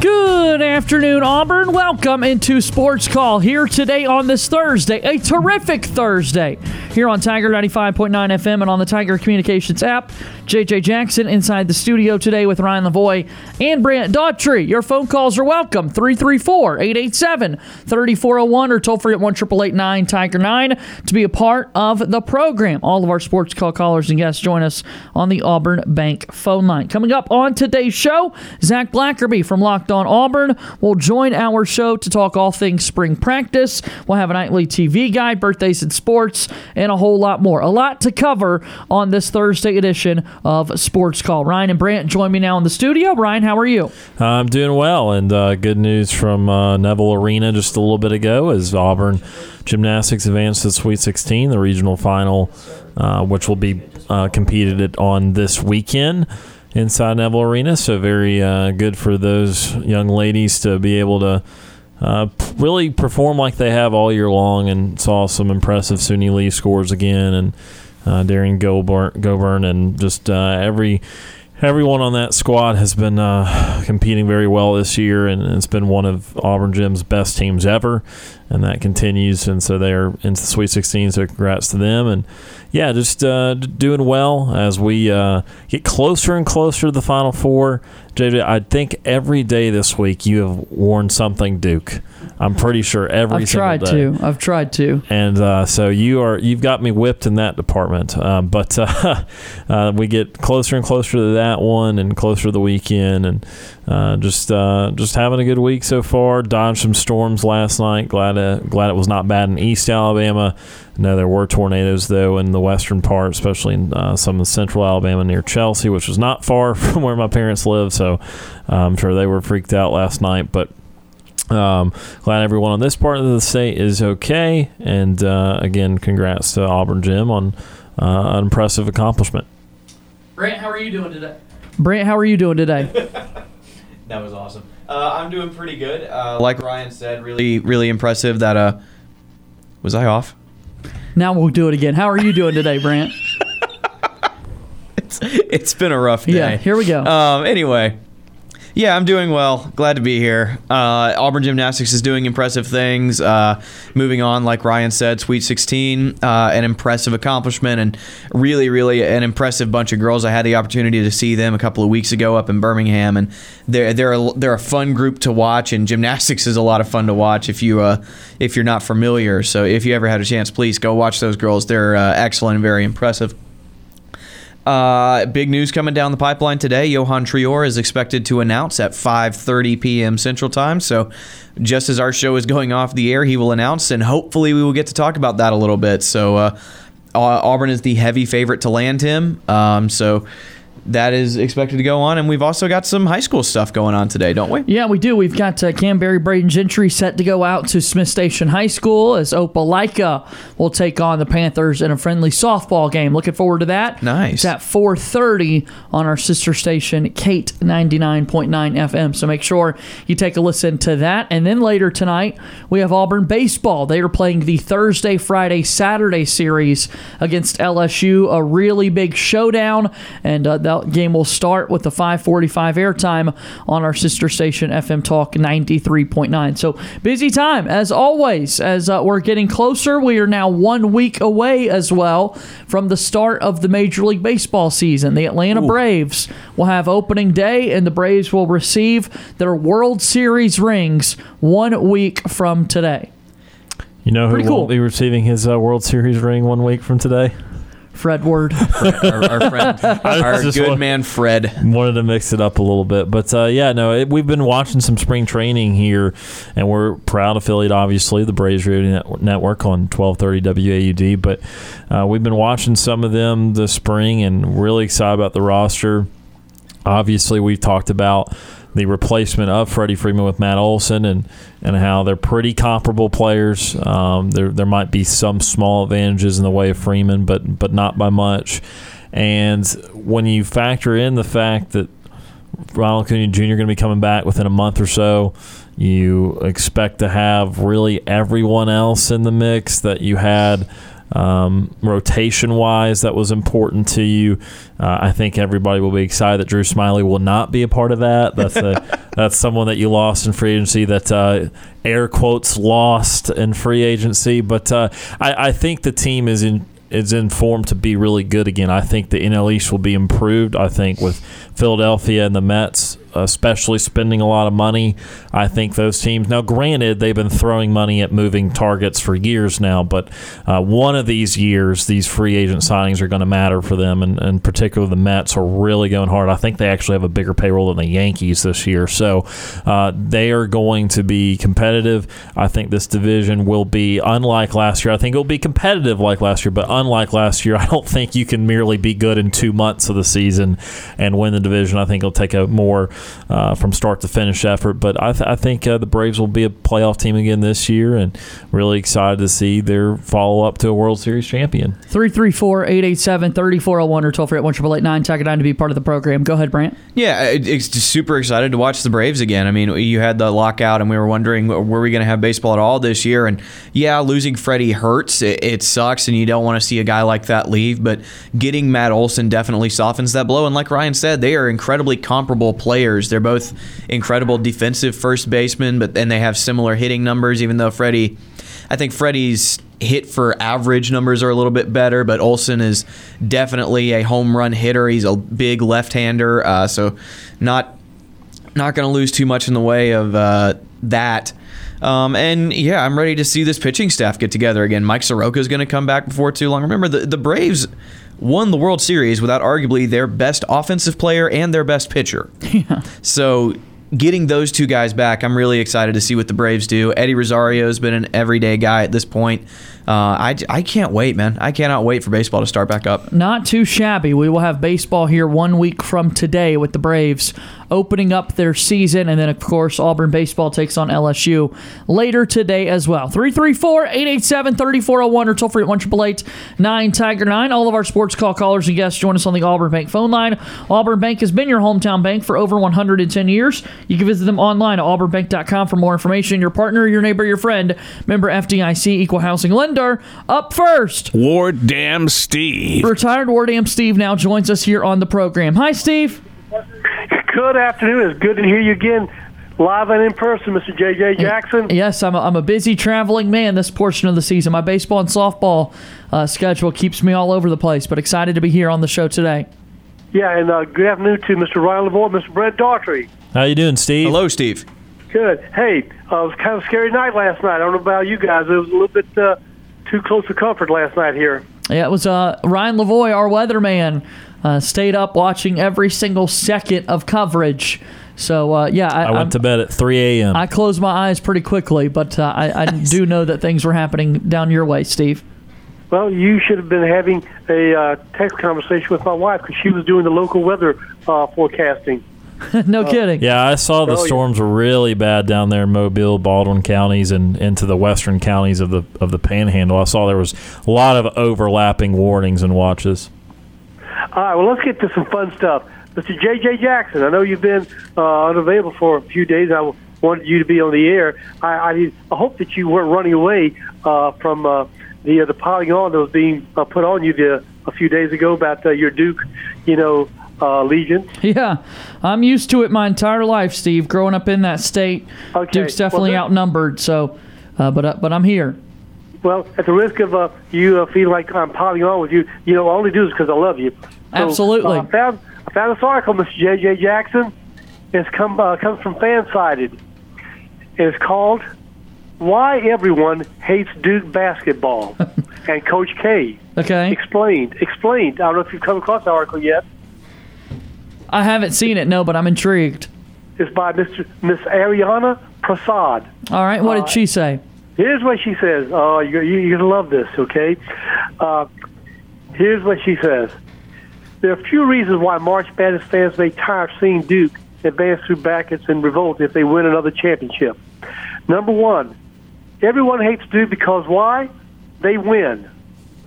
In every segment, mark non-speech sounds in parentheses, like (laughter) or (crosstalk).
Good afternoon, Auburn. Welcome into Sports Call here today on this Thursday, a terrific Thursday here on Tiger 95.9 FM and on the Tiger Communications app. JJ Jackson inside the studio today with Ryan Lavoie and Brant Daughtry. Your phone calls are welcome 334 887 3401 or toll free at 1 Tiger 9 to be a part of the program. All of our Sports Call callers and guests join us on the Auburn Bank phone line. Coming up on today's show, Zach Blackerby from Locked On Auburn will join our show to talk all things spring practice. We'll have a nightly TV guide, birthdays and sports, and a whole lot more. A lot to cover on this Thursday edition of Sports Call. Ryan and Brant join me now in the studio. Ryan, how are you? I'm doing well, and uh, good news from uh, Neville Arena just a little bit ago as Auburn gymnastics advanced to Sweet 16, the regional final, uh, which will be uh, competed on this weekend inside Neville Arena. So very uh, good for those young ladies to be able to. Uh, really perform like they have all year long, and saw some impressive Suni Lee scores again, and uh, Derrian Gobourne, Gobourne, and just uh, every everyone on that squad has been uh, competing very well this year, and it's been one of Auburn Gym's best teams ever, and that continues. And so they're into the Sweet 16. So congrats to them, and yeah, just uh, doing well as we uh, get closer and closer to the Final Four. JJ, I think every day this week you have worn something Duke. I'm pretty sure every I've tried day. to. I've tried to. and uh, so you are you've got me whipped in that department. Um, but uh, (laughs) uh, we get closer and closer to that one, and closer to the weekend, and uh, just uh, just having a good week so far. Dodged some storms last night. Glad uh, glad it was not bad in East Alabama. No, there were tornadoes though in the western part, especially in uh, some of central Alabama near Chelsea, which was not far (laughs) from where my parents live. So uh, I'm sure they were freaked out last night, but. Um, glad everyone on this part of the state is okay. And uh, again, congrats to Auburn Gym on uh, an impressive accomplishment. Brent, how are you doing today? Brent, how are you doing today? (laughs) That was awesome. Uh, I'm doing pretty good. Uh, like Ryan said, really, really impressive. That uh, was I off? now we'll do it again. How are you doing today, Brant? (laughs) It's, it's been a rough day. Yeah, here we go. Um, anyway, yeah, I'm doing well. Glad to be here. Uh, Auburn Gymnastics is doing impressive things. Uh, moving on, like Ryan said, Sweet 16, uh, an impressive accomplishment, and really, really an impressive bunch of girls. I had the opportunity to see them a couple of weeks ago up in Birmingham, and they're they're a, they're a fun group to watch. And gymnastics is a lot of fun to watch if you uh, if you're not familiar. So if you ever had a chance, please go watch those girls. They're uh, excellent and very impressive. Uh, big news coming down the pipeline today. Johan Trior is expected to announce at 5:30 p.m. Central Time. So, just as our show is going off the air, he will announce, and hopefully, we will get to talk about that a little bit. So, uh, Auburn is the heavy favorite to land him. Um, so. That is expected to go on, and we've also got some high school stuff going on today, don't we? Yeah, we do. We've got uh, Canberry Braden Gentry set to go out to Smith Station High School as Opelika will take on the Panthers in a friendly softball game. Looking forward to that. Nice. It's at 4:30 on our sister station, Kate 99.9 FM. So make sure you take a listen to that. And then later tonight, we have Auburn baseball. They are playing the Thursday, Friday, Saturday series against LSU. A really big showdown, and uh, that game will start with the 5:45 airtime on our sister station, FM Talk 93.9. So busy time as always. As uh, we're getting closer, we are now one week away as well from the start of the Major League Baseball season. The Atlanta Braves will have opening day, and the Braves will receive their World Series rings one week from today. You know who Pretty will cool. be receiving his uh, World Series ring one week from today? Fred Word. our, our friend, (laughs) our good want- man Fred. wanted to mix it up a little bit. But uh, yeah, no, it, we've been watching some spring training here, and we're proud affiliate, obviously, the Braves Radio Network on 1230 WAUD. But uh, we've been watching some of them this spring and really excited about the roster. Obviously, we've talked about the replacement of Freddie Freeman with Matt Olson and, and how they're pretty comparable players. Um, there there might be some small advantages in the way of Freeman, but but not by much. And when you factor in the fact that Ronald Acuna Jr. going to be coming back within a month or so. You expect to have really everyone else in the mix that you had um, rotation wise that was important to you. Uh, I think everybody will be excited that Drew Smyly will not be a part of that. That's a, (laughs) that's someone that you lost in free agency. That uh, air quotes lost in free agency, but uh, I, I think the team is in is in form to be really good again. I think the NL East will be improved. I think with Philadelphia and the Mets, especially spending a lot of money, I think those teams. Now, granted, they've been throwing money at moving targets for years now, but uh, one of these years, these free agent signings are going to matter for them, and, and particularly the Mets are really going hard. I think they actually have a bigger payroll than the Yankees this year, so uh, they are going to be competitive. I think this division will be unlike last year. I think it will be competitive like last year, but unlike last year, (laughs) I don't think you can merely be good in two months of the season and win the division. I think it'll take a more uh, from start to finish effort. But I, th- I think uh, the Braves will be a playoff team again this year, and really excited to see their follow up to a World Series champion. 334 887 3401 or toll free at 1 Tag it on to be part of the program. Go ahead, Brant. Yeah, it's just super excited to watch the Braves again. I mean, you had the lockout, and we were wondering were we going to have baseball at all this year? And yeah, losing Freddie hurts. It, it sucks, and you don't want to see a guy like that leave. But getting Matt Olson definitely softens that blow. And like Ryan said, they are incredibly comparable players. They're both incredible defensive first basemen, but then they have similar hitting numbers. Even though Freddie, I think Freddie's hit for average numbers are a little bit better, but Olson is definitely a home run hitter. He's a big left-hander, uh, so not not going to lose too much in the way of uh, that. Um, and yeah, I'm ready to see this pitching staff get together again. Mike Soroka is going to come back before too long. Remember, the, the Braves won the World Series without arguably their best offensive player and their best pitcher. (laughs) Yeah. So getting those two guys back, I'm really excited to see what the Braves do. Eddie Rosario has been an everyday guy at this point. Uh, I, I can't wait, man. I cannot wait for baseball to start back up. Not too shabby. We will have baseball here one week from today with the Braves opening up their season. And then, of course, Auburn baseball takes on LSU later today as well. 334 887 3401 or toll free at 1 9 Tiger 9. All of our sports call callers and guests join us on the Auburn Bank phone line. Auburn Bank has been your hometown bank for over 110 years. You can visit them online at auburnbank.com for more information. Your partner, your neighbor, your friend. Member FDIC, equal housing lender. Up first. War Dam Steve. Retired War Dam Steve now joins us here on the program. Hi, Steve. Good afternoon. It's good to hear you again, live and in person, Mr. J.J. Jackson. Yes, I'm a, I'm a busy traveling man this portion of the season. My baseball and softball uh, schedule keeps me all over the place, but excited to be here on the show today. Yeah, and uh, good afternoon to Mr. Ryan Lavoie, Mr. Brett Daughtry. How you doing, Steve? Hello, Steve. Good. Hey, uh, it was kind of a scary night last night. I don't know about you guys. It was a little bit uh, too close to comfort last night here. Yeah, it was uh, Ryan Lavoie, our weatherman, uh, stayed up watching every single second of coverage. So uh, yeah, I, I went I'm- to bed at 3 a.m. I closed my eyes pretty quickly, but uh, I, I do know that things were happening down your way, Steve. Well, you should have been having a uh, text conversation with my wife because she was doing the local weather uh, forecasting. (laughs) no kidding. Yeah, I saw the Oh, storms were really bad down there in Mobile, Baldwin counties, and into the western counties of the of the Panhandle. I saw there was a lot of overlapping warnings and watches. All right, well, let's get to some fun stuff. Mr. J.J. Jackson, I know you've been uh, unavailable for a few days. I wanted you to be on the air. I, I, I hope that you weren't running away uh, from uh, the uh, the piling on that was being uh, put on you the, a few days ago about uh, your Duke, you know, uh, allegiance. Yeah, I'm used to it my entire life, Steve. Growing up in that state, Okay, Duke's definitely well, outnumbered. So, uh, but uh, but I'm here. Well, at the risk of uh, you uh, feeling like I'm piling on with you, you know, I only do is because I love you. So, Absolutely. uh, I found I found this article, Mr. J.J. Jackson. It's come uh, comes from Fansided. It's called "Why Everyone Hates Duke Basketball" (laughs) and Coach K. Okay. Explained. Explained. I don't know if you've come across the article yet. I haven't seen it, no, but I'm intrigued. It's by Mr. Miss Ariana Prasad. All right, what did she say? Here's what she says. Oh, you're, you're going to love this, okay? Uh, here's what she says. There are a few reasons why March Madness fans may tire of seeing Duke advance through brackets and revolt if they win another championship. Number one, everyone hates Duke because why? They win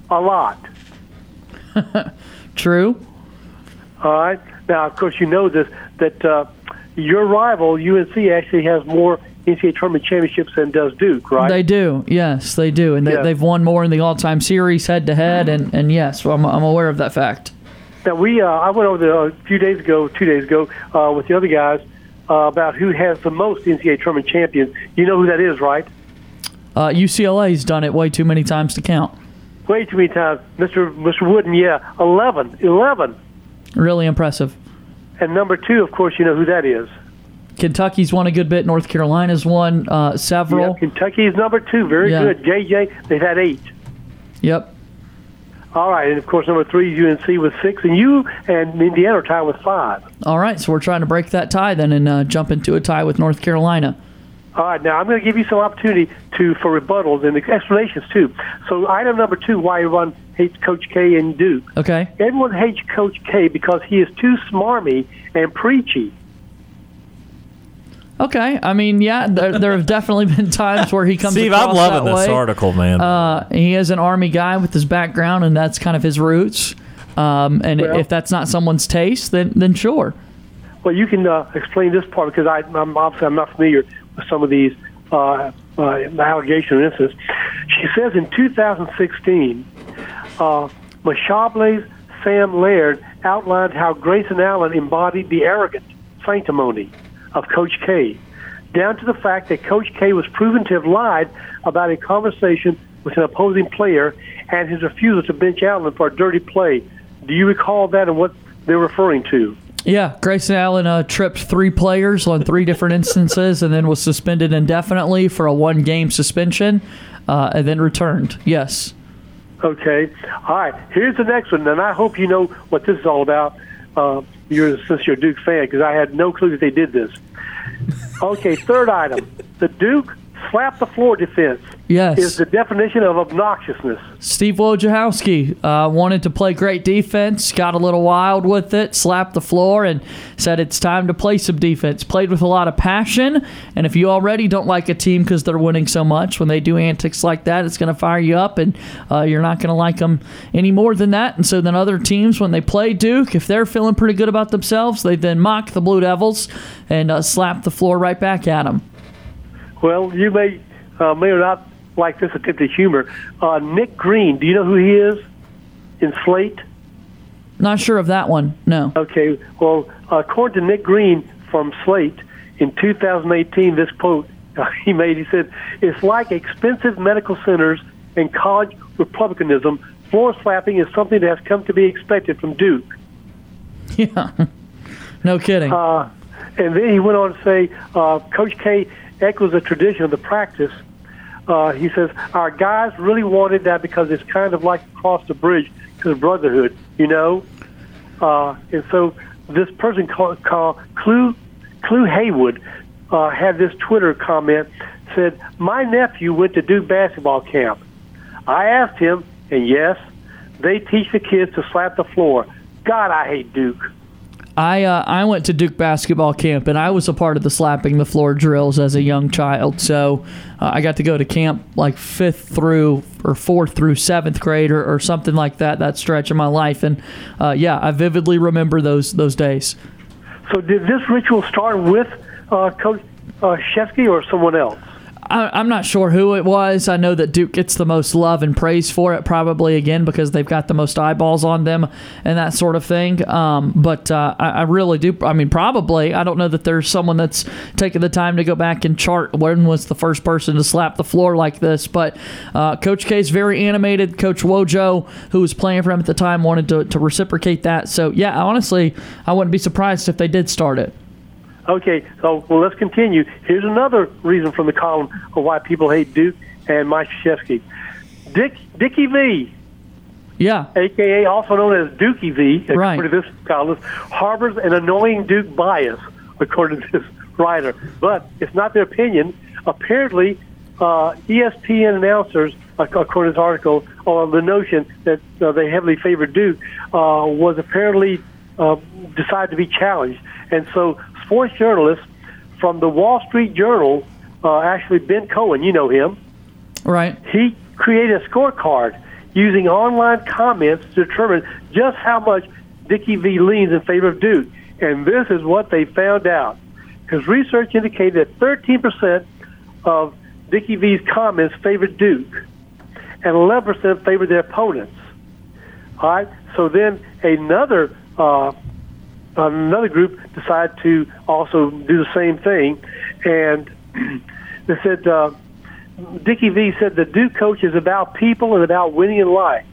a lot. (laughs) True. All right. Now, of course, you know this that uh, your rival UNC actually has more NCAA tournament championships than does Duke, right? They do. Yes, they do. And they, Yeah. they've won more in the all-time series head to head and and yes, I'm, I'm aware of that fact. Now we, uh, I went over there a few days ago, two days ago, uh, with the other guys uh, about who has the most NCAA tournament champions. You know who that is, right? Uh, UCLA's done it way too many times to count. Way too many times, Mr. Mr. Wooden. Yeah, 11, 11. Really impressive. And number two, of course, you know who that is. Kentucky's won a good bit. North Carolina's won uh, several. Yeah, Kentucky is number two. Very Yeah. good. JJ, they've had eight. Yep. All right, and of course, number three is UNC with six, and you and Indiana are tied with five. All right, so we're trying to break that tie then and uh, jump into a tie with North Carolina. All right, now I'm going to give you some opportunity to for rebuttals and explanations too. So, item number two: why everyone hates Coach K and Duke. Okay. Everyone hates Coach K because he is too smarmy and preachy. Okay. I mean, yeah, there, there have definitely been times where he comes Steve, across I'm loving that this way. article, man. Uh, he is an army guy with his background, and that's kind of his roots. Um, and Well- if that's not someone's taste, then then sure. Well, you can uh, explain this part because I, I'm obviously I'm not familiar with some of these uh, uh, allegation instances. She says in 2016, uh, Mashable's Sam Laird outlined how Grayson Allen embodied the arrogant sanctimony of Coach K, down to the fact that Coach K was proven to have lied about a conversation with an opposing player and his refusal to bench Allen for a dirty play. Do you recall that and what they're referring to? Yeah, Grayson Allen uh, tripped three players on three different instances, and then was suspended indefinitely for a one-game suspension, uh, and then returned. Yes. Okay. All right. Here's the next one, and I hope you know what this is all about. Uh, you're a Duke fan, because I had no clue that they did this. Okay. Third item: the Duke slapped the floor defense Yes. is the definition of obnoxiousness. Steve Wojciechowski uh, wanted to play great defense, got a little wild with it, slapped the floor, and said it's time to play some defense. Played with a lot of passion, and if you already don't like a team because they're winning so much, when they do antics like that, it's going to fire you up, and uh, you're not going to like them any more than that. And so then other teams, when they play Duke, if they're feeling pretty good about themselves, they then mock the Blue Devils and uh, slap the floor right back at them. Well, you may uh, may or not like this attempt at humor. Uh, Nick Greene. Do you know who he is? In Slate. Not sure of that one. No. Okay. Well, according to Nick Greene from Slate, in 2018, this quote (laughs) he made, he said, "It's like expensive medical centers and college republicanism. Floor slapping is something that has come to be expected from Duke." (laughs) Yeah. no kidding. Uh, and then he went on to say, uh, Coach K echoes the tradition of the practice. Uh, he says, Our guys really wanted that because it's kind of like across the bridge to the brotherhood, you know? Uh, and so this person called, called Clue, Clue Haywood uh, had this Twitter comment said, My nephew went to Duke basketball camp. I asked him, and yes, they teach the kids to slap the floor. God, I hate Duke. I uh, I went to Duke basketball camp and I was a part of the slapping the floor drills as a young child. So uh, I got to go to camp like fifth through or fourth through seventh grade or, or something like that. That stretch of my life, and uh, yeah, I vividly remember those those days. So did this ritual start with uh, Coach uh, Shesky or someone else? I, I'm not sure who it was. I know that Duke gets the most love and praise for it, probably again because they've got the most eyeballs on them and that sort of thing. Um, but uh, I, I really do. I mean, probably. I don't know that there's someone that's taken the time to go back and chart when was the first person to slap the floor like this. But uh, Coach K is very animated. Coach Wojo, who was playing for him at the time, wanted to, to reciprocate that. So yeah, honestly, I wouldn't be surprised if they did start it. Okay, so well, let's continue. Here's another reason from the column of why people hate Duke and Mike Krzyzewski. Dick Dickie V Yeah. aka also known as Dookie V, Right. according to this columnist, harbors an annoying Duke bias, according to this writer. But it's not their opinion. Apparently, uh, ESPN announcers, according to this article, on the notion that uh, they heavily favored Duke, uh, was apparently uh, decided to be challenged. And so, sports journalists from the Wall Street Journal, uh, actually Ben Cohen, you know him, Right. he created a scorecard using online comments to determine just how much Dickie V leans in favor of Duke. And this is what they found out. His research indicated that 13% of Dickie V's comments favored Duke, and 11% favored their opponents. All right. So then another uh, another group decided to also do the same thing, and (clears throat) they said. Uh, Dickie V said the Duke coach is about people and about winning in life.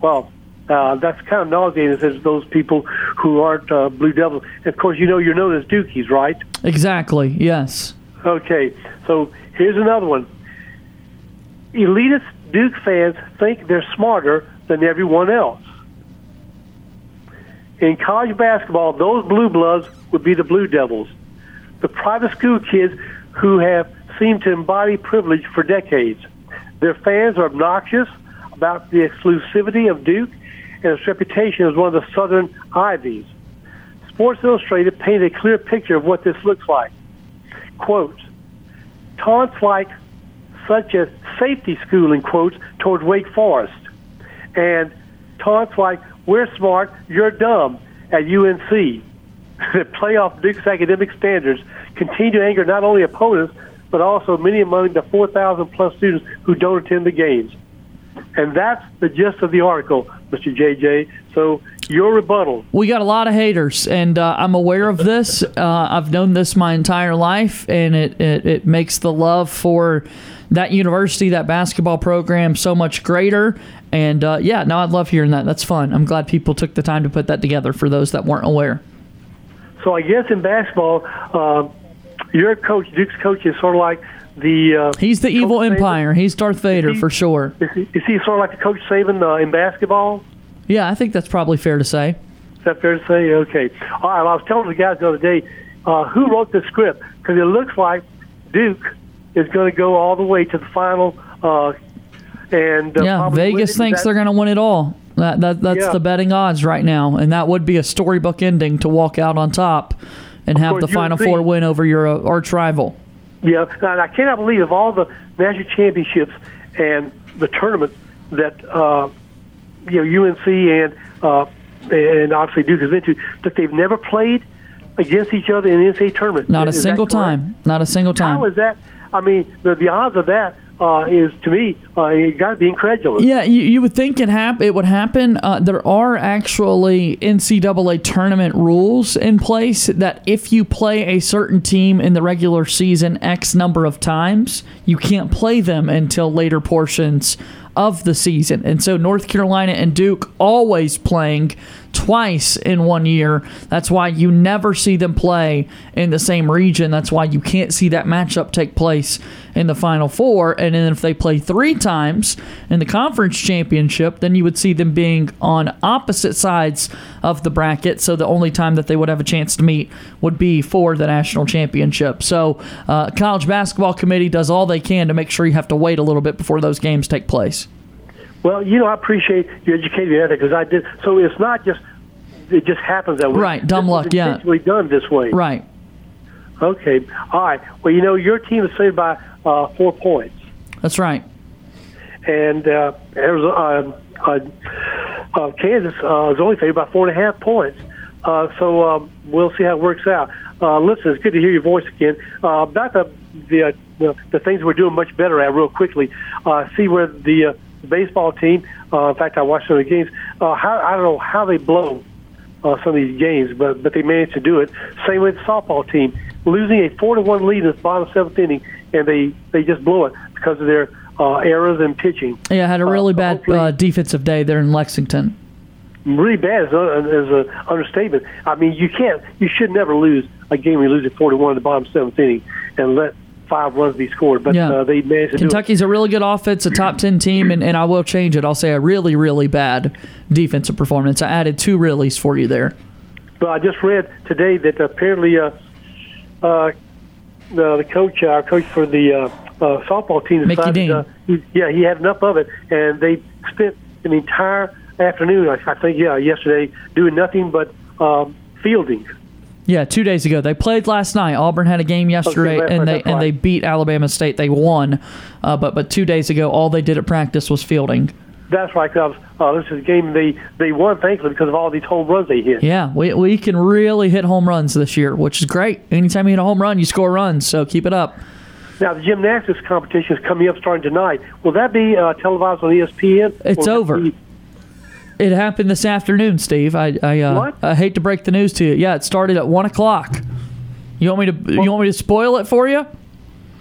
Well, uh, that's kind of nauseating. It says those people who aren't uh, Blue Devils. And of course, you know you're known as Dukies, right? Exactly. Yes. Okay, so here's another one. Elitist Duke fans think they're smarter than everyone else. In college basketball, those blue bloods would be the Blue Devils, the private school kids who have seemed to embody privilege for decades. Their fans are obnoxious about the exclusivity of Duke and its reputation as one of the Southern Ivies. Sports Illustrated painted a clear picture of what this looks like. Quote, taunts like such as safety school in quotes towards Wake Forest, and taunts like "We're smart, you're dumb" at UNC. (laughs) the playoff Duke's academic standards continue to anger not only opponents but also many among the 4,000 plus students who don't attend the games. And that's the gist of the article, Mr. JJ. So your rebuttal. We got a lot of haters, and uh, I'm aware of this. Uh, I've known this my entire life, and it, it, it makes the love for that university, that basketball program, so much greater. And uh, yeah, no, I'd love hearing that. That's fun. I'm glad people took the time to put that together for those that weren't aware. So I guess in basketball, uh, your coach, Duke's coach, is sort of like the. Uh, He's the evil Saban. empire. He's Darth Vader he- for sure. Is he, is he sort of like the coach Saban uh, in basketball? Yeah, I think that's probably fair to say. Is that fair to say? Okay. All right. Well, I was telling the guys the other day uh, who wrote the script because it looks like Duke is going to go all the way to the final. Uh, and uh, Yeah, Vegas thinks that- they're going to win it all. That, that that's Yeah. the betting odds right now, and that would be a storybook ending to walk out on top and have course, the Final Four win over your uh, arch rival. Yeah, and I cannot believe of all the national championships and the tournaments that uh, you know UNC and uh, and obviously Duke has been to that they've never played against each other in the NCAA tournament. Not a Is that single correct? time. Not a single time. How is that? I mean, the, the odds of that uh, is to me uh, you got to be incredulous. Yeah, you, you would think it hap- it would happen. Uh, there are actually NCAA tournament rules in place that if you play a certain team in the regular season X number of times, you can't play them until later portions of the season. And so North Carolina and Duke always playing twice in one year. That's why you never see them play in the same region. That's why you can't see that matchup take place in the Final Four. And then if they play three times in the conference championship, then you would see them being on opposite sides of the bracket. So the only time that they would have a chance to meet would be for the national championship. So uh, college basketball committee does all they can to make sure you have to wait a little bit before those games take place. Well, you know, I appreciate you educating me on that because I did. So it's not just it just happens that way. Right, dumb This luck, yeah. done this way. Right. Okay. All right. Well, you know, your team is saved by uh, four points, That's right. and uh, Arizona, uh, uh, uh, Kansas uh, is only favored by four and a half points. Uh, so um, we'll see how it works out. Uh, listen, it's good to hear your voice again. Uh, about the the, uh, the the things we're doing much better at, real quickly. Uh, see where the uh, baseball team. Uh, in fact, I watched some of the games. Uh, how I don't know how they blow uh, some of these games, but but they managed to do it. Same with the softball team, losing a four to one lead in the bottom seventh inning, and they they just blow it because of their uh, errors in pitching. Yeah, I had a really Uh, bad uh, defensive day there in Lexington. Really bad is a, is a understatement. I mean, you can't, you should never lose a game where you lose at four to one in the bottom seventh inning and let five runs be scored, but Yeah. uh, they managed to do it. Kentucky's a really good offense, a top 10 team, and, and I will change it. I'll say a really, really bad defensive performance. I added two reallys for you there. But I just read today that apparently uh, uh, the, the coach, our coach for the uh, uh, softball team, Mickey decided, Dean. Uh, he, yeah, he had enough of it, and they spent an entire afternoon, I, I think, yeah, yesterday, doing nothing but um, fielding. Yeah, two days ago they played last night. Auburn had a game yesterday, last and they and they beat Alabama State. They won, uh, but but two days ago all they did at practice was fielding. That's right, Cubs. Uh, this is a game they they won, thankfully, because of all these home runs they hit. Yeah, we we can really hit home runs this year, which is great. Anytime you hit a home run, you score runs. So keep it up. Now the gymnastics competition is coming up starting tonight. Will that be uh, televised on ESPN? It's Or will that over. be- It happened this afternoon, Steve. I I, uh, What? I hate to break the news to you. Yeah, it started at one o'clock. You want me to you want me to spoil it for you?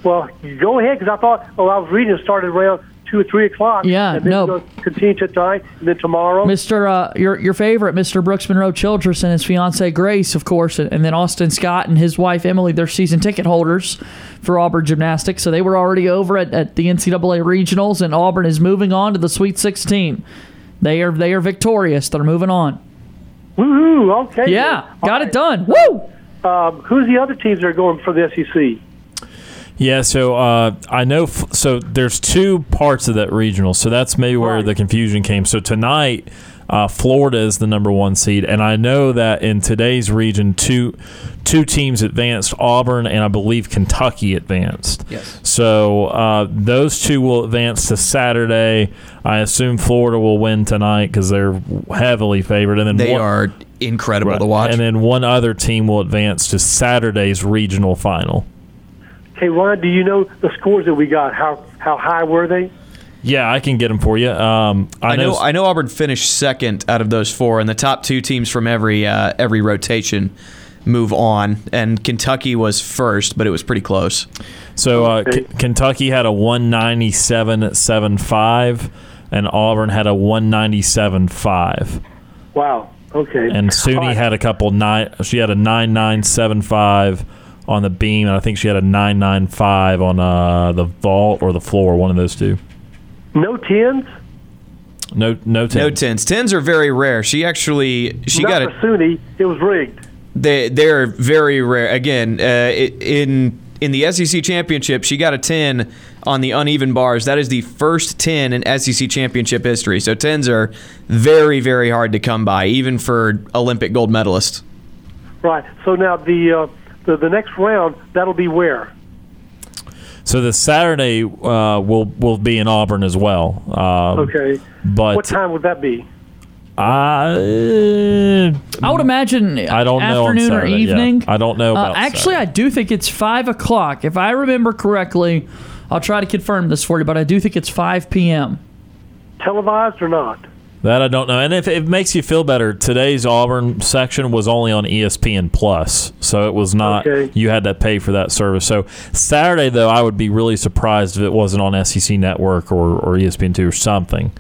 Well, go ahead, because I thought, oh, I was reading it started around two or three o'clock. Yeah, and no. continue to tonight, and then tomorrow. Mr. Uh, your your favorite, Mr. Brooks Monroe Childress and his fiancee Grace, of course, and, and then Austin Scott and his wife Emily. They're season ticket holders for Auburn Gymnastics, so they were already over at, at the NCAA regionals, and Auburn is moving on to the Sweet 16. They are they are victorious. They're moving on. Woohoo! Okay. Yeah, got it done. Woo! Um, who's the other teams that are going for the SEC? Yeah, so uh, I know. F- so there's two parts of that regional. So that's maybe where Right. the confusion came. So tonight, uh, Florida is the number one seed, and I know that in today's region, two two teams advanced. Auburn and I believe Kentucky advanced. Yes. So uh, those two will advance to Saturday. I assume Florida will win tonight because they're heavily favored, and then They one- are incredible Right. to watch. And then one other team will advance to Saturday's regional final. Hey, Ryan, do you know the scores that we got? How how high were they? Yeah, I can get them for you. Um, I, I know I know Auburn finished second out of those four, and the top two teams from every uh, every rotation move on. And Kentucky was first, but it was pretty close. So uh, K- Kentucky had a 197.75, and Auburn had a one ninety seven five. Wow. Okay. And Suni All right. had a couple nine. She had a 9975 on the beam, and I think she had a 995 on uh, the vault or the floor. One of those two. no tens. No, no, tens. No tens. tens. Tens are very rare. She actually she Not got for it. Suni. It was rigged. They they're very rare. Again, uh, i- in in the SEC championship, she got a ten on the uneven bars. That is the first ten in SEC championship history. So tens are very very hard to come by, even for Olympic gold medalists. Right. So now the uh, the, the next round that'll be where? So the Saturday uh, will will be in Auburn as well. Um, Okay. But what time would that be? I, I would imagine I don't know on afternoon or Saturday, yeah. evening. I don't know Uh, about actually, I do think it's five o'clock. If I remember correctly, I'll try to confirm this for you, but I do think it's five p.m. Televised or not? That I don't know. And if it makes you feel better, today's Auburn section was only on ESPN Plus, so it was not. Okay. You had to pay for that service. So Saturday, though, I would be really surprised if it wasn't on SEC Network or, or ESPN two or something.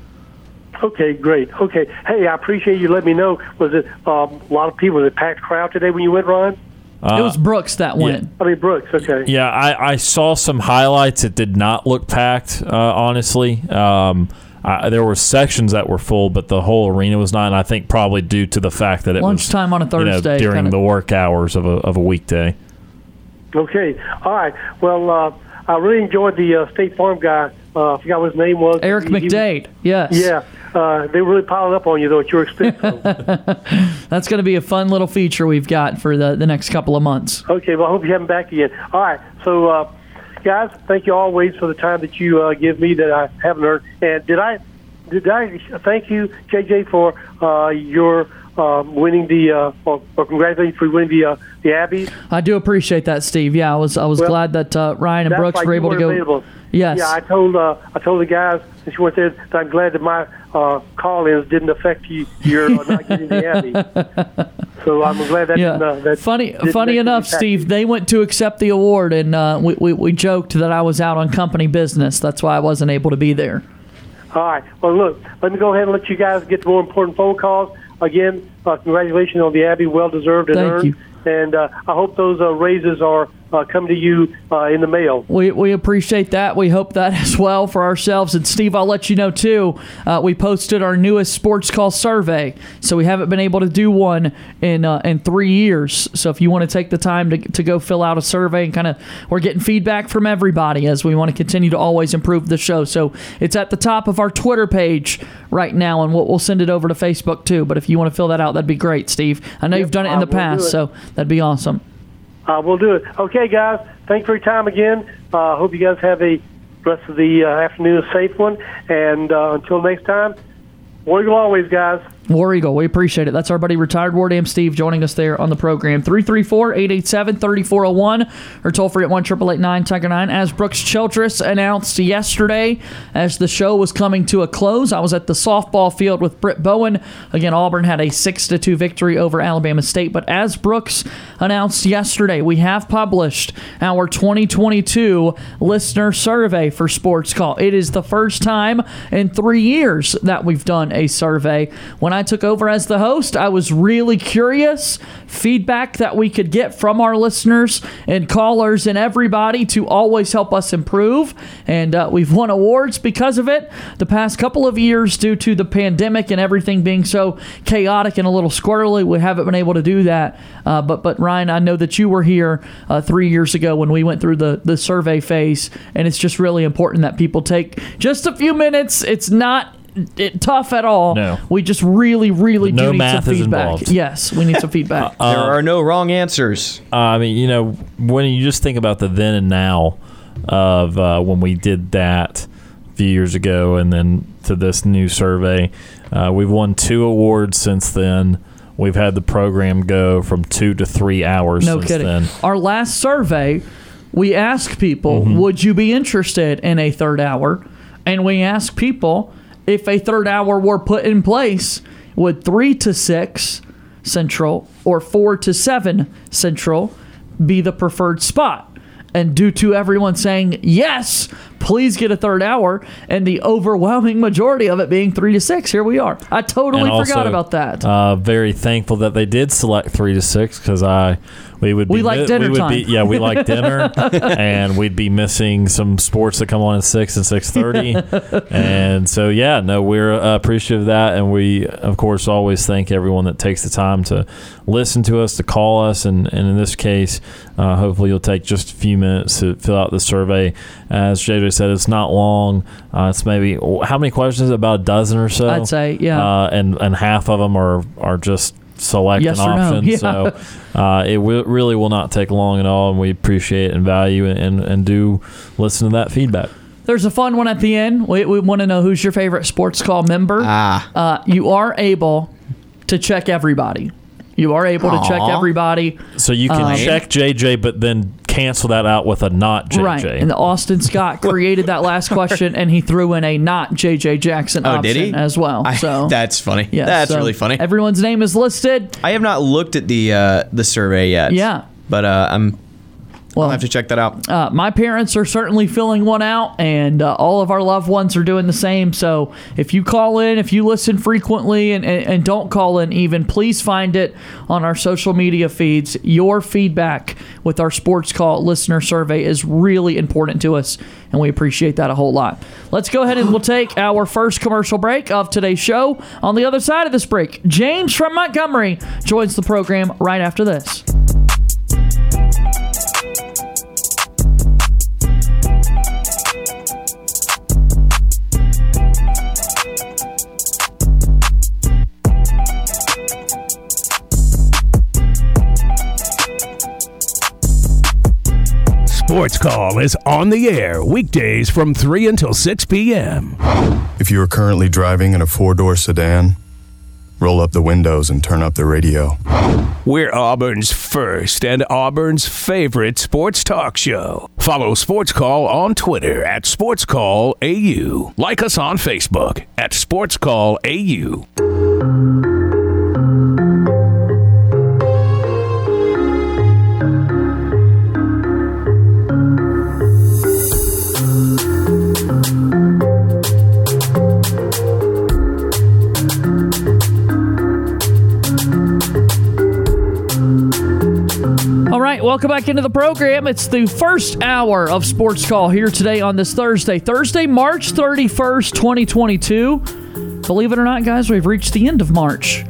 Okay, great. Okay. Hey, I appreciate you letting me know. Was it um, a lot of people? Was it packed crowd today when you went, Ron? it was Brooks that went. I mean, Brooks. Okay. Yeah, I, I saw some highlights. It did not look packed, uh, honestly. Um, I, there were sections that were full, but the whole arena was not. And I think probably due to the fact that it Lunchtime on a was you know, Thursday, during kinda- the work hours of a, of a weekday. Okay. All right. Well, uh, I really enjoyed the uh, State Farm guy. Uh, I forgot what his name was. Eric He- he- McDade. Yes. Yeah. Uh, they really piled up on you though at your expense. (laughs) That's going to be a fun little feature we've got for the, the next couple of months. okay. Well, I hope you have him back again. All right. So, uh, guys, thank you always for the time that you uh, give me that I haven't earned. And did I did I thank you, JJ, for uh, your um, winning the uh, or, or congratulations for winning the uh, the Abbeys. I do appreciate that, Steve. Yeah, I was I was Well, glad that uh, Ryan and Brooks were able to go. Available. Yes. Yeah, I told uh, I told the guys since you weren't there that I'm glad that my uh, call-ins didn't affect you. Your uh, not getting the Abby. (laughs) So I'm glad that. Yeah, uh, that funny. Funny enough. Steve. They went to accept the award, and uh, we, we we joked that I was out on company business. That's why I wasn't able to be there. All right. Well, look, let me go ahead and let you guys get the more important phone calls. Again, uh, congratulations on the Abbey, well deserved and Thank earned. you. And uh, I hope those uh, raises are uh, come to you uh, in the mail. We, we appreciate that. We hope that as well for ourselves. And Steve, I'll let you know too. Uh, we posted our newest sports call survey, so we haven't been able to do one in uh, in three years. So if you want to take the time to, to go fill out a survey and kind of, we're getting feedback from everybody as we want to continue to always improve the show. So it's at the top of our Twitter page right now, and we'll, we'll send it over to Facebook too. But if you want to fill that out, that'd be great, Steve. I know Yep, you've done it in the past, so that'd be awesome. Uh, we'll do it. Okay, guys. Thanks for your time again. Uh, hope you guys have a rest of the uh, afternoon a safe one. And uh, until next time, War Eagle always, guys. War Eagle, we appreciate it. That's our buddy retired War Dam Steve joining us there on the program. 334 887 3401 or toll free at 1 Tiger 9. As Brooks Childress announced yesterday, as the show was coming to a close, I was at the softball field with Britt Bowen. Again, Auburn had a 6 to 2 victory over Alabama State. But as Brooks announced yesterday, we have published our 2022 listener survey for Sports Call. It is the first time in three years that we've done a survey. When I took over as the host, I was really curious. Feedback that we could get from our listeners and callers and everybody to always help us improve. And uh, we've won awards because of it the past couple of years due to the pandemic and everything being so chaotic and a little squirrely. We haven't been able to do that. Uh, but but Ryan, I know that you were here uh, three years ago when we went through the the survey phase, and it's just really important that people take just a few minutes. It's not. It, tough at all. No. We just really, really No do need math some is feedback. involved. Yes, we need some feedback. (laughs) there are no wrong answers. Uh, I mean, you know, when you just think about the then and now of uh, when we did that a few years ago, and then to this new survey, uh, we've won two awards since then. We've had the program go from two to three hours No since kidding. then. Our last survey, we asked people, Mm-hmm. would you be interested in a third hour? And we asked people if a third hour were put in place, would three to six central or four to seven central be the preferred spot? And due to everyone saying yes, please get a third hour, and the overwhelming majority of it being three to six, here we are. I totally forgot about that. Uh, very thankful that they did select three to six because I we would be We like mi- dinner we would time. Be, yeah, we like dinner, (laughs) and we'd be missing some sports that come on at six and six thirty, and so yeah, no, we're uh, appreciative of that, and we of course always thank everyone that takes the time to listen to us, to call us, and, and in this case, uh, hopefully you'll take just a few minutes to fill out the survey. As JJ said, it's not long. Uh, it's maybe how many questions? About a dozen or so. I'd say, yeah. Uh, and and half of them are are just select Yes an or no, option. yeah. So uh, it will, really will not take long at all, and we appreciate and value and, and, and do listen to that feedback. There's a fun one at the end. We, we want to know who's your favorite sports call member. Ah. Uh, you are able to check everybody. You are able to check everybody. So you can Um, check JJ, but then cancel that out with a not JJ. Right. And Austin Scott (laughs) created that last question and he threw in a not JJ Jackson Oh, option did he? as well. I- so (laughs) that's funny. yeah, that's so really funny. Everyone's name is listed. I have not looked at the uh, the survey yet. Yeah. but uh, I'm. Well, I'll have to check that out. uh, my parents are certainly filling one out, and uh, all of our loved ones are doing the same. So if you call in, if you listen frequently, and, and, and don't call in even, please find it on our social media feeds. Your feedback with our sports call listener survey is really important to us, and we appreciate that a whole lot. Let's go ahead and we'll take our first commercial break of today's show. On the other side of this break, James from Montgomery joins the program right after this. Sports Call is on the air weekdays from 3 until 6 p.m. If you are currently driving in a four door sedan, roll up the windows and turn up the radio. We're Auburn's first and Auburn's favorite sports talk show. Follow Sports Call on Twitter at Sports Call AU. Like us on Facebook at Sports Call AU. Welcome back into the program. It's the first hour of Sports Call here today on this Thursday. Thursday, March 31st, 2022. Believe it or not, guys, we've reached the end of March.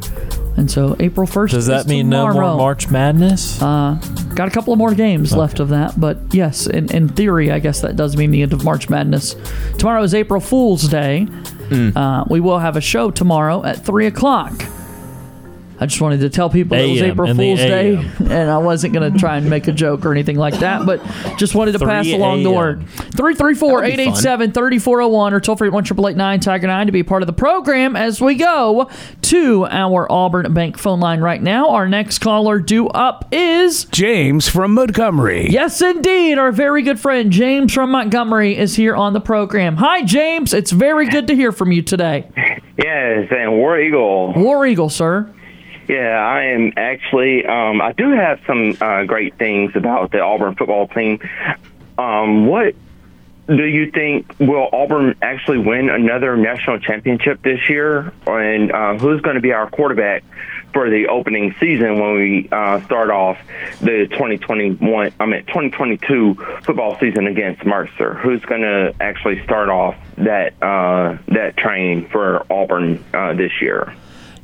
And so April 1st Does that is mean no more March Madness? Got a couple of more games left of that, but yes, in, in theory, I guess that does mean the end of March Madness. Tomorrow is April Fool's Day. Uh, we will have a show tomorrow at 3 o'clock. I just wanted to tell people it was April Fool's Day, (laughs) and I wasn't going to try and make a joke or anything like that, but just wanted to pass along the word. 334 887 3401 or toll free 1 Tiger 9 to be a part of the program as we go to our Auburn Bank phone line right now. Our next caller due up is. James from Montgomery. Yes, indeed. Our very good friend James from Montgomery is here on the program. Hi, James. It's very good to hear from you today. Yes, and War Eagle. War Eagle, sir. Yeah, I am actually. Um, I do have some uh, great things about the Auburn football team. Um, what do you think will Auburn actually win another national championship this year? And uh, who's going to be our quarterback for the opening season when we uh, start off the 2021? I mean 2022 football season against Mercer. Who's going to actually start off that uh, that train for Auburn uh, this year?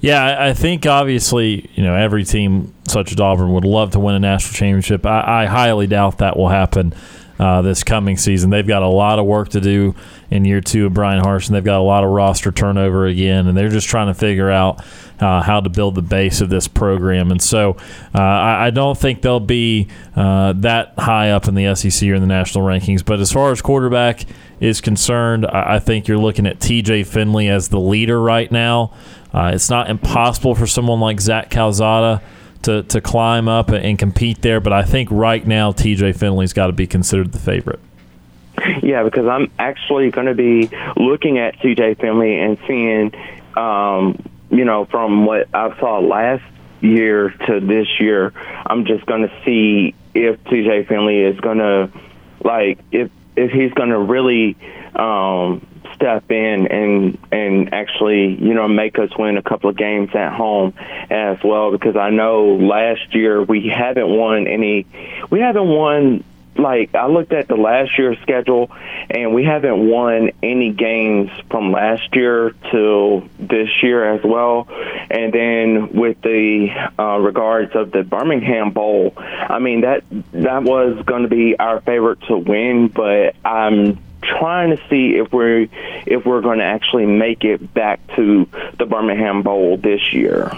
Yeah, I- think obviously, you know, every team such as Auburn would love to win a national championship. I, I highly doubt that will happen uh, this coming season. They've got a lot of work to do in year two of Bryan Harsin. They've got a lot of roster turnover again, and they're just trying to figure out uh, how to build the base of this program. And so uh, I, I don't think they'll be uh, that high up in the SEC or in the national rankings. But as far as quarterback is concerned, I, I think you're looking at TJ Finley as the leader right now. Uh, it's not impossible for someone like Zach Calzada to, to climb up and compete there, but I think right now TJ Finley's got to be considered the favorite. Yeah, because I'm actually going to be looking at TJ Finley and seeing, um, you know, from what I saw last year to this year, I'm just going to see if TJ Finley is going to, like, if if he's going to really um, step in and and actually, you know, make us win a couple of games at home as well. Because I know last year we haven't won any, we haven't won like I looked at the last year's schedule, and we haven't won any games from last year till this year as well. And then with the uh, regards of the Birmingham Bowl, I mean that that was going to be our favorite to win, but I'm trying to see if we're if we're going to actually make it back to the Birmingham Bowl this year.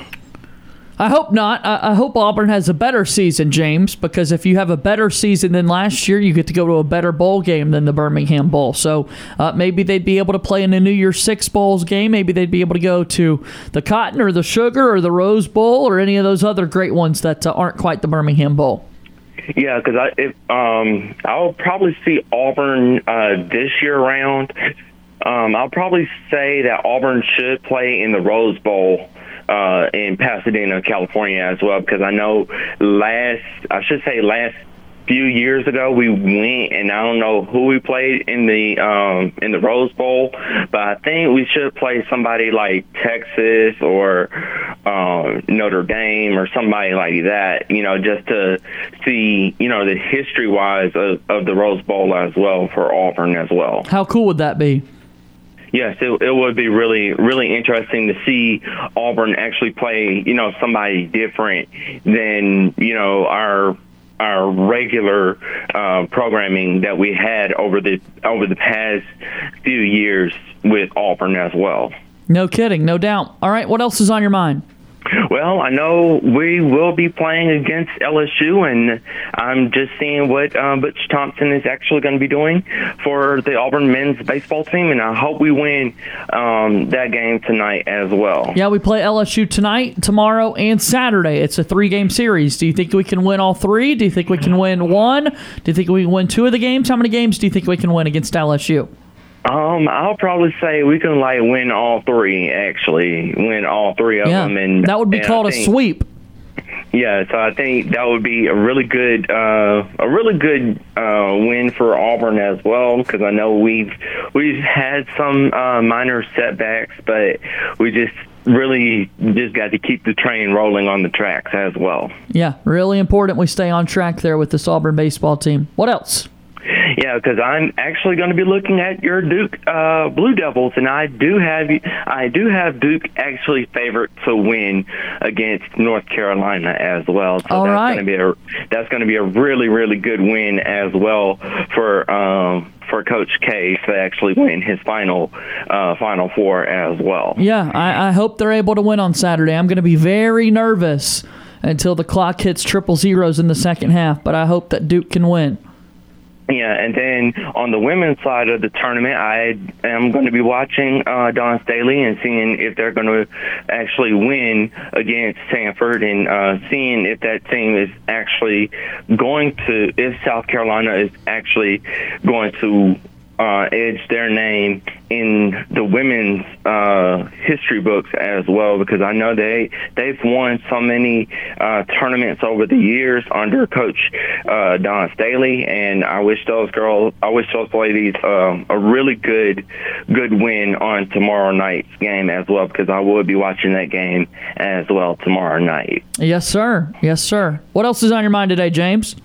I hope not. I, I hope Auburn has a better season, James, because if you have a better season than last year, you get to go to a better bowl game than the Birmingham Bowl. So uh, maybe they'd be able to play in the New Year's Six Bowls game. Maybe they'd be able to go to the Cotton or the Sugar or the Rose Bowl or any of those other great ones that uh, aren't quite the Birmingham Bowl. Yeah, because I if, um I'll probably see Auburn uh, this year round. Um, I'll probably say that Auburn should play in the Rose Bowl uh, in Pasadena, California, as well, because I know last I should say last few years ago we went and I don't know who we played in the um in the Rose Bowl, but I think we should play somebody like Texas or um Notre Dame or somebody like that, you know, just to see, you know, the history wise of, of the Rose Bowl as well for Auburn as well. How cool would that be? Yes, it, it would be really, really interesting to see Auburn actually play, you know, somebody different than, you know, our our regular uh, programming that we had over the over the past few years with Auburn as well. No kidding, no doubt. All right, what else is on your mind? Well, I know we will be playing against LSU, and I'm just seeing what uh, Butch Thompson is actually going to be doing for the Auburn men's baseball team, and I hope we win um, that game tonight as well. Yeah, we play LSU tonight, tomorrow, and Saturday. It's a three game series. Do you think we can win all three? Do you think we can win one? Do you think we can win two of the games? How many games do you think we can win against LSU? Um, I'll probably say we can like win all three. Actually, win all three of Yeah, them, and that would be and called a sweep. Yeah, so I think that would be a really good, uh, a really good uh, win for Auburn as well. Because I know we've we've had some uh, minor setbacks, but we just really just got to keep the train rolling on the tracks as well. Yeah, really important we stay on track there with this Auburn baseball team. What else? Yeah, because I'm actually going to be looking at your Duke uh, Blue Devils, and I do have I do have Duke actually favored to win against North Carolina as well. So All that's right. going to be a that's going to be a really really good win as well for. Um, for Coach K to actually win his final uh, Final Four as well. Yeah, I, I hope they're able to win on Saturday. I'm going to be very nervous until the clock hits triple zeros in the second half, but I hope that Duke can win. Yeah, and then on the women's side of the tournament, I am going to be watching uh, Dawn Staley and seeing if they're going to actually win against Sanford and uh, seeing if that team is actually going to, if South Carolina is actually going to uh, edge their name in the women's uh, history books as well because I know they they've won so many uh, tournaments over the years under Coach uh, Dawn Staley, and I wish those girls, I wish those ladies um, a really good good win on tomorrow night's game as well because I will be watching that game as well tomorrow night. Yes, sir. Yes, sir. What else is on your mind today, James?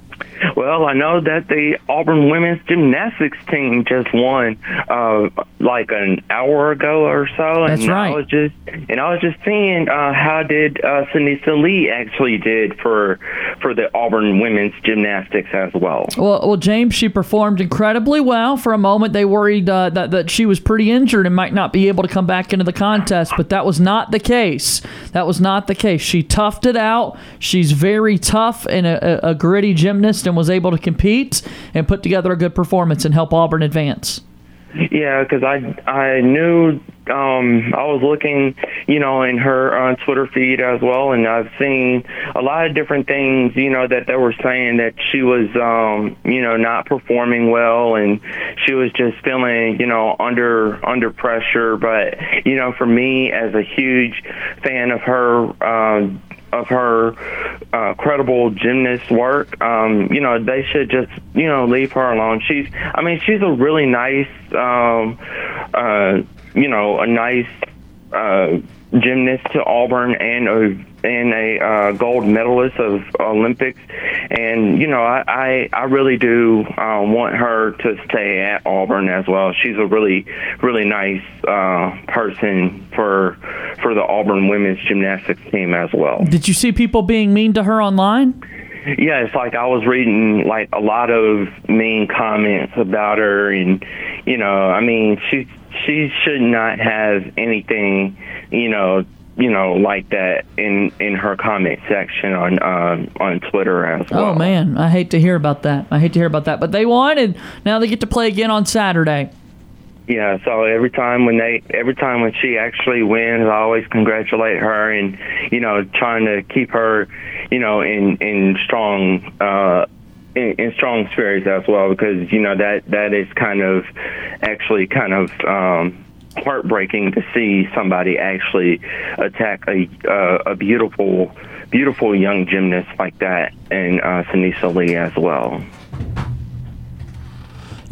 Well, I know that the Auburn women's gymnastics team just won uh, like an hour ago or so, That's and right. I was just and I was just seeing uh, how did uh, Lee actually did for for the Auburn women's gymnastics as well. Well, well, James, she performed incredibly well. For a moment, they worried uh, that that she was pretty injured and might not be able to come back into the contest, but that was not the case. That was not the case. She toughed it out. She's very tough and a, a, a gritty gymnast, and was able to compete and put together a good performance and help Auburn advance. Yeah, because I I knew um, I was looking, you know, in her uh, Twitter feed as well, and I've seen a lot of different things, you know, that they were saying that she was, um, you know, not performing well, and she was just feeling, you know, under under pressure. But you know, for me as a huge fan of her. Um, of her uh, credible gymnast work. Um, you know, they should just you know leave her alone. She's, I mean, she's a really nice, um, uh, you know, a nice uh, gymnast to Auburn and a and a uh, gold medalist of Olympics. And you know, I I, I really do uh, want her to stay at Auburn as well. She's a really really nice uh, person for for the Auburn women's gymnastics team as well. Did you see people being mean to her online? Yeah, it's like I was reading like a lot of mean comments about her, and you know, I mean, she she should not have anything, you know, you know, like that in in her comment section on um, on Twitter as well. Oh man, I hate to hear about that. I hate to hear about that. But they won, and now they get to play again on Saturday. Yeah, so every time when they, every time when she actually wins, I always congratulate her and, you know, trying to keep her, you know, in in strong, uh, in, in strong spirits as well because you know that that is kind of, actually kind of. um heartbreaking to see somebody actually attack a uh, a beautiful beautiful young gymnast like that and uh Sunisa Lee as well.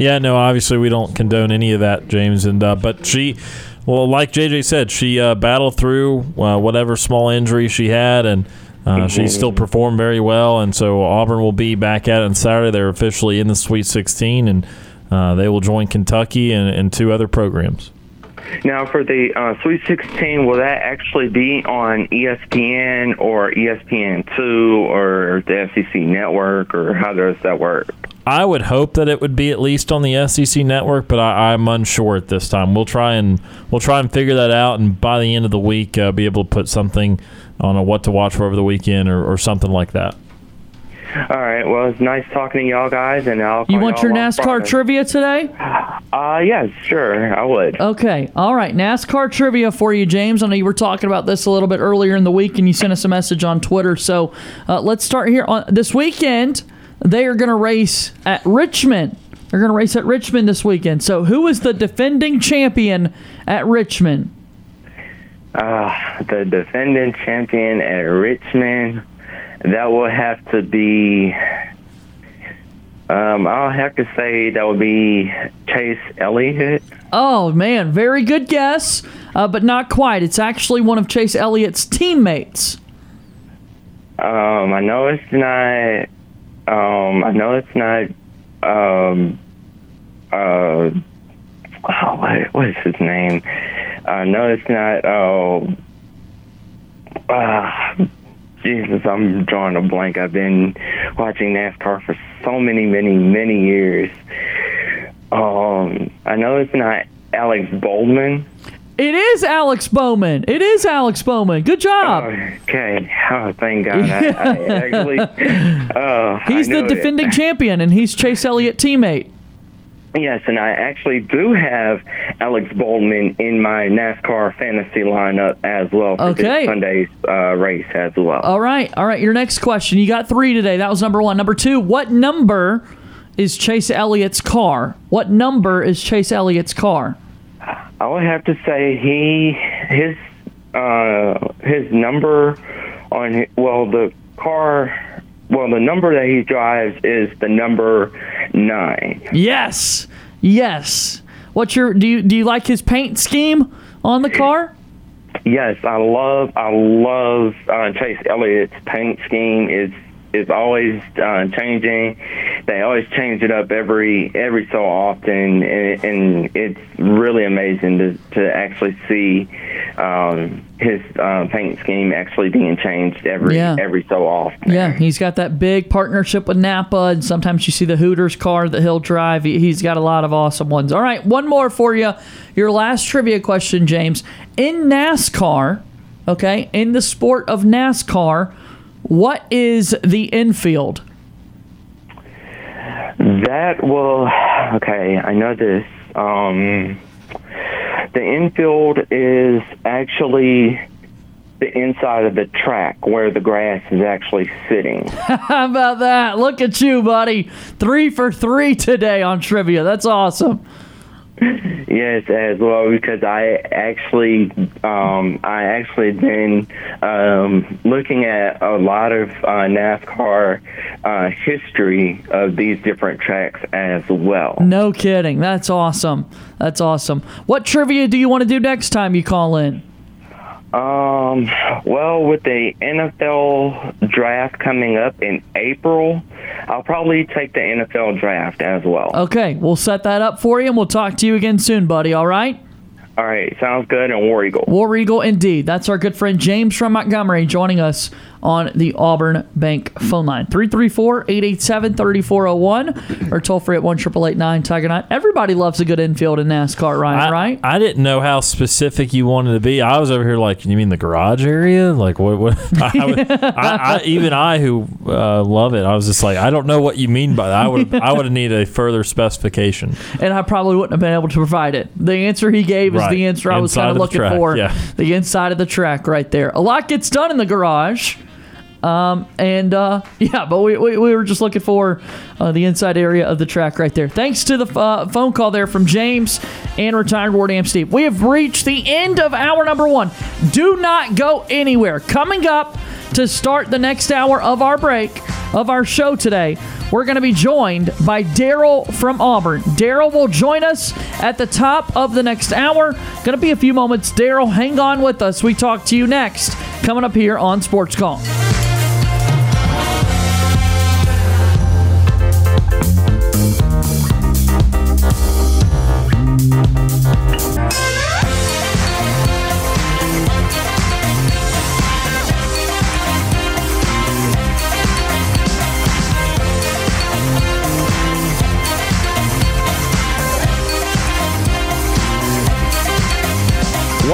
Yeah, no, obviously we don't condone any of that, James. And uh, but she, well, like JJ said, she uh, battled through uh, whatever small injury she had, and uh, she still performed very well. And so Auburn will be back at it on Saturday. They're officially in the Sweet 16, and uh, they will join Kentucky and, and two other programs. Now, for the uh, Sweet 16, will that actually be on ESPN or E ESPN2 or the SEC network, or how does that work? I would hope that it would be at least on the SEC network, but I, I'm unsure at this time. We'll try and we'll try and figure that out, and by the end of the week, uh, be able to put something on a what to watch for over the weekend or, or something like that. All right. Well, it's nice talking to y'all guys, and I'll. You call want y'all your NASCAR Friday. trivia today? Uh, yes, sure, I would. Okay. All right. NASCAR trivia for you, James. I know you were talking about this a little bit earlier in the week, and you sent us a message on Twitter. So uh, let's start here. On this weekend, they are going to race at Richmond. They're going to race at Richmond this weekend. So who is the defending champion at Richmond? Uh, the defending champion at Richmond. That will have to be. Um, I'll have to say that would be Chase Elliott. Oh man, very good guess, uh, but not quite. It's actually one of Chase Elliott's teammates. Um, I know it's not. Um, I know it's not. Um, uh, oh, what, what is his name? I know it's not. Oh, uh, Jesus, I'm drawing a blank. I've been watching NASCAR for so many, many, many years. Um, I know it's not Alex Bowman. It is Alex Bowman. It is Alex Bowman. Good job. Okay. Oh, thank God. I, (laughs) I actually. Oh, he's the defending that. champion, and he's Chase Elliott teammate. Yes, and I actually do have Alex Bowman in my NASCAR fantasy lineup as well for Okay. this Sunday's uh, race as well. All right, all right. Your next question. You got three today. That was number one. Number two. What number is Chase Elliott's car? What number is Chase Elliott's car? I would have to say he his uh, his number on hi- well the car well the number that he drives is the number nine. Yes, yes. What's your? Do you do you like his paint scheme on the car? Yes, I love I love uh, Chase Elliott's paint scheme. It's it's always uh, changing. They always change it up every every so often, and, and it's really amazing to to actually see um, his uh, paint scheme actually being changed every Yeah. every so often. Yeah, he's got that big partnership with Napa, and sometimes you see the Hooters car that he'll drive. He- He's got a lot of awesome ones. All right, one more for you. Your last trivia question, James. In NASCAR, okay, in the sport of NASCAR, what is the infield? That will okay. I know this. Um, the infield is actually the inside of the track where the grass is actually sitting. (laughs) How about that? Look at you, buddy. Three for three today on trivia. That's awesome. Yes, as well because I actually um, I actually been um, looking at a lot of uh, NASCAR uh, history of these different tracks as well. No kidding. That's awesome. That's awesome. What trivia do you want to do next time you call in? Um, well, with the NFL draft coming up in April, I'll probably take the NFL draft as well. Okay, we'll set that up for you and we'll talk to you again soon, buddy. All right? All right, sounds good. And War Eagle. War Eagle, indeed. That's our good friend James from Montgomery joining us on the Auburn Bank phone line. 334 887 3401 or toll free at 1 Tiger 9. Everybody loves a good infield in NASCAR, Ryan, I, right? I didn't know how specific you wanted to be. I was over here like, you mean the garage area? Like what? what (laughs) I, would- I, I, even I, who uh, love it, I was just like, I don't know what you mean by that. I would I would have needed a further specification. and I probably wouldn't have been able to provide it. The answer he gave is the answer I was kind of of looking track, for. yeah. The inside of the track right there. A lot gets done in the garage. Um, and uh, (laughs) yeah, but we, we, we were just looking for uh, the inside area of the track right there. Thanks to the uh, phone call there from James and retired War Dam Steve. We have reached the end of hour number one. Do not go anywhere. Coming up to start the next hour of our break of our show today, we're going to be joined by Daryl from Auburn. Daryl will join us at the top of the next hour. Going to be a few moments. Daryl, hang on with us. We talk to you next. Coming up here on Sports Call.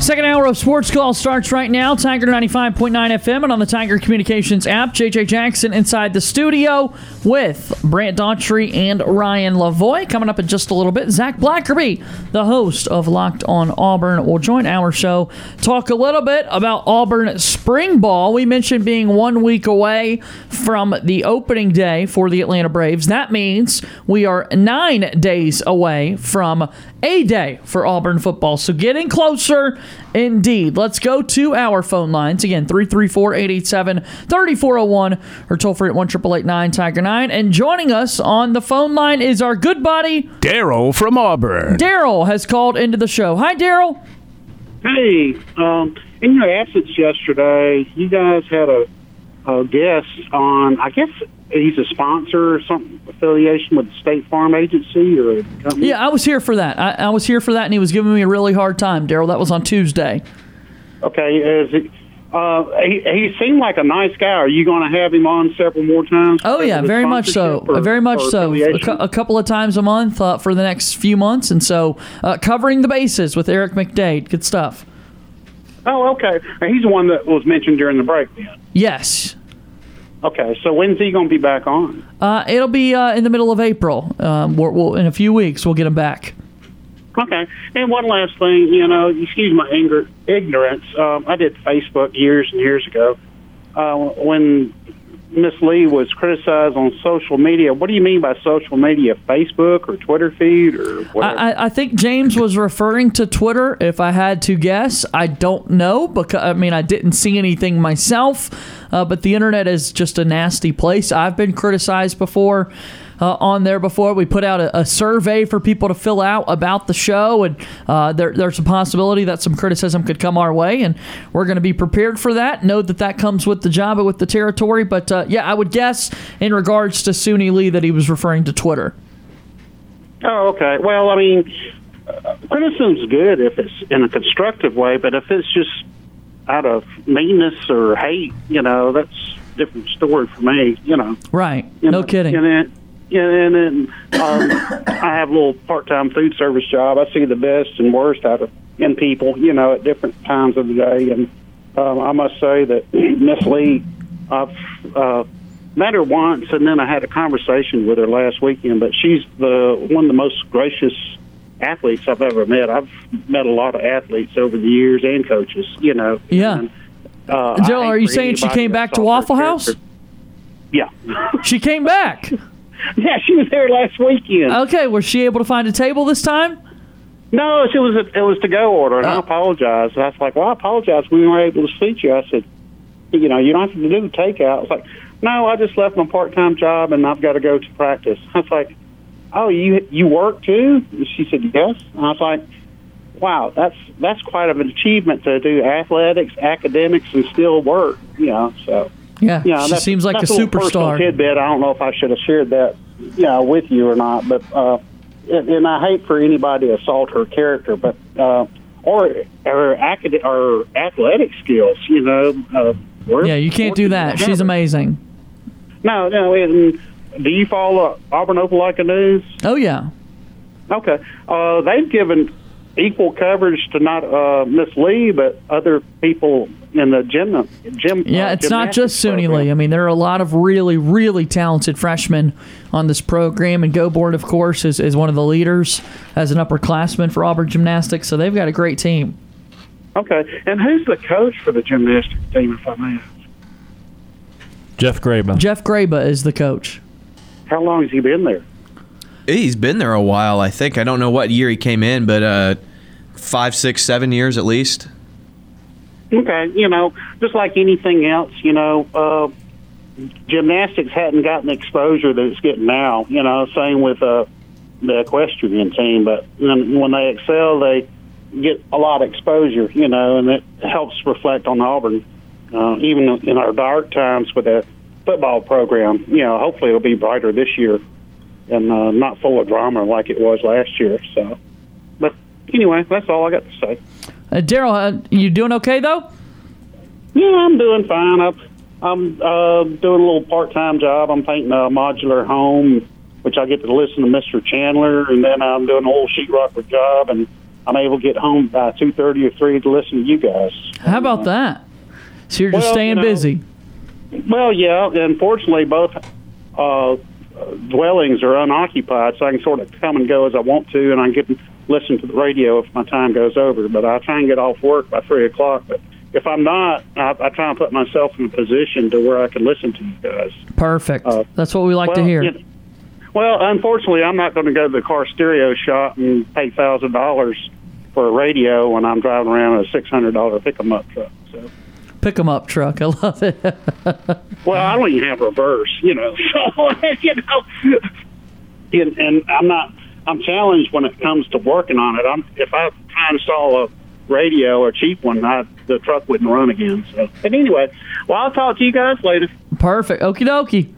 Second hour of Sports Call starts right now. Tiger 95.9 FM and on the Tiger Communications app. JJ Jackson inside the studio with Brant Daughtry and Ryan Lavoy. Coming up in just a little bit, Zach Blackerby, the host of Locked on Auburn, will join our show. Talk a little bit about Auburn spring ball. We mentioned being one week away from the opening day for the Atlanta Braves. That means we are nine days away from a day for Auburn football. So getting closer indeed. Let's go to our phone lines. Again, 334 887 3401 or toll free at 1 Tiger 9. And joining us on the phone line is our good buddy, Daryl from Auburn. Daryl has called into the show. Hi, Daryl. Hey, um, in your absence yesterday, you guys had a, a guest on, I guess he's a sponsor or some affiliation with the State Farm Agency or company? Yeah, I was here for that. I, I was here for that, and he was giving me a really hard time, Daryl. That was on Tuesday. Okay, is it, uh, he, he seemed like a nice guy. Are you going to have him on several more times? Oh yeah, very much so. or- very much so. A, cou- a couple of times a month uh, for the next few months, and so uh, covering the bases with Eric McDade. Good stuff. Oh, okay. He's the one that was mentioned during the break. Then. Yes. Okay, so when's he going to be back on? Uh, it'll be uh, in the middle of April. Um, we'll, we'll, in a few weeks, we'll get him back. Okay. And one last thing, you know, excuse my anger, ignorance. Um, I did Facebook years and years ago. Uh, when Miss Lee was criticized on social media, what do you mean by social media? Facebook or Twitter feed or whatever? I, I- think James was referring to Twitter. If I had to guess, I don't know because I mean I didn't see anything myself. Uh, but the internet is just a nasty place. I've been criticized before. Uh, on there before we put out a, a survey for people to fill out about the show and uh, there, there's a possibility that some criticism could come our way and we're going to be prepared for that know that that comes with the job and with the territory but uh, yeah i would guess in regards to suni lee that he was referring to twitter Oh, okay. Well, I mean, uh, criticism's good if it's in a constructive way, but if it's just out of meanness or hate, you know, that's a different story for me. You know. right You no know, kidding And yeah, and then um, (coughs) I have a little part-time food service job. I see the best and worst out of in people, you know, at different times of the day. And um, I must say that (clears throat) Miss Lee, I've uh, met her once, and then I had a conversation with her last weekend. But she's the one of the most gracious athletes I've ever met. I've met a lot of athletes over the years and coaches, you know. Yeah. And, uh, Jill, are you saying she came back to Waffle House? character- Yeah. she came back (laughs) (laughs) yeah, she was there last weekend. okay was she able to find a table this time No, it was a, it was to go order, and I Oh. apologized. I was like, "Well, I apologize. We weren't able to seat you." I said, "You know, you don't have to do takeout." I was like, "No, I just left my part time job, and I've got to go to practice." I was like, "Oh, you you work too?" And she said, "Yes." And I was like, "Wow, that's that's quite of an achievement to do athletics, academics, and still work." You know, so yeah know, she seems like a that's little personal superstar tidbit. I don't know if I should have shared that, you know, with you or not. But uh, and, I hate for anybody to assault her character, but uh, or or, acad- or athletic skills. You know, uh, yeah you can't do that she's amazing No, no. And do you follow Auburn Opelika News? oh yeah Okay. Uh, they've given equal coverage to not uh, Miss Lee, but other people in the gym. gym Yeah, uh, it's not just gymnastics Suni program. Lee. I mean, there are a lot of really, really talented freshmen on this program, and Gobourne, of course, is, is one of the leaders as an upperclassman for Auburn Gymnastics. So they've got a great team. Okay. And who's the coach for the gymnastics team, if I may ask? Jeff Graba. Jeff Graba is the coach. How long has he been there? He's been there a while, I think. I don't know what year he came in, but uh, five, six, seven years at least. Okay, you know, just like anything else, you know, uh, gymnastics hadn't gotten the exposure that it's getting now. You know, same with uh, the equestrian team, but when, they excel, they get a lot of exposure. You know, and it helps reflect on Auburn, uh, even in our dark times with the football program. You know, hopefully it'll be brighter this year. And uh, not full of drama like it was last year. So, but anyway, that's all I got to say. Uh, Daryl, uh, you doing okay though? Yeah, I'm doing fine. I've, I'm uh, doing a little part-time job. I'm painting a modular home, which I get to listen to Mr. Chandler, and then I'm doing a little sheetrocker job, and I'm able to get home by two thirty or three to listen to you guys. How about that? So you're just Well, staying you know, busy. Well, yeah. Unfortunately, both uh, dwellings are unoccupied, so I can sort of come and go as I want to, and I can get listen to the radio if my time goes over. But I try and get off work by three o'clock. But if I'm not, I, I try and put myself in a position to where I can listen to you guys. Perfect. Uh, That's what we like to hear. you know- well, unfortunately, I'm not going to go to the car stereo shop and pay thousand dollars for a radio when I'm driving around in a six hundred dollar pick 'em up truck. So, Pick 'em up truck. I love it. (laughs) well, I don't even have reverse, you know. (laughs) So, you know, and, and I'm not. I'm challenged when it comes to working on it. I'm if I try and install a radio, a cheap one, I, the truck wouldn't run again. So, but anyway, well, I'll talk to you guys later. Perfect. Okie dokie.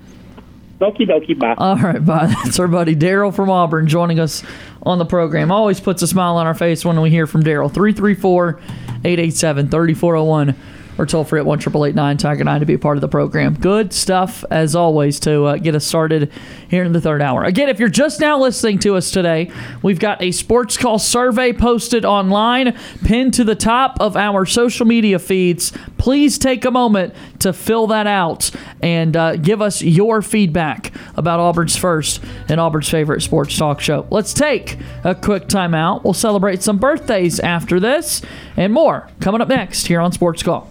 Okie dokie, bye. All right, bye. (laughs) That's our buddy Daryl from Auburn joining us on the program. Always puts a smile on our face when we hear from Daryl. 334 887 3401 or toll free at 1 Tiger 9 to be a part of the program. Good stuff, as always, to uh, get us started here in the third hour. Again, if you're just now listening to us today, we've got a sports call survey posted online, pinned to the top of our social media feeds. Please take a moment to fill that out and uh, give us your feedback about Auburn's first and Auburn's favorite sports talk show. Let's take a quick timeout. We'll celebrate some birthdays after this and more coming up next here on Sports Call.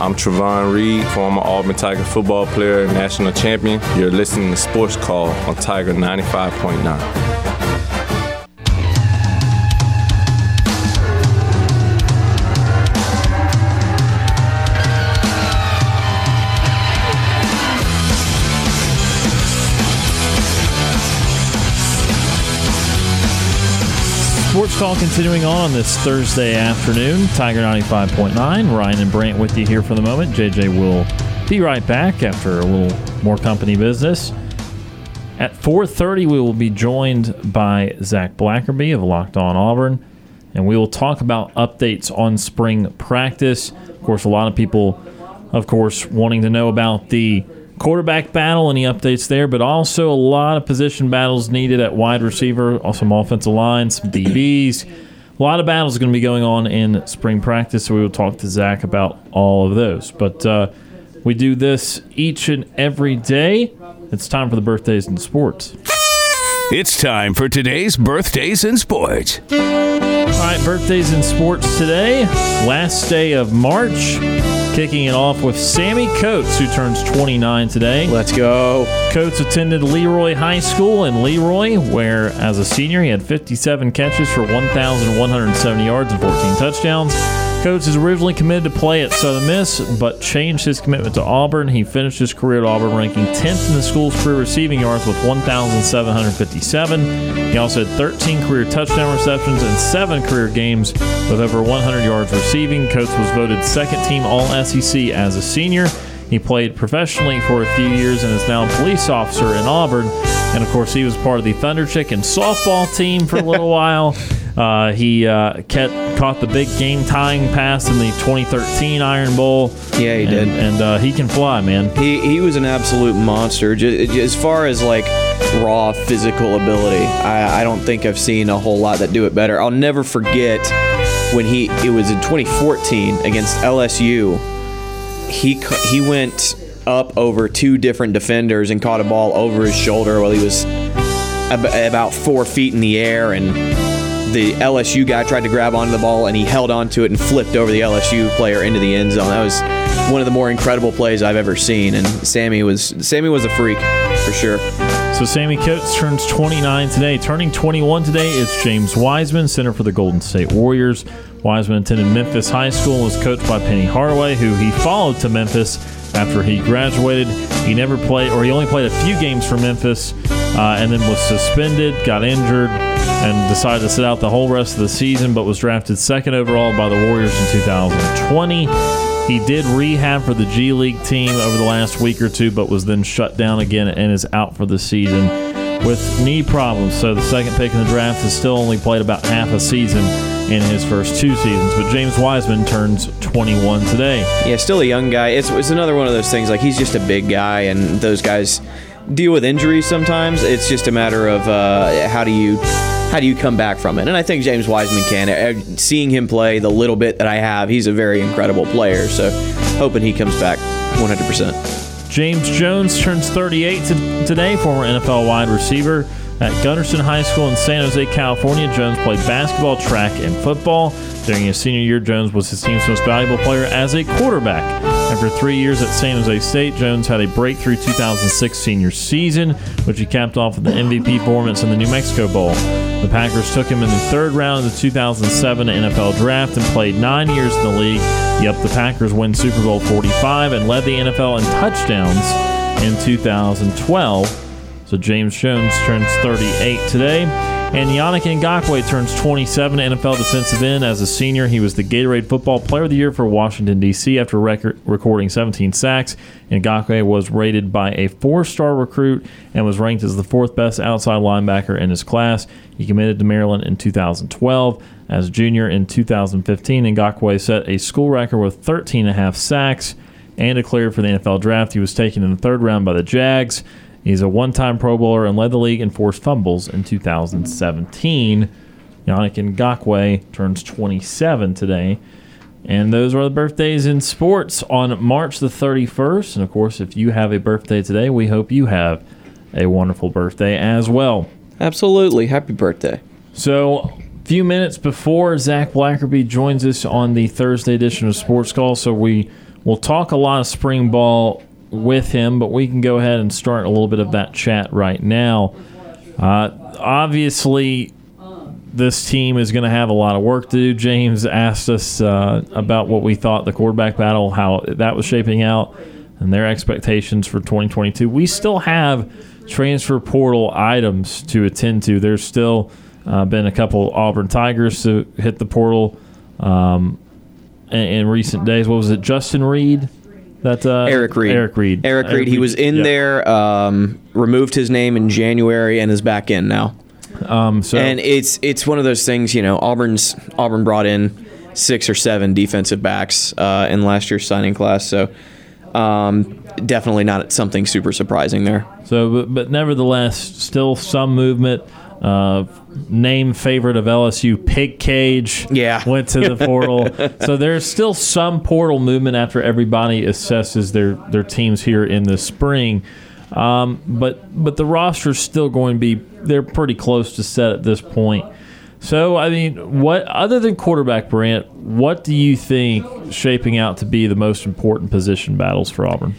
I'm Trovon Reed, former Auburn Tiger football player and national champion. You're listening to Sports Call on Tiger 95.9. Sports Call continuing on this Thursday afternoon. Tiger 95.9. Ryan and Brant with you here for the moment. JJ will be right back after a little more company business. At 4:30, we will be joined by Zach Blackerby of Locked On Auburn, and we will talk about updates on spring practice. Of course, a lot of people, of course, wanting to know about the quarterback battle, any updates there, but also a lot of position battles needed at wide receiver, some offensive line, some DBs. A lot of battles going to be going on in spring practice, so we will talk to Zach about all of those. But uh, we do this each and every day. It's time for the birthdays in sports. It's time for today's birthdays in sports. All right, birthdays in sports today. Last day of March. Kicking it off with Sammie Coates, who turns 29 today. Let's go. Coates attended Leroy High School in Leroy, where as a senior he had 57 catches for 1,170 yards and 14 touchdowns. Coates is originally committed to play at Southern Miss, but changed his commitment to Auburn. He finished his career at Auburn ranking 10th in the school's career receiving yards with 1,757. He also had 13 career touchdown receptions and seven career games with over 100 yards receiving. Coates was voted second team All SEC as a senior. He played professionally for a few years and is now a police officer in Auburn. And of course, he was part of the Thunder Chicken softball team for a little (laughs) while. Uh, he uh, kept, caught the big game tying pass in the 2013 Iron Bowl. Yeah, he and, did. And uh, he can fly, man. He he was an absolute monster. Ju- As far as like raw physical ability, I, I don't think I've seen a whole lot that do it better. I'll never forget when he it was in 2014 against LSU. He he went up over two different defenders and caught a ball over his shoulder while he was ab- about four feet in the air and the LSU guy tried to grab onto the ball and he held onto it and flipped over the LSU player into the end zone. That was one of the more incredible plays I've ever seen. And Sammie was Sammie was a freak for sure. So Sammie Coates turns 29 today. Turning 21 today is James Wiseman, center for the Golden State Warriors. Wiseman attended Memphis High School was coached by Penny Hardaway, who he followed to Memphis after he graduated. He never played, or he only played a few games for Memphis, uh, and then was suspended, got injured, and decided to sit out the whole rest of the season, but was drafted second overall by the Warriors in 2020. He did rehab for the G League team over the last week or two, but was then shut down again and is out for the season with knee problems. So the second pick in the draft has still only played about half a season in his first two seasons. But James Wiseman turns 21 today. Yeah, still a young guy. It's, it's another one of those things like he's just a big guy, and those guys deal with injuries sometimes. It's just a matter of uh, how do you how do you come back from it? And I think James Wiseman can. Uh, Seeing him play the little bit that I have, he's a very incredible player. So hoping he comes back 100%. James Jones turns 38 today, former NFL wide receiver. At Gunderson High School in San Jose, California, Jones played basketball, track, and football. During his senior year, Jones was his team's most valuable player as a quarterback. After three years at San Jose State, Jones had a breakthrough 2006 senior season, which he capped off with the MVP performance in the New Mexico Bowl. The Packers took him in the third round of the 2007 NFL Draft and played nine years in the league. Yep, the Packers win Super Bowl 45 and led the NFL in touchdowns in 2012. So James Jones turns 38 today. And Yannick Ngakoue turns 27 NFL defensive end. As a senior, he was the Gatorade Football Player of the Year for Washington, D.C. after record, recording 17 sacks. Ngakoue was rated by a four star recruit and was ranked as the fourth best outside linebacker in his class. He committed to Maryland in 2012. As a junior in 2015, Ngakoue set a school record with 13 and a half sacks and declared for the NFL draft. He was taken in the third round by the Jags. He's a one time Pro Bowler and led the league in forced fumbles in 2017. Yannick Ngakoue turns 27 today. And those are the birthdays in sports on March the 31st. And of course, if you have a birthday today, we hope you have a wonderful birthday as well. Absolutely. Happy birthday. So, a few minutes before Zach Blackerby joins us on the Thursday edition of Sports Call, so we will talk a lot of spring ball with him, but we can go ahead and start a little bit of that chat right now. Uh, obviously, this team is going to have a lot of work to do. James asked us uh, about what we thought the quarterback battle, how that was shaping out, and their expectations for 2022. We still have transfer portal items to attend to. There's still uh, been a couple Auburn Tigers to hit the portal um, in, in recent days. What was it, Justin Reed? That uh, Eric Reed. Eric Reed. Eric Reed. He was in there, um, removed his name in January, and is back in now. Um, so and it's it's one of those things, you know. Auburn's Auburn brought in six or seven defensive backs uh, in last year's signing class, so um, definitely not something super surprising there. So, but, but nevertheless, still some movement. Uh, name favorite of LSU, Pig Cage, Yeah. (laughs) went to the portal. so there's still some portal movement after everybody assesses their their teams here in the spring. Um, but but the roster's still going to be they're pretty close to set at this point. So I mean, what other than quarterback, Brant? What do you think shaping out to be the most important position battles for Auburn?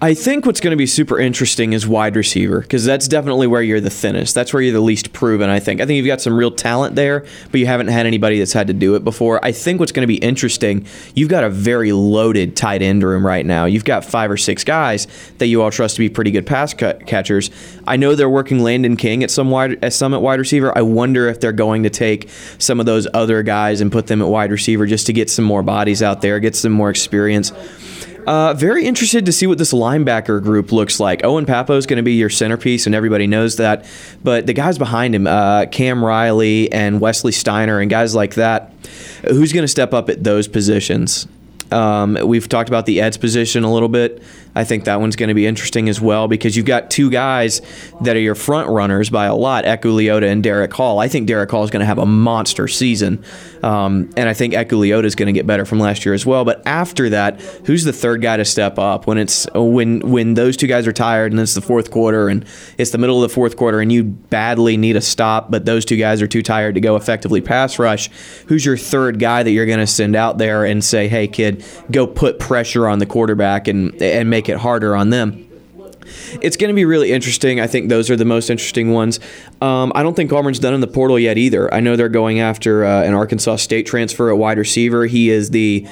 I think what's going to be super interesting is wide receiver because that's definitely where you're the thinnest. That's where you're the least proven. I think. I think you've got some real talent there, but you haven't had anybody that's had to do it before. I think what's going to be interesting, you've got a very loaded tight end room right now. You've got five or six guys that you all trust to be pretty good pass catchers. I know they're working Landon King at some wide at some at wide receiver. I wonder if they're going to take some of those other guys and put them at wide receiver just to get some more bodies out there, get some more experience. Uh, very interested to see what this linebacker group looks like. Owen Pappoe is going to be your centerpiece, and everybody knows that. But the guys behind him, uh, Cam Riley and Wesley Steiner, and guys like that, who's going to step up at those positions? Um, we've talked about the Ed's position a little bit. I think that one's going to be interesting as well because you've got two guys that are your front runners by a lot, Eku Leota and Derick Hall. I think Derick Hall is going to have a monster season, um, and I think Eku Leota is going to get better from last year as well. But after that, who's the third guy to step up when it's when when those two guys are tired and it's the fourth quarter and it's the middle of the fourth quarter and you badly need a stop, but those two guys are too tired to go effectively pass rush? Who's your third guy that you're going to send out there and say, "Hey, kid, go put pressure on the quarterback and and make it harder on them"? it's going to be really interesting. I think those are the most interesting ones. Um, I don't think Auburn's done in the portal yet either. I know they're going after uh, an Arkansas State transfer at wide receiver. He is the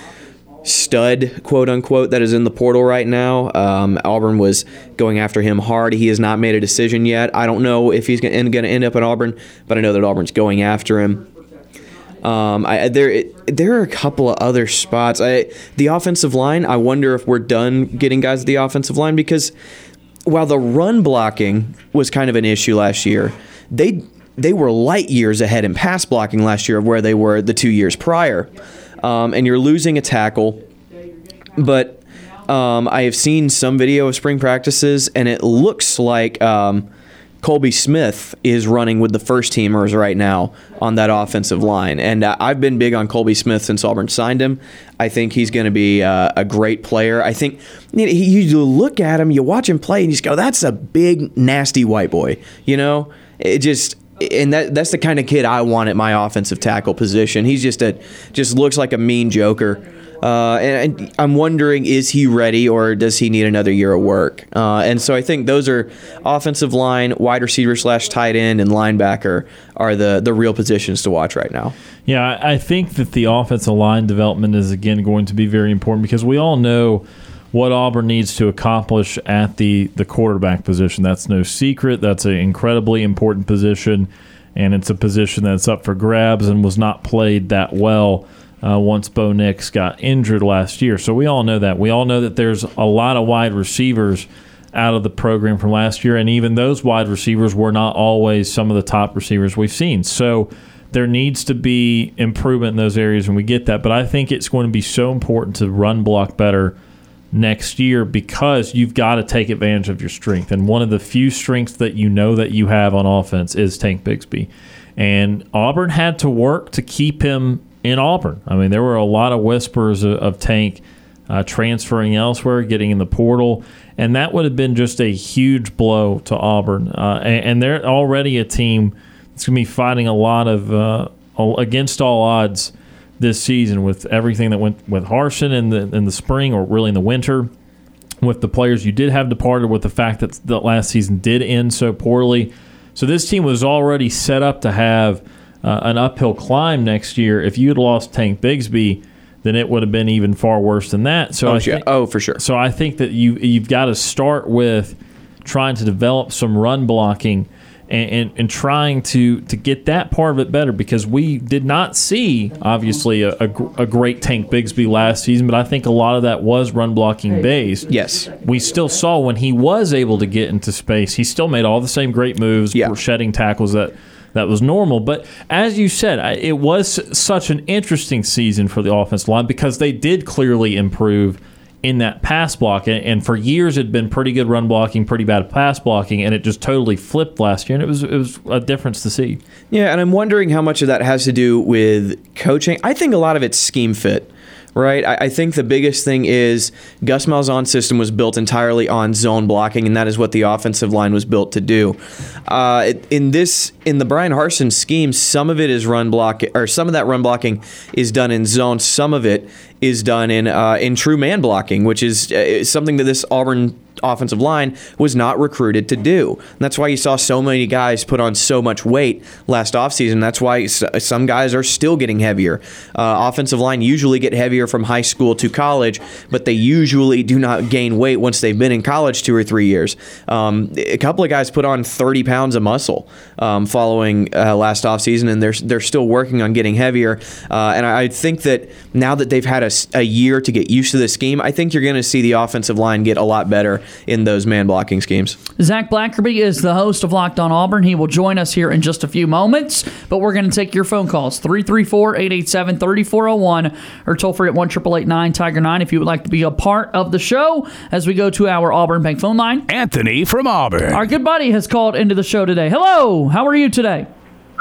stud, quote unquote, that is in the portal right now. Um, Auburn was going after him hard. He has not made a decision yet. I don't know if he's going to end up at Auburn, but I know that Auburn's going after him. Um, I, there, there are a couple of other spots. I, the offensive line. I wonder if we're done getting guys at the offensive line because while the run blocking was kind of an issue last year, they they were light years ahead in pass blocking last year of where they were the two years prior. Um, and you're losing a tackle, but um, I have seen some video of spring practices, and it looks like um, Colby Smith is running with the first teamers right now on that offensive line. And uh, I've been big on Colby Smith since Auburn signed him. I think he's going to be uh, a great player. I think you, know, you look at him, you watch him play, and you just go, that's a big, nasty white boy. You know, it just and that that's the kind of kid I want at my offensive tackle position. He's just a just looks like a mean joker. Uh, and, and, I'm wondering, is he ready or does he need another year of work? Uh, and so I think those are offensive line, wide receiver slash tight end, and linebacker are the the real positions to watch right now. Yeah, I think that the offensive line development is again going to be very important because we all know what Auburn needs to accomplish at the the quarterback position. That's no secret. That's an incredibly important position, and it's a position that's up for grabs and was not played that well uh, once Bo Nix got injured last year. So we all know that. We all know that there's a lot of wide receivers out of the program from last year, and even those wide receivers were not always some of the top receivers we've seen. So there needs to be improvement in those areas, and we get that. But I think it's going to be so important to run block better next year because you've got to take advantage of your strength. And one of the few strengths that you know that you have on offense is Tank Bigsby. And Auburn had to work to keep him in Auburn. I mean, there were a lot of whispers of, of Tank uh, transferring elsewhere, getting in the portal, and that would have been just a huge blow to Auburn. Uh, and, and, they're already a team that's going to be fighting a lot of uh, against all odds this season with everything that went with Harsin in the in the spring or really in the winter. With the players you did have departed, with the fact that the last season did end so poorly, so this team was already set up to have uh, an uphill climb next year. If you had lost Tank Bigsby, then it would have been even far worse than that. So oh, I think, oh for sure. So I think that you you've got to start with trying to develop some run blocking and, and, and, trying to, to get that part of it better because we did not see, obviously, a, a, a, great Tank Bigsby last season, but I think a lot of that was run blocking based. Yes. We still saw when he was able to get into space, he still made all the same great moves, yeah. shedding tackles that that was normal. But as you said, it was such an interesting season for the offensive line because they did clearly improve in that pass block. And for years, it had been pretty good run blocking, pretty bad pass blocking, and it just totally flipped last year. And it was it was a difference to see. Yeah, and I'm wondering how much of that has to do with coaching. I think a lot of it's scheme fit right? I, I, think the biggest thing is Gus Malzahn's system was built entirely on zone blocking, and that is what the offensive line was built to do. Uh, in this, in the Bryan Harsin scheme, some of it is run block, or some of that run blocking is done in zone. Some of it is done in uh, in true man blocking, which is uh, something that this Auburn offensive line was not recruited to do. And that's why you saw so many guys put on so much weight last offseason. That's why some guys are still getting heavier. Uh, offensive line usually get heavier from high school to college, but they usually do not gain weight once they've been in college two or three years. Um, a couple of guys put on 30 pounds of muscle um, following uh, last offseason, and they're, they're still working on getting heavier. Uh, and I think that now that they've had s- a, year to get used to the scheme, I think you're going to see the offensive line get a lot better in those man blocking schemes. Zach Blackerby is the host of Locked On Auburn. He will join us here in just a few moments, but we're going to take your phone calls 334 887 3401 or toll free at 1 Tiger 9 if you would like to be a part of the show as we go to our Auburn Bank phone line. Anthony from Auburn. Our good buddy has called into the show today. Hello, how are you today?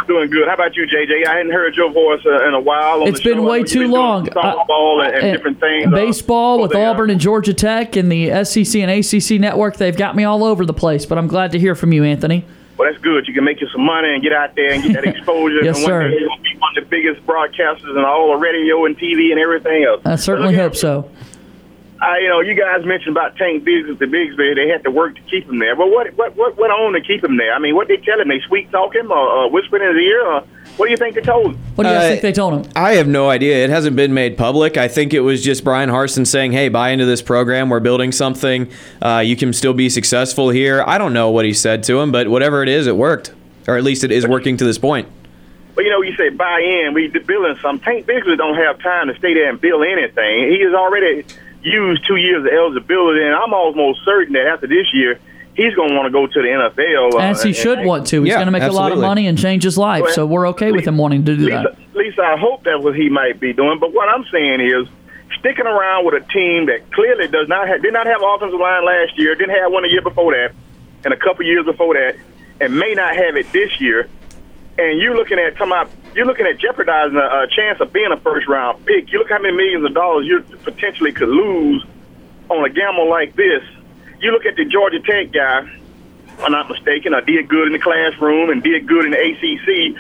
Doing good. How about you, JJ? I hadn't heard your voice uh, in a while. On It's been show. Way too been long. Softball and, and Uh, different things. uh, Baseball with. Auburn and Georgia Tech and the SEC and ACC network, they've got me all over the place, but I'm glad to hear from you, Anthony. Well, that's good. You can make you some money and get out there and get that (laughs) exposure. Yes, and one sir. you're going to be one of the biggest broadcasters in all the radio and TV and everything else. I certainly Look, hope so. I, you know, you guys mentioned about Tank Biggs at the Bigsby. They had to work to keep him there. But what what what went on to keep him there? I mean, what they tell him? They sweet talk him or uh, whispering in his ear? Or what do you think they told him? What do you Uh, think they told him? I have no idea. It hasn't been made public. I think it was just Bryan Harsin saying, "Hey, buy into this program. We're building something. Uh, you can still be successful here." I don't know what he said to him, but whatever it is, it worked, or at least it is working to this point. Well, you know, you say buy in. We building some. Tank Bigsby don't have time to stay there and build anything. He is already used two years of eligibility, and I'm almost certain that after this year, he's going to want to go to the NFL. uh, As he and- should and- want to. He's Yeah, going to make a lot of money and change his life, Well, so we're okay with him wanting to do At that. least, at least I hope that's what he might be doing. But what I'm saying is, sticking around with a team that clearly does not have, did not have offensive line last year, didn't have one the year before that, and a couple years before that, and may not have it this year. And you're looking at come out, you're looking at jeopardizing a, a chance of being a first round pick. You look how many millions of dollars you potentially could lose on a gamble like this. You look at the Georgia Tech guy, if I'm not mistaken, I did good in the classroom and did good in the ACC.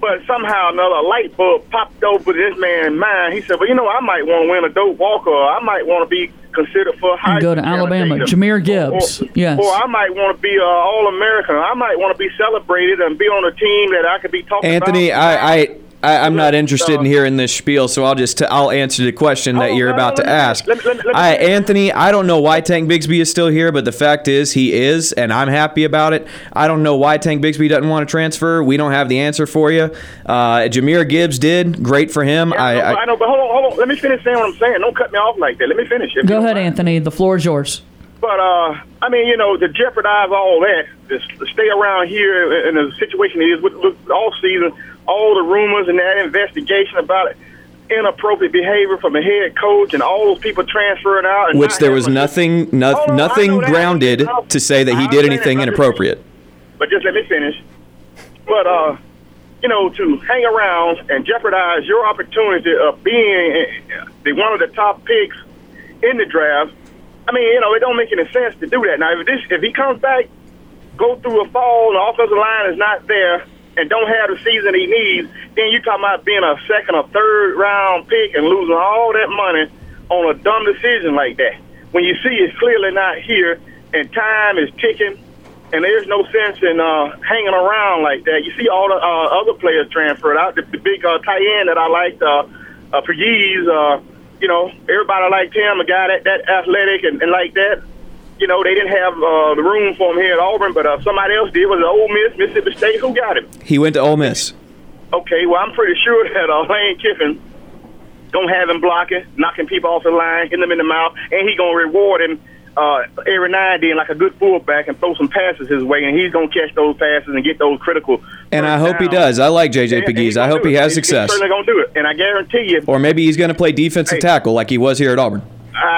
But somehow another light bulb popped over this man's mind. He said, "Well, you know, I might want to win a Doak Walker. I might want to be considered for a high Go to Alabama. Jahmyr Gibbs. Or, Yes. or I might want to be uh, All American. I might want to be celebrated and be on a team that I could be talking Anthony, about. I, I, I I'm not interested in hearing this spiel, so I'll just t- I'll answer the question that Oh, you're no, about no, to ask. let me- let me- let me- I, Anthony, I don't know why Tank Bigsby is still here, but the fact is he is, and I'm happy about it. I don't know why Tank Bigsby doesn't want to transfer. We don't have the answer for you. Uh, Jahmyr Gibbs did great for him. Yeah, I, I, know, I, I know, but hold on, hold on. Let me finish saying what I'm saying. Don't cut me off like that. Let me finish. Go ahead, mind. Anthony. The floor is yours. But uh, I mean, you know, to jeopardize all that, to, to stay around here in the situation it is with, with all season, all the rumors and that investigation about it, inappropriate behavior from a head coach and all those people transferring out. And which there was nothing, no, on, nothing grounded to say that he did anything inappropriate. But just let me finish. But uh, you know, to hang around and jeopardize your opportunity of being uh, the one of the top picks in the draft. I mean, you know, it don't make any sense to do that. Now, if this, if he comes back, go through a fall, and the offensive line is not there, and don't have the season he needs, then you talking about being a second or third round pick and losing all that money on a dumb decision like that. When you see it's clearly not here, and time is ticking, and there's no sense in uh, hanging around like that. You see all the uh, other players transferred out. The, the big uh, tight end that I liked, uh, uh, Perez, uh, you know, everybody liked him, a guy that, that athletic and, and like that. You know, they didn't have uh, the room for him here at Auburn, but uh, somebody else did. Was it Ole Miss, Mississippi State? Who got him? He went to Ole Miss. Okay, well, I'm pretty sure (laughs) that uh, Lane Kiffin gonna have him blocking, knocking people off the line, hitting them in the mouth, and he gonna reward him uh, every now and then like a good fullback and throw some passes his way, and he's gonna catch those passes and get those critical. And I hope he does. I like JJ Pegues. I hope he has He's- success. He's certainly gonna do it, and I guarantee you. Or maybe he's going to play defensive Hey. tackle like he was here at Auburn.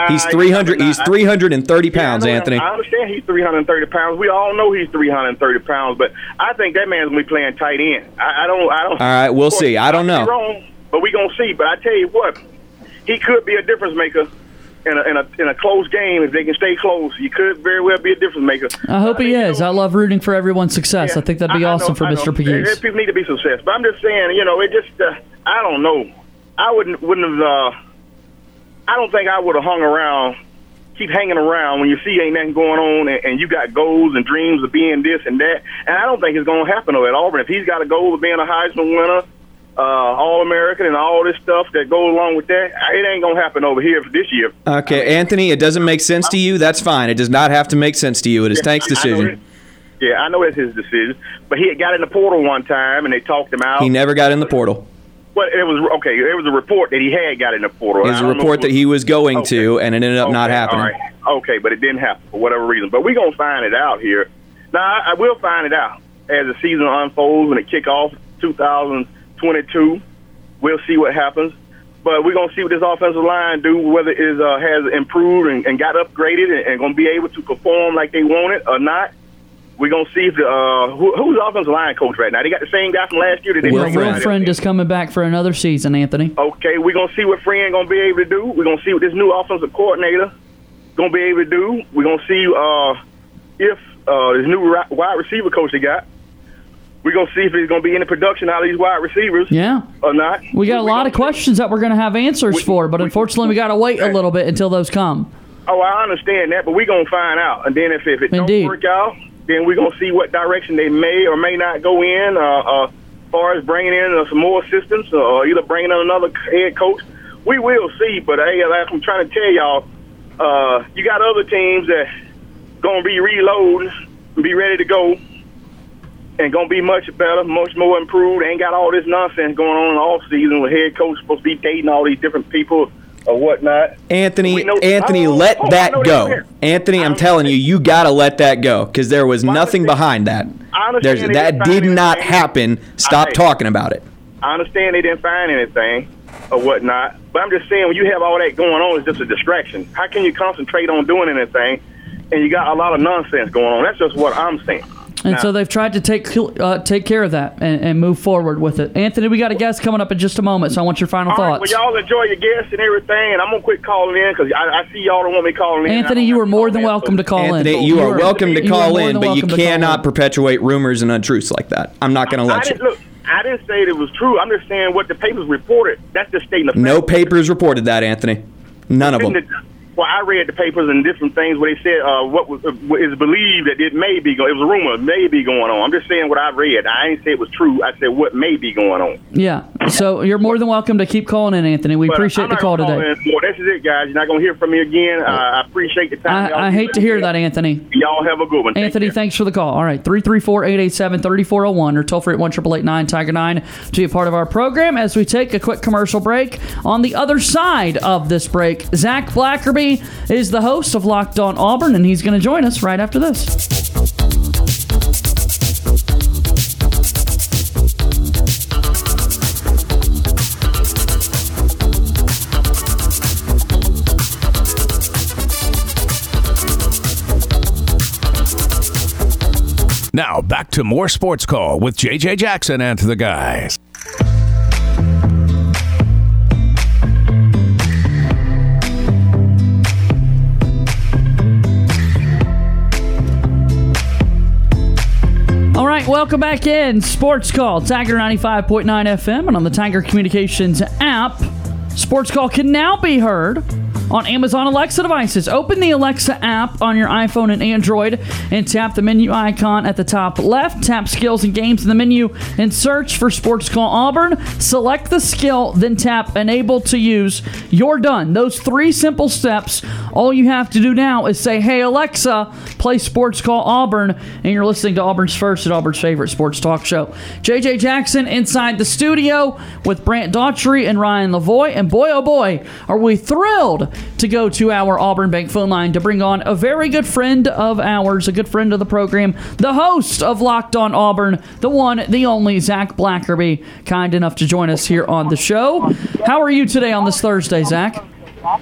He's 300. He's I- 330 Yeah, I pounds, Anthony. I understand he's 330 pounds. We all know he's 330 pounds, but I think that man's gonna be playing tight end. I, I don't. I don't. All right, we'll course, see. I don't know. Wrong, but we gonna see. But I tell you what, he could be a difference maker. In a, in, a, in a close game, if they can stay close, he could very well be a difference maker. I hope he is. know, I love rooting for everyone's success. I think that'd be I- I awesome know- for I. Mr. Pegues. People need to be success, but I'm just saying, you know, it just uh, I don't know. I wouldn't wouldn't have. Uh, I don't think I would have hung around, keep hanging around when you see ain't nothing going on, and, and you got goals and dreams of being this and that. And I don't think it's going to happen though at Auburn. If he's got a goal of being a Heisman winner, uh, All American, and all this stuff that goes along with that, it ain't going to happen over here for this year. Okay, Anthony, it doesn't make sense to you. That's fine. It does not have to make sense to you. It is Tank's decision. Yeah, I know it's his decision, but he had got in the portal one time, and they talked him out. He never got in the portal. Well, it was okay. There was a report that he had got in the portal. It was a report if that he was going to, and it ended up not happening. All right. Okay, but it didn't happen for whatever reason. But we're gonna find it out here. Now I, I will find it out as the season unfolds when it kick off 2022. We'll see what happens. But we're gonna see what this offensive line do, whether it is, uh, has improved and, and got upgraded and, and gonna be able to perform like they want it or not. We're gonna see if the uh, who, who's the offensive line coach right now. They got the same guy from last year. That they Will, in. Friend is coming back for another season, Anthony. Okay, we're gonna see what Friend gonna be able to do. We're gonna see what this new offensive coordinator gonna be able to do. We're gonna see uh, if uh, this new wide receiver coach they got. We're gonna see if he's gonna be any production out of these wide receivers Yeah. or not. We got a lot of questions that we're going to have answers for, but unfortunately, we got to wait a little bit until those come. Oh, I understand that, but we're gonna find out. And then if, if it Indeed. don't work out, then we're gonna see what direction they may or may not go in. Uh, uh, as far as bringing in uh, some more assistants, or either bringing in another head coach, we will see. But hey, like I'm trying to tell y'all, uh, you got other teams that gonna be reloading, be ready to go, and gonna be much better, much more improved. Ain't got all this nonsense going on in the off season with head coach supposed to be dating all these different people or whatnot. Anthony, know- Anthony, let oh, that go. Anthony, I'm telling you, you gotta let that go because there was nothing behind that. There's, that didn't not anything. happen. Stop I- talking about it. I understand they didn't find anything or whatnot, but I'm just saying when you have all that going on, it's just a distraction. How can you concentrate on doing anything and you got a lot of nonsense going on? That's just what I'm saying. And Now- so they've tried to take uh, take care of that and, and move forward with it. Anthony, we got a guest coming up in just a moment, so I want your final All right, thoughts. well, y'all enjoy your guests and everything, and I'm gonna quit calling in because I, I see y'all don't want me calling in. Anthony, you are more than welcome to call in. Anthony, you are welcome to call in, but you welcome to call cannot perpetuate rumors and untruths like that. I'm not gonna I let you. didn't look. I didn't say it was true. I'm just saying what the papers reported. That's just stating the No papers reported that, Anthony. None of them. Well, I read the papers and different things where they said uh, what was uh, what is believed that it may be going. It was a rumor, may be going on. I'm just saying what I read. I ain't say it was true. I said what may be going on. Yeah, so you're more than welcome to keep calling in, Anthony. We But appreciate the call today. anymore. This is it, guys. You're not gonna hear from me again. Uh, I appreciate the time. y'all I, I hate to hear that, Anthony. Y'all have a good one. Take Anthony, care. thanks for the call. All right, 334-887-3401 or toll free at 1 Tiger 9 to be a part of our program as we take a quick commercial break. On the other side of this break, Zach Blackerby is the host of Locked On Auburn, and he's going to join us right after this. Now back to more Sports Call with JJ Jackson and the guys. Right, welcome back in. Sports Call, Tiger 95.9 FM, and on the Tiger Communications app. Sports Call can now be heard on Amazon Alexa devices. Open the Alexa app on your iPhone and Android and tap the menu icon at the top left. Tap skills and games in the menu and search for Sports Call Auburn. Select the skill, then tap enable to use. You're done. Those three simple steps. All you have to do now is say, Hey, Alexa, play Sports Call Auburn, and you're listening to Auburn's first and Auburn's favorite sports talk show. JJ Jackson inside the studio with Brant Daughtry and Ryan Lavoie. And boy, oh boy, are we thrilled to go to our Auburn Bank phone line to bring on a very good friend of ours, a good friend of the program, the host of Locked On Auburn, the one, the only Zach Blackerby, kind enough to join us here on the show. How are you today on this Thursday, Zach?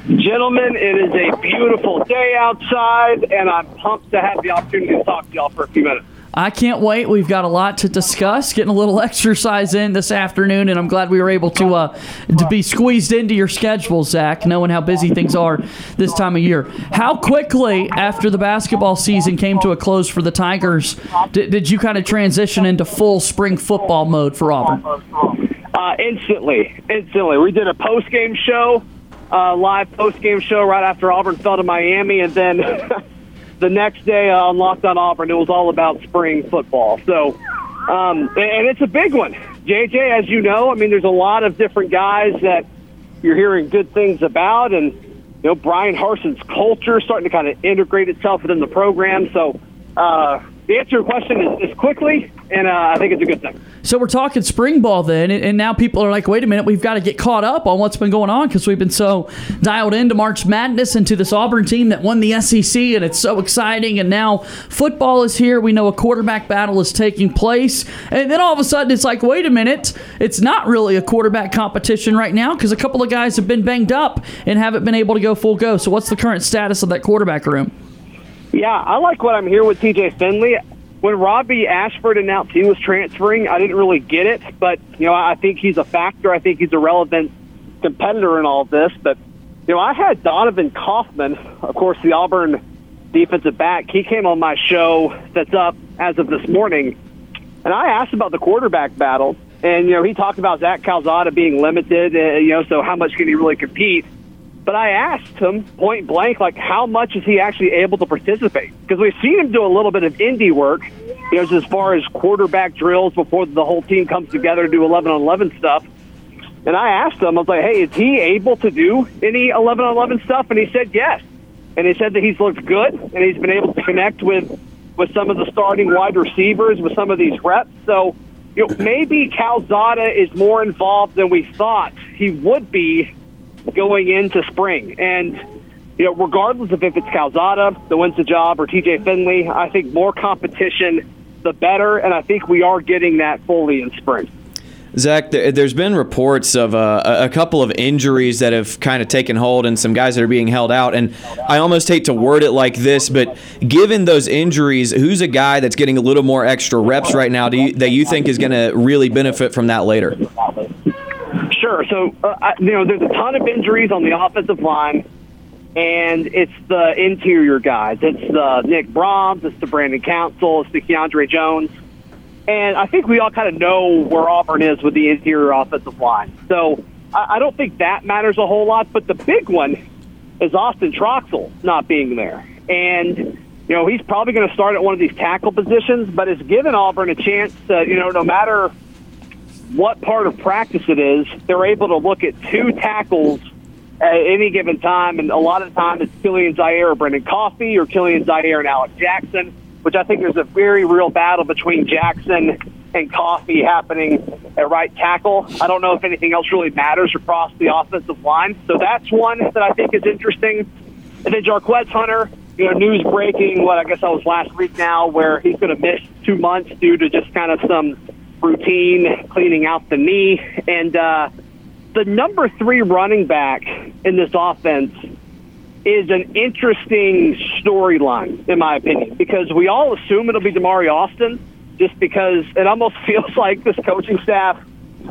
Gentlemen, it is a beautiful day outside, and I'm pumped to have the opportunity to talk to y'all for a few minutes. I can't wait. We've got a lot to discuss. Getting a little exercise in this afternoon, and I'm glad we were able to uh, to be squeezed into your schedule, Zach, knowing how busy things are this time of year. How quickly after the basketball season came to a close for the Tigers did, did you kind of transition into full spring football mode for Auburn? Uh, instantly, instantly. We did a post game show, uh, live post game show right after Auburn fell to Miami, and then (laughs) the next day uh, on Locked On Auburn, it was all about spring football. So, um, and it's a big one. JJ, as you know, I mean, there's a lot of different guys that you're hearing good things about, and you know, Bryan Harsin's culture starting to kind of integrate itself within the program. So, uh, the answer to your question is, is quickly. and uh, I think it's a good thing. So we're talking spring ball then, and now people are like, wait a minute, we've got to get caught up on what's been going on because we've been so dialed into March Madness and to this Auburn team that won the SEC, and it's so exciting. And now football is here. We know a quarterback battle is taking place, and then all of a sudden it's like, wait a minute, it's not really a quarterback competition right now because a couple of guys have been banged up and haven't been able to go full go. So what's the current status of that quarterback room? Yeah, I like what I'm hearing with TJ Finley when Robbie Ashford announced he was transferring, I didn't really get it, but you know, I think he's a factor. I think he's a relevant competitor in all this. But you know, I had Donovan Kaufman, of course, the Auburn defensive back. He came on my show that's up as of this morning, and I asked about the quarterback battle. And you know, he talked about Zach Calzada being limited. Uh, you know, so how much can he really compete? But I asked him point blank, like, how much is he actually able to participate? Because we've seen him do a little bit of indie work, you know, as far as quarterback drills before the whole team comes together to do 11 on 11 stuff. And I asked him, I was like, hey, is he able to do any 11 on 11 stuff? And he said yes. And he said that he's looked good and he's been able to connect with, with some of the starting wide receivers with some of these reps. So, you know, maybe Calzada is more involved than we thought he would be going into spring. And, you know, regardless of if it's Calzada that wins the job or TJ Finley, I think more competition, the better. And I think we are getting that fully in spring. Zach, there's been reports of uh, a couple of injuries that have kind of taken hold and some guys that are being held out. And I almost hate to word it like this, but given those injuries, who's a guy that's getting a little more extra reps right now you, that you think is going to really benefit from that later? Sure. So, uh, I, you know, there's a ton of injuries on the offensive line, and it's the interior guys. It's the Nick Brahms, it's the Brandon Council, it's the Keiondre Jones. And I think we all kind of know where Auburn is with the interior offensive line. So I, I don't think that matters a whole lot. But the big one is Austin Troxell not being there. And, you know, he's probably going to start at one of these tackle positions, but it's given Auburn a chance to, you know, no matter – what part of practice it is, they're able to look at two tackles at any given time, and a lot of the time it's Kilian Zierer or Brendan Coffey or Kilian Zierer and Alex Jackson, which I think there's a very real battle between Jackson and Coffey happening at right tackle. I don't know if anything else really matters across the offensive line, so that's one that I think is interesting. And then Jarquez Hunter, you know, news breaking, what I guess that was last week now, where he's going to miss two months due to just kind of some routine, cleaning out the knee. And uh, the number three running back in this offense is an interesting storyline, in my opinion, because we all assume it'll be Damari Alston, just because it almost (laughs) feels like this coaching staff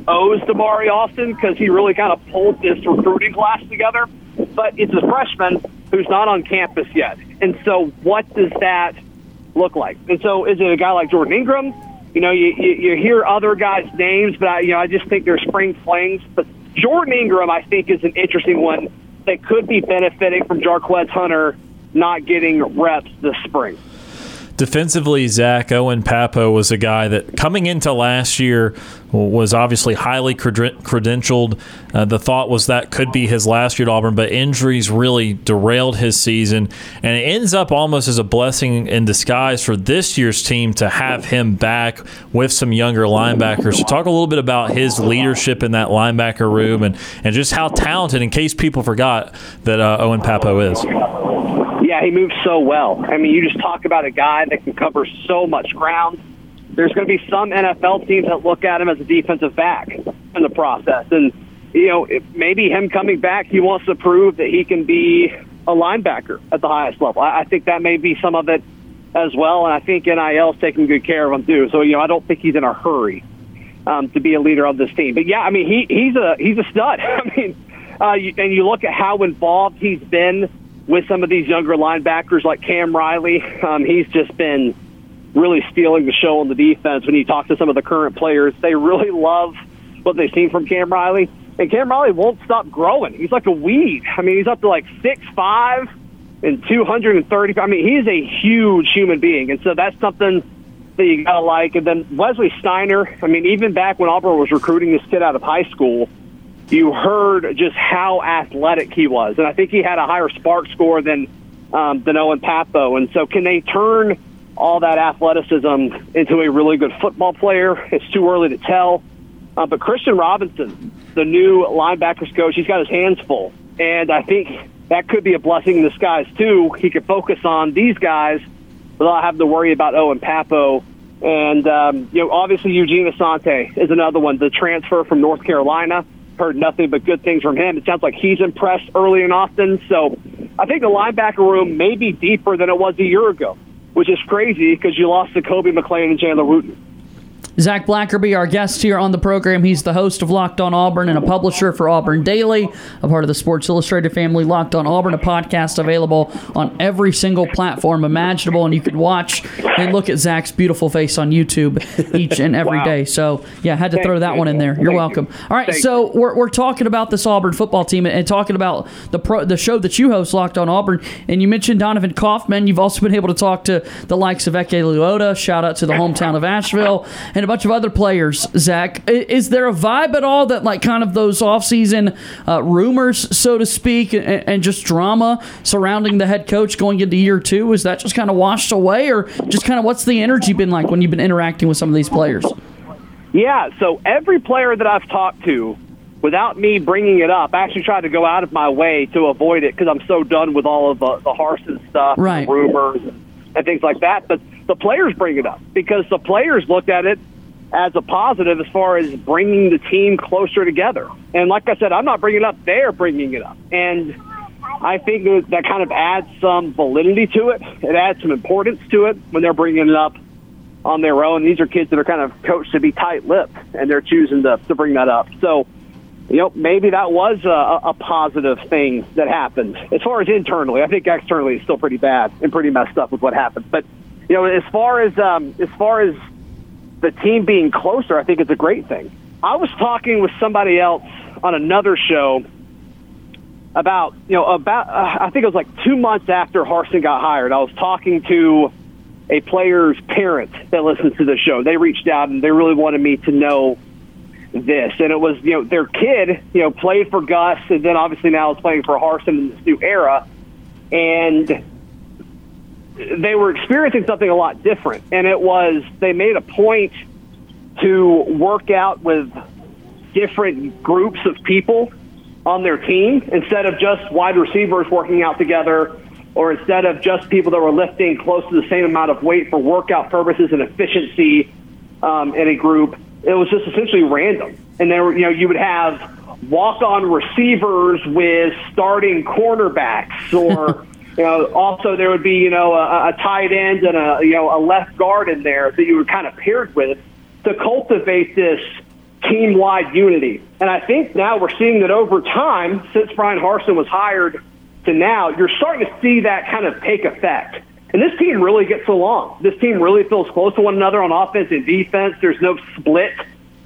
owes Damari Alston because he really kind of pulled this recruiting class together. But it's a freshman who's not on campus yet. And so, what does that look like? And so, is it a guy like Jordan Ingram? You know, you, you, you hear other guys' names, but I, you know, I just think they're spring flings. But Jordan Ingram, I think, is an interesting one that could be benefiting from Jarquez Hunter not getting reps this spring. Defensively, Zach Owen Pappoe was a guy that coming into last year was obviously highly credentialed. Uh, the thought was that could be his last year at Auburn, but injuries really derailed his season, and it ends up almost as a blessing in disguise for this year's team to have him back with some younger linebackers. So, talk a little bit about his leadership in that linebacker room and, and just how talented, in case people forgot, that uh, Owen Pappoe is. Yeah, he moves so well. I mean, you just talk about a guy that can cover so much ground. There's going to be some NFL teams that look at him as a defensive back in the process. And, you know, maybe him coming back, he wants to prove that he can be a linebacker at the highest level. I, I think that may be some of it as well. And I think NIL is taking good care of him, too. So, you know, I don't think he's in a hurry um, to be a leader of this team. But, yeah, I mean, he, he's, a, he's a stud. (laughs) I mean, uh, you, and you look at how involved he's been with some of these younger linebackers like Cam Riley. Um, he's just been really stealing the show on the defense. When you talk to some of the current players, they really love what they've seen from Cam Riley. And Cam Riley won't stop growing. He's like a weed. I mean, he's up to like six five and 230. I mean, he's a huge human being. And so that's something that you got to like. And then Wesley Steiner, I mean, even back when Auburn was recruiting this kid out of high school, you heard just how athletic he was, and I think he had a higher SPARQ score than um, than Owen Pappoe. And so, can they turn all that athleticism into a really good football player. It's too early to tell. Uh, but Christian Robinson, the new linebackers coach, he's got his hands full. And I think that could be a blessing in disguise, too. He could focus on these guys without having to worry about Owen Pappoe. And, um, you know, obviously Eugene Asante is another one, the transfer from North Carolina. Heard nothing but good things from him. It sounds like he's impressed early and often. So I think the linebacker room may be deeper than it was a year ago, which is crazy because you lost Zakoby McClain and Chandler Wooten. Zach Blackerby, our guest here on the program. He's the host of Locked On Auburn and a publisher for Auburn Daily, a part of the Sports Illustrated family. Locked On Auburn, a podcast available on every single platform imaginable, and you can watch and look at Zach's beautiful face on YouTube each and every Wow. day. So, yeah, had to Thank throw that you. one in there. You're Thank welcome. you. All right, Thank so we're, we're talking about this Auburn football team and, and talking about the pro, the show that you host, Locked On Auburn, and you mentioned Donovan Kaufman. You've also been able to talk to the likes of Eku Leota. Shout out to the hometown of Asheville and bunch of other players. Zach, is there a vibe at all that like kind of those offseason uh, rumors, so to speak, and, and just drama surrounding the head coach going into year two? Is that just kind of washed away, or just kind of what's the energy been like when you've been interacting with some of these players? Yeah, so every player that I've talked to, without me bringing it up, I actually tried to go out of my way to avoid it because I'm so done with all of the, the Harsin stuff, Right. rumors, and things like that. But the players bring it up because the players looked at it as a positive as far as bringing the team closer together. And like I said, I'm not bringing it up; they're bringing it up, and I think that, kind of adds some validity to it. It adds some importance to it when they're bringing it up on their own. These are kids that are kind of coached to be tight-lipped, and they're choosing to, to bring that up. So, you know, maybe that was a, a positive thing that happened. As far as internally, I think externally it's still pretty bad and pretty messed up with what happened. But you know, as far as um, as far as the team being closer, I think it's a great thing. I was talking with somebody else on another show about you know about uh, I think it was like two months after Harsin got hired. I was talking to a player's parent that listens to the show. They reached out and they really wanted me to know this, and it was you know their kid you know played for Gus and then obviously now is playing for Harsin in this new era, and they were experiencing something a lot different, and it was they made a point to work out with different groups of people on their team instead of just wide receivers working out together or instead of just people that were lifting close to the same amount of weight for workout purposes and efficiency um, in a group. It was just essentially random. And there were, you know, you would have walk-on receivers with starting cornerbacks or (laughs) you know, also there would be, you know, a, a tight end and a, you know, a left guard in there that you were kind of paired with to cultivate this team-wide unity. And I think now we're seeing that over time, since Bryan Harsin was hired to now, you're starting to see that kind of take effect. And this team really gets along. This team really feels close to one another on offense and defense. There's no split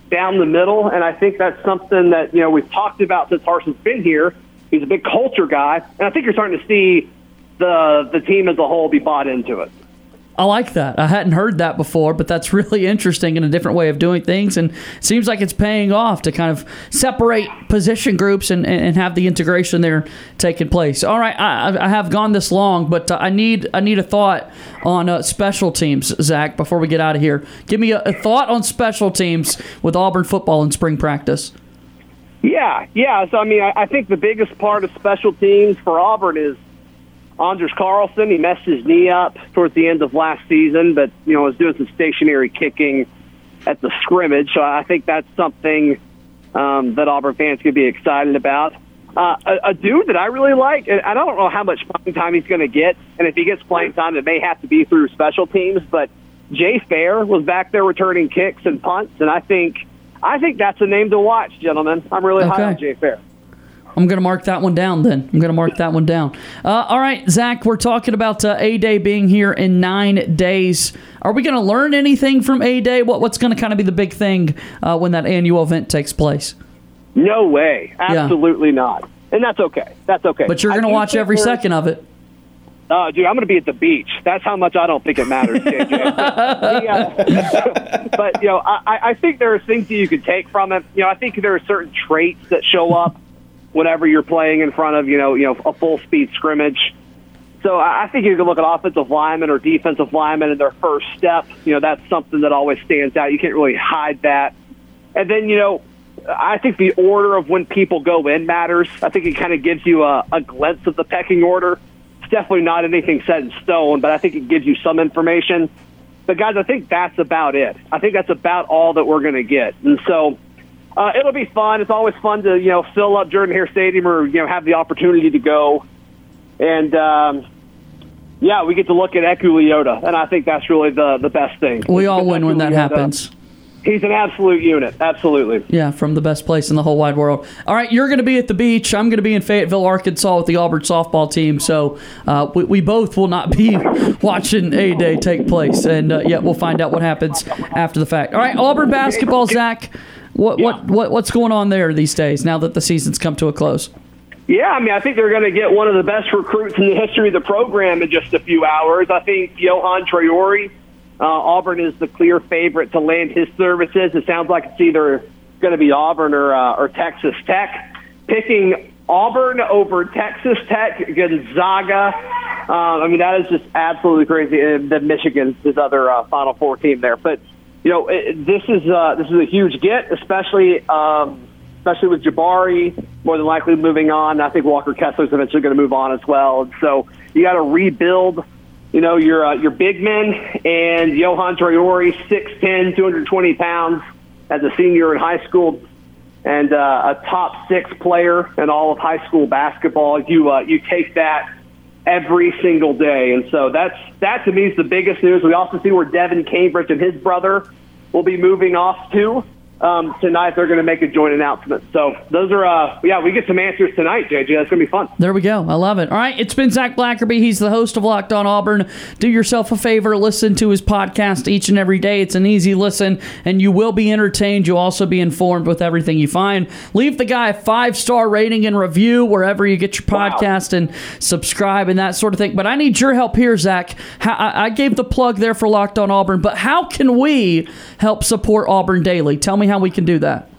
down the middle, and I think that's something that you know we've talked about since Harsin's been here. He's a big culture guy, and I think you're starting to see the the team as a whole be bought into it. I like that. I hadn't heard that before, but that's really (laughs) interesting and a different way of doing things. And it seems like it's paying off to kind of separate position groups and, and have the integration there taking place. All right, I, I have gone this long, but uh, I need I need a thought on uh, special teams, Zach. Before we get out of here, give me a, a thought on special teams with Auburn football in spring practice. Yeah, yeah. So I mean, I, I think the biggest part of special teams for Auburn is Anders Carlson. He messed his knee up towards the end of last season, but you know was doing some stationary kicking at the scrimmage. So I think that's something um, that Auburn fans could be excited about. Uh, a, a dude that I really like, and I don't know how much playing time he's going to get, and if he gets playing time, it may have to be through special teams. But Jay Fair was back there returning kicks and punts, and I think I think that's a name to watch, gentlemen. I'm really high on Jay Fair. I'm going to mark that one down then. I'm going to mark that one down. Uh, all right, Zach, we're talking about uh, A Day being here in nine days. Are we going to learn anything from A Day? What, what's going to kind of be the big thing uh, when that annual event takes place? No way. Absolutely not. And that's okay. That's okay. But you're going to watch every second of it. Uh, dude, I'm going to be at the beach. That's how much I don't think it matters, JJ. (laughs) But you know, I, I think there are things that you could take from it. You know, I think there are certain traits that show up whenever you're playing in front of you know, you know, a full speed scrimmage. So I think you can look at offensive linemen or defensive linemen in their first step. You know, that's something that always stands out. You can't really hide that. And then, you know, I think the order of when people go in matters. I think it kind of gives you a, a glimpse of the pecking order. It's definitely not anything set in stone, but I think it gives you some information. But guys, I think that's about it. I think that's about all that we're going to get. And so uh, it'll be fun. It's always fun to you know fill up Jordan Hare Stadium or you know have the opportunity to go. And um, yeah, we get to look at Eku Leota, and I think that's really the the best thing. We all win when that Leota, happens. He's an absolute unit. Absolutely. Yeah, from the best place in the whole wide world. All right, you're going to be at the beach. I'm going to be in Fayetteville, Arkansas with the Auburn softball team. So uh, we, we both will not be (laughs) watching A Day take place. And uh, yeah, we'll find out what happens after the fact. All right, Auburn basketball, Zach. What, what, what What's going on there these days now that the season's come to a close? Yeah, I mean, I think they're going to get one of the best recruits in the history of the program in just a few hours. I think Yohan Traore, uh, Auburn is the clear favorite to land his services. It sounds like it's either going to be Auburn or uh, or Texas Tech. Picking Auburn over Texas Tech, Gonzaga. Uh, I mean, that is just absolutely crazy. And then Michigan's his other uh, Final Four team there, but you know, it, this is uh, this is a huge get, especially um, especially with Jabari more than likely moving on. I think Walker Kessler's eventually going to move on as well. And so you got to rebuild, you know, your uh, your big men and Yohan Traore, 6'10", 220 pounds as a senior in high school and uh, a top six player in all of high school basketball. You uh, you take that every single day, and so that's that to me is the biggest news. We also see where Devan Cambridge and his brother will be moving off to. Um, tonight they're going to make a joint announcement. So those are, uh, yeah, we get some answers tonight, JJ. That's going to be fun. There we go. I love it. All right, it's been Zach Blackerby. He's the host of Locked On Auburn. Do yourself a favor, listen to his podcast each and every day. It's an easy listen, and you will be entertained. You'll also be informed with everything you find. Leave the guy a five star rating and review wherever you get your podcast and subscribe and that sort of thing. But I need your help here, Zach. I, I gave the plug there for Locked On Auburn, but how can we help support Auburn Daily? Tell me how we can do that.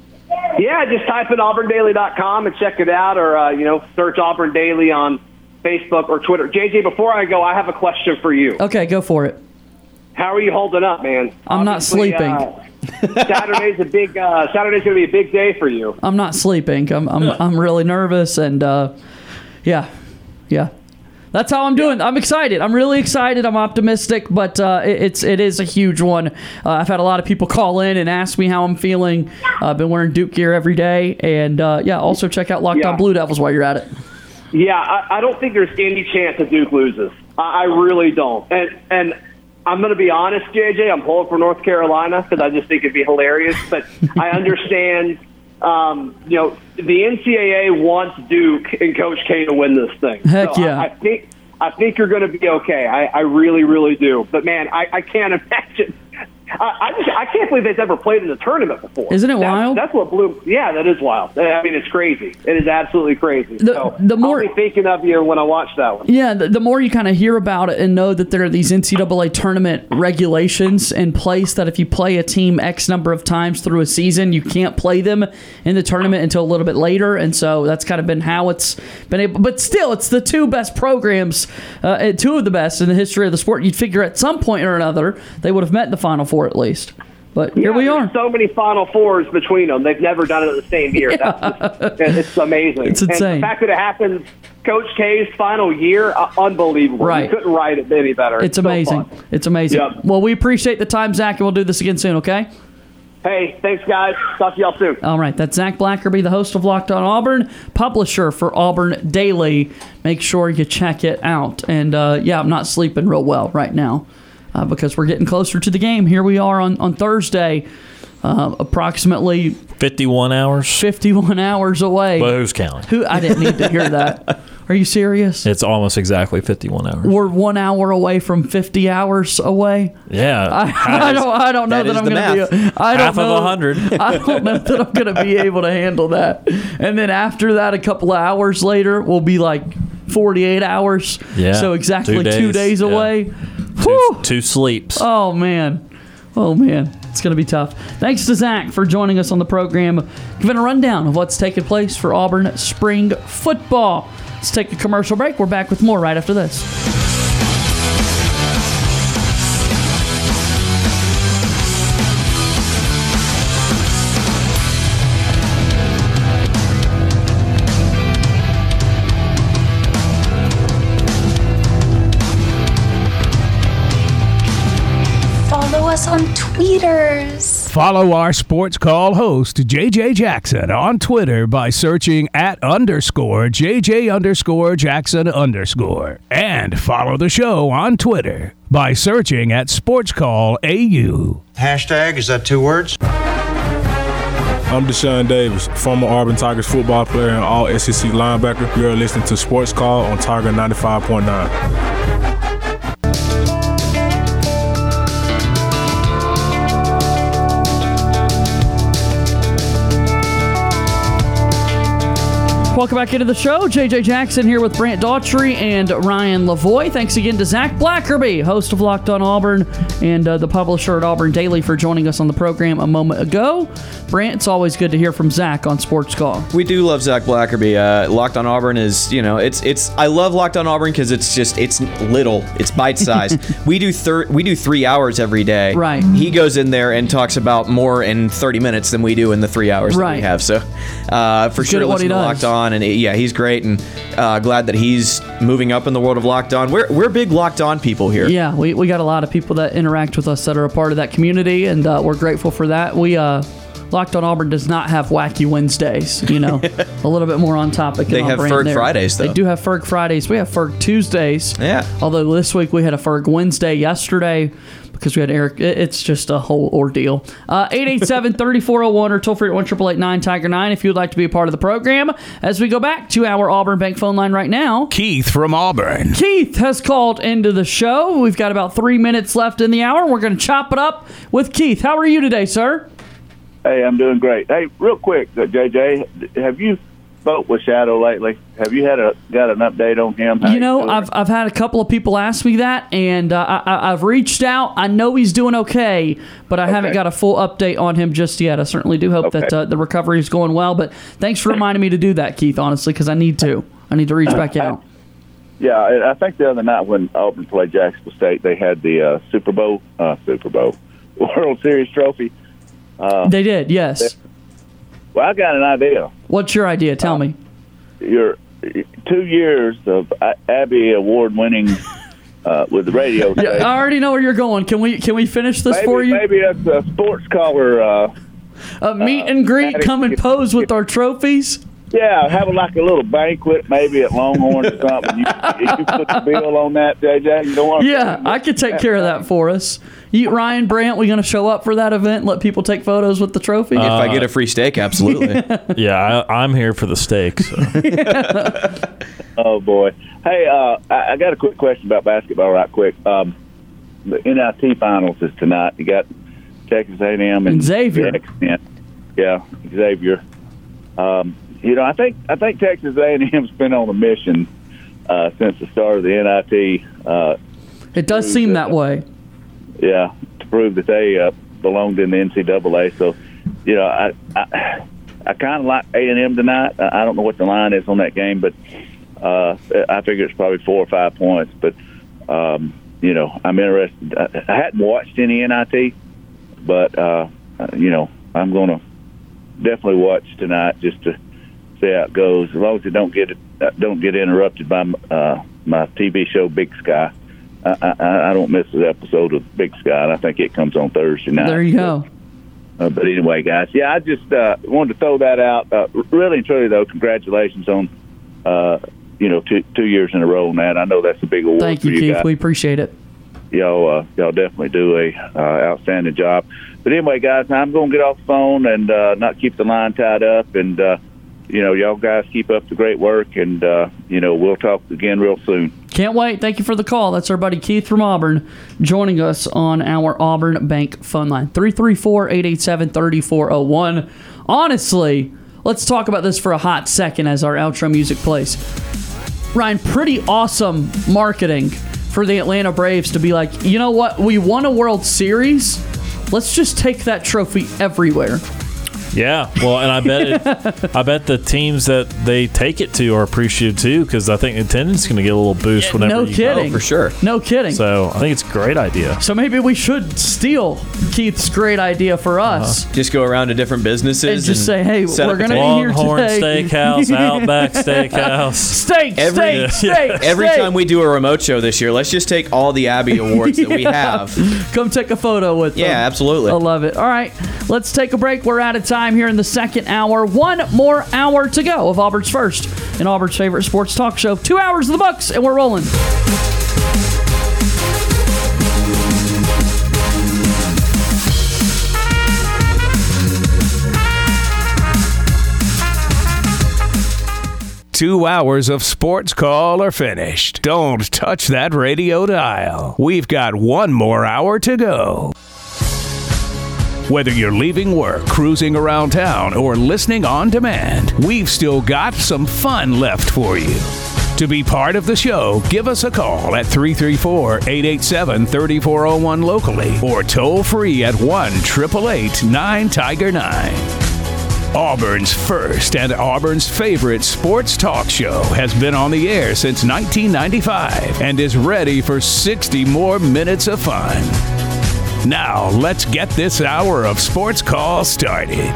Yeah, just type in auburndaily.com and check it out, or uh, you know, search Auburn Daily on Facebook or Twitter. JJ, before I go, I have a question for you. Okay, go for it. How are you holding up, man? I'm not sleeping. Uh, Saturday's a big. Uh, Saturday's going to be a big day for you. I'm not sleeping. I'm I'm, I'm really nervous and uh, yeah, yeah. That's how I'm doing. I'm excited. I'm really excited. I'm optimistic, but uh, it, it's it is a huge one. Uh, I've had a lot of people call in and ask me how I'm feeling. Uh, I've been wearing Duke gear every day, and uh, yeah. Also check out Locked On Yeah. Blue Devils while you're at it. Yeah, I, I don't think there's any chance that Duke loses. I, I really don't. And and I'm going to be honest, JJ. I'm pulling for North Carolina because I just think it'd be hilarious. But I understand. Um, you know, the NCAA wants Duke and Coach K to win this thing. Heck So I- yeah. I, think I think you're going to be okay. I, I really, really do. But man, I, I can't (laughs) imagine. I, I just I can't believe they've ever played in a tournament before. Isn't it That's- wild? That's what blew. Yeah, that is wild. I mean, it's crazy. It is absolutely crazy. The- so the more- I'll be thinking of you when I watch that one. Yeah, the, the more you kind of hear about it and know that there are these NCAA tournament regulations in place that if you play a team X number of times through a season, you can't play them in the tournament until a little bit later. And so that's kind of been how it's been able. But still, it's the two best programs, uh, two of the best in the history of the sport. You'd figure at some point or another they would have met in the Final Four at least. But here we are. So many Final Fours between them. They've never done it in the same year. (laughs) That's just, it's amazing. It's And insane. the fact that it happens Coach K's final year, uh, unbelievable. Right. You couldn't write it any better. It's so amazing. fun. It's amazing. Yep. Well, we appreciate the time, Zach, and we'll do this again soon. Okay. Hey, thanks, guys. Talk to y'all soon. All right, that's Zach Blackerby, the host of Locked On Auburn, publisher for Auburn Daily. Make sure you check it out. And uh, yeah, I'm not sleeping real well right now uh, because we're getting closer to the game. Here we are on, on Thursday, uh, approximately 51 hours. 51 hours away. But who's counting? Who I didn't need to hear that. (laughs) Are you serious? It's almost exactly 51 hours. We're one hour away from 50 hours away. Yeah. (laughs) I, I don't. I don't know that that, is I'm going to be. I don't Half of know, 100. (laughs) I don't know that I'm going to be able to handle that. And then after that, a couple of hours later, we'll be like 48 hours. Yeah. So exactly Two two days, away. yeah. Two, two sleeps. Oh man. Oh man. It's going to be tough. Thanks to Zach for joining us on the program, giving a rundown of what's taking place for Auburn spring football. Let's take a commercial break. We're back with more right after this. On tweeters. Follow our sports call host, JJ Jackson, on Twitter by searching at underscore JJ underscore Jackson underscore. And follow the show on Twitter by searching at Sports Call AU. Hashtag, is that two words? I'm Deshaun Davis, former Auburn Tigers football player and all SEC linebacker. You're listening to Sports Call on Tiger 95.9. Welcome back into the show. JJ Jackson here with Brant Daughtry and Ryan Lavoie. Thanks again to Zach Blackerby, host of Locked On Auburn and uh, the publisher at Auburn Daily, for joining us on the program a moment ago. Brant, it's always good to hear from Zach on Sports Call. We do love Zach Blackerby. Uh, Locked on Auburn is, you know, it's it's. I love Locked on Auburn because it's just it's little, it's bite sized. (laughs) we do thir- we do three hours every day. Right. He goes in there and talks about more in 30 minutes than we do in the three hours that we have. So, uh, for He's sure, listen to does. Locked On, and yeah, he's great, and uh, glad that he's moving up in the world of Locked On. We're we're big Locked On people here. Yeah, we, we got a lot of people that interact with us that are a part of that community, and uh, we're grateful for that. We uh, Locked on Auburn does not have wacky Wednesdays. You know, (laughs) a little bit more on topic. and They on have Ferg there. Fridays, though. They do have Ferg Fridays. We have Ferg Tuesdays. Yeah. Although this week we had a Ferg Wednesday yesterday because we had Eric. It's just a whole ordeal. Uh, 887-3401 or toll free at 1 Tiger 9 if you'd like to be a part of the program. As we go back to our Auburn Bank phone line right now. Keith from Auburn. Keith has called into the show. We've got about three minutes left in the hour. We're going to chop it up with Keith. How are you today, sir? Hey, I'm doing great. Hey, real quick, uh, JJ, have you spoke with Shadow lately? Have you had a got an update on him? How You know. I've, I've had a couple of people ask me that, and uh, I, I- I've reached out. I know he's doing okay, but I haven't got a full update on him just yet. I certainly do hope that uh, the recovery is going well. But thanks for reminding me to do that, Keith. Honestly, because I need to. I need to reach back out. Yeah, I think the other night when Auburn played Jacksonville State, they had the uh, Super Bowl, uh, Super Bowl, (laughs) World Series trophy. Uh, They did, yes. Well, I got an idea. What's your idea? Tell me. Your two years of Abby Award-winning (laughs) uh, with the radio. Yeah, I already know where you're going. Can we can we finish this maybe, for you? Maybe that's a sports caller. Uh, A meet and greet. Come and pose with our trophies. Yeah, have like a little banquet, maybe at Longhorn or something. You, you put the bill on that, JJ. You don't want. Yeah, I could take care of that for us. You, Ryan Brandt, we going to show up for that event? Let people take photos with the trophy. If I get a free steak, absolutely. (laughs) yeah, I, I'm here for the steak. So. (laughs) Oh boy. Hey, uh, I, I got a quick question about basketball, right quick. Um, the NIT finals is tonight. You got Texas A&M and, And Xavier. Yeah, yeah, Xavier. Um, you know, I think I think Texas A&M's been on a mission uh, since the start of the NIT. Uh, It does seem that way. yeah, to prove that they uh, belonged in the NCAA. So, you know, I I, I kind of like A and M tonight. I don't know what the line is on that game, but uh, I figure it's probably four or five points. But um, you know, I'm interested. I, I hadn't watched any NIT, but uh, you know, I'm going to definitely watch tonight just to it goes. As long as it don't get uh, don't get interrupted by uh, my TV show Big Sky. I, I, I don't miss an episode of Big Sky. and I think it comes on Thursday night. There you go. Uh, but anyway, guys, yeah, I just uh, wanted to throw that out. Uh, really and truly, though, congratulations on uh, you know two two years in a row on that. I know that's a big award Thank for you, you Keith. guys. We appreciate it. Y'all, uh, y'all definitely do a uh, outstanding job. But anyway, guys, I'm going to get off the phone and uh, not keep the line tied up. And uh, you know, y'all guys keep up the great work, and uh, you know, we'll talk again real soon. Can't wait. Thank you for the call. That's our buddy Keith from Auburn joining us on our Auburn Bank phone line 334 887 3401. Honestly, let's talk about this for a hot second as our outro music plays. Ryan, pretty awesome marketing for the Atlanta Braves to be like, you know what? We won a World Series. Let's just take that trophy everywhere. Yeah, well, and I bet it, I bet the teams that they take it to are appreciative too because I think attendance is going to get a little boost whenever no you kidding. go. for sure. No kidding. So I think it's a great idea. So maybe we should steal Keith's great idea for uh-huh. us. Just go around to different businesses And just say, hey, we're gonna table. be here Longhorn today. Steakhouse, (laughs) Outback Steakhouse. Steak, Every- steak, steak, Every steak. (laughs) time we do a remote show this year, let's just take all the Abby (laughs) awards that we have. Come take a photo with them. Yeah, absolutely. I love it. All right, let's take a break. We're out of time here in the second hour. One more hour to go of Auburn's first and Auburn's favorite sports talk show. Two hours of the Bucks, and we're rolling. Two hours of sports call are finished. Don't touch that radio dial. We've got one more hour to go. Whether you're leaving work, cruising around town, or listening on demand, we've still got some fun left for you. To be part of the show, give us a call at 334 887 3401 locally or toll free at 1 888 9 Tiger 9. Auburn's first and Auburn's favorite sports talk show has been on the air since 1995 and is ready for 60 more minutes of fun. Now, let's get this hour of sports call started.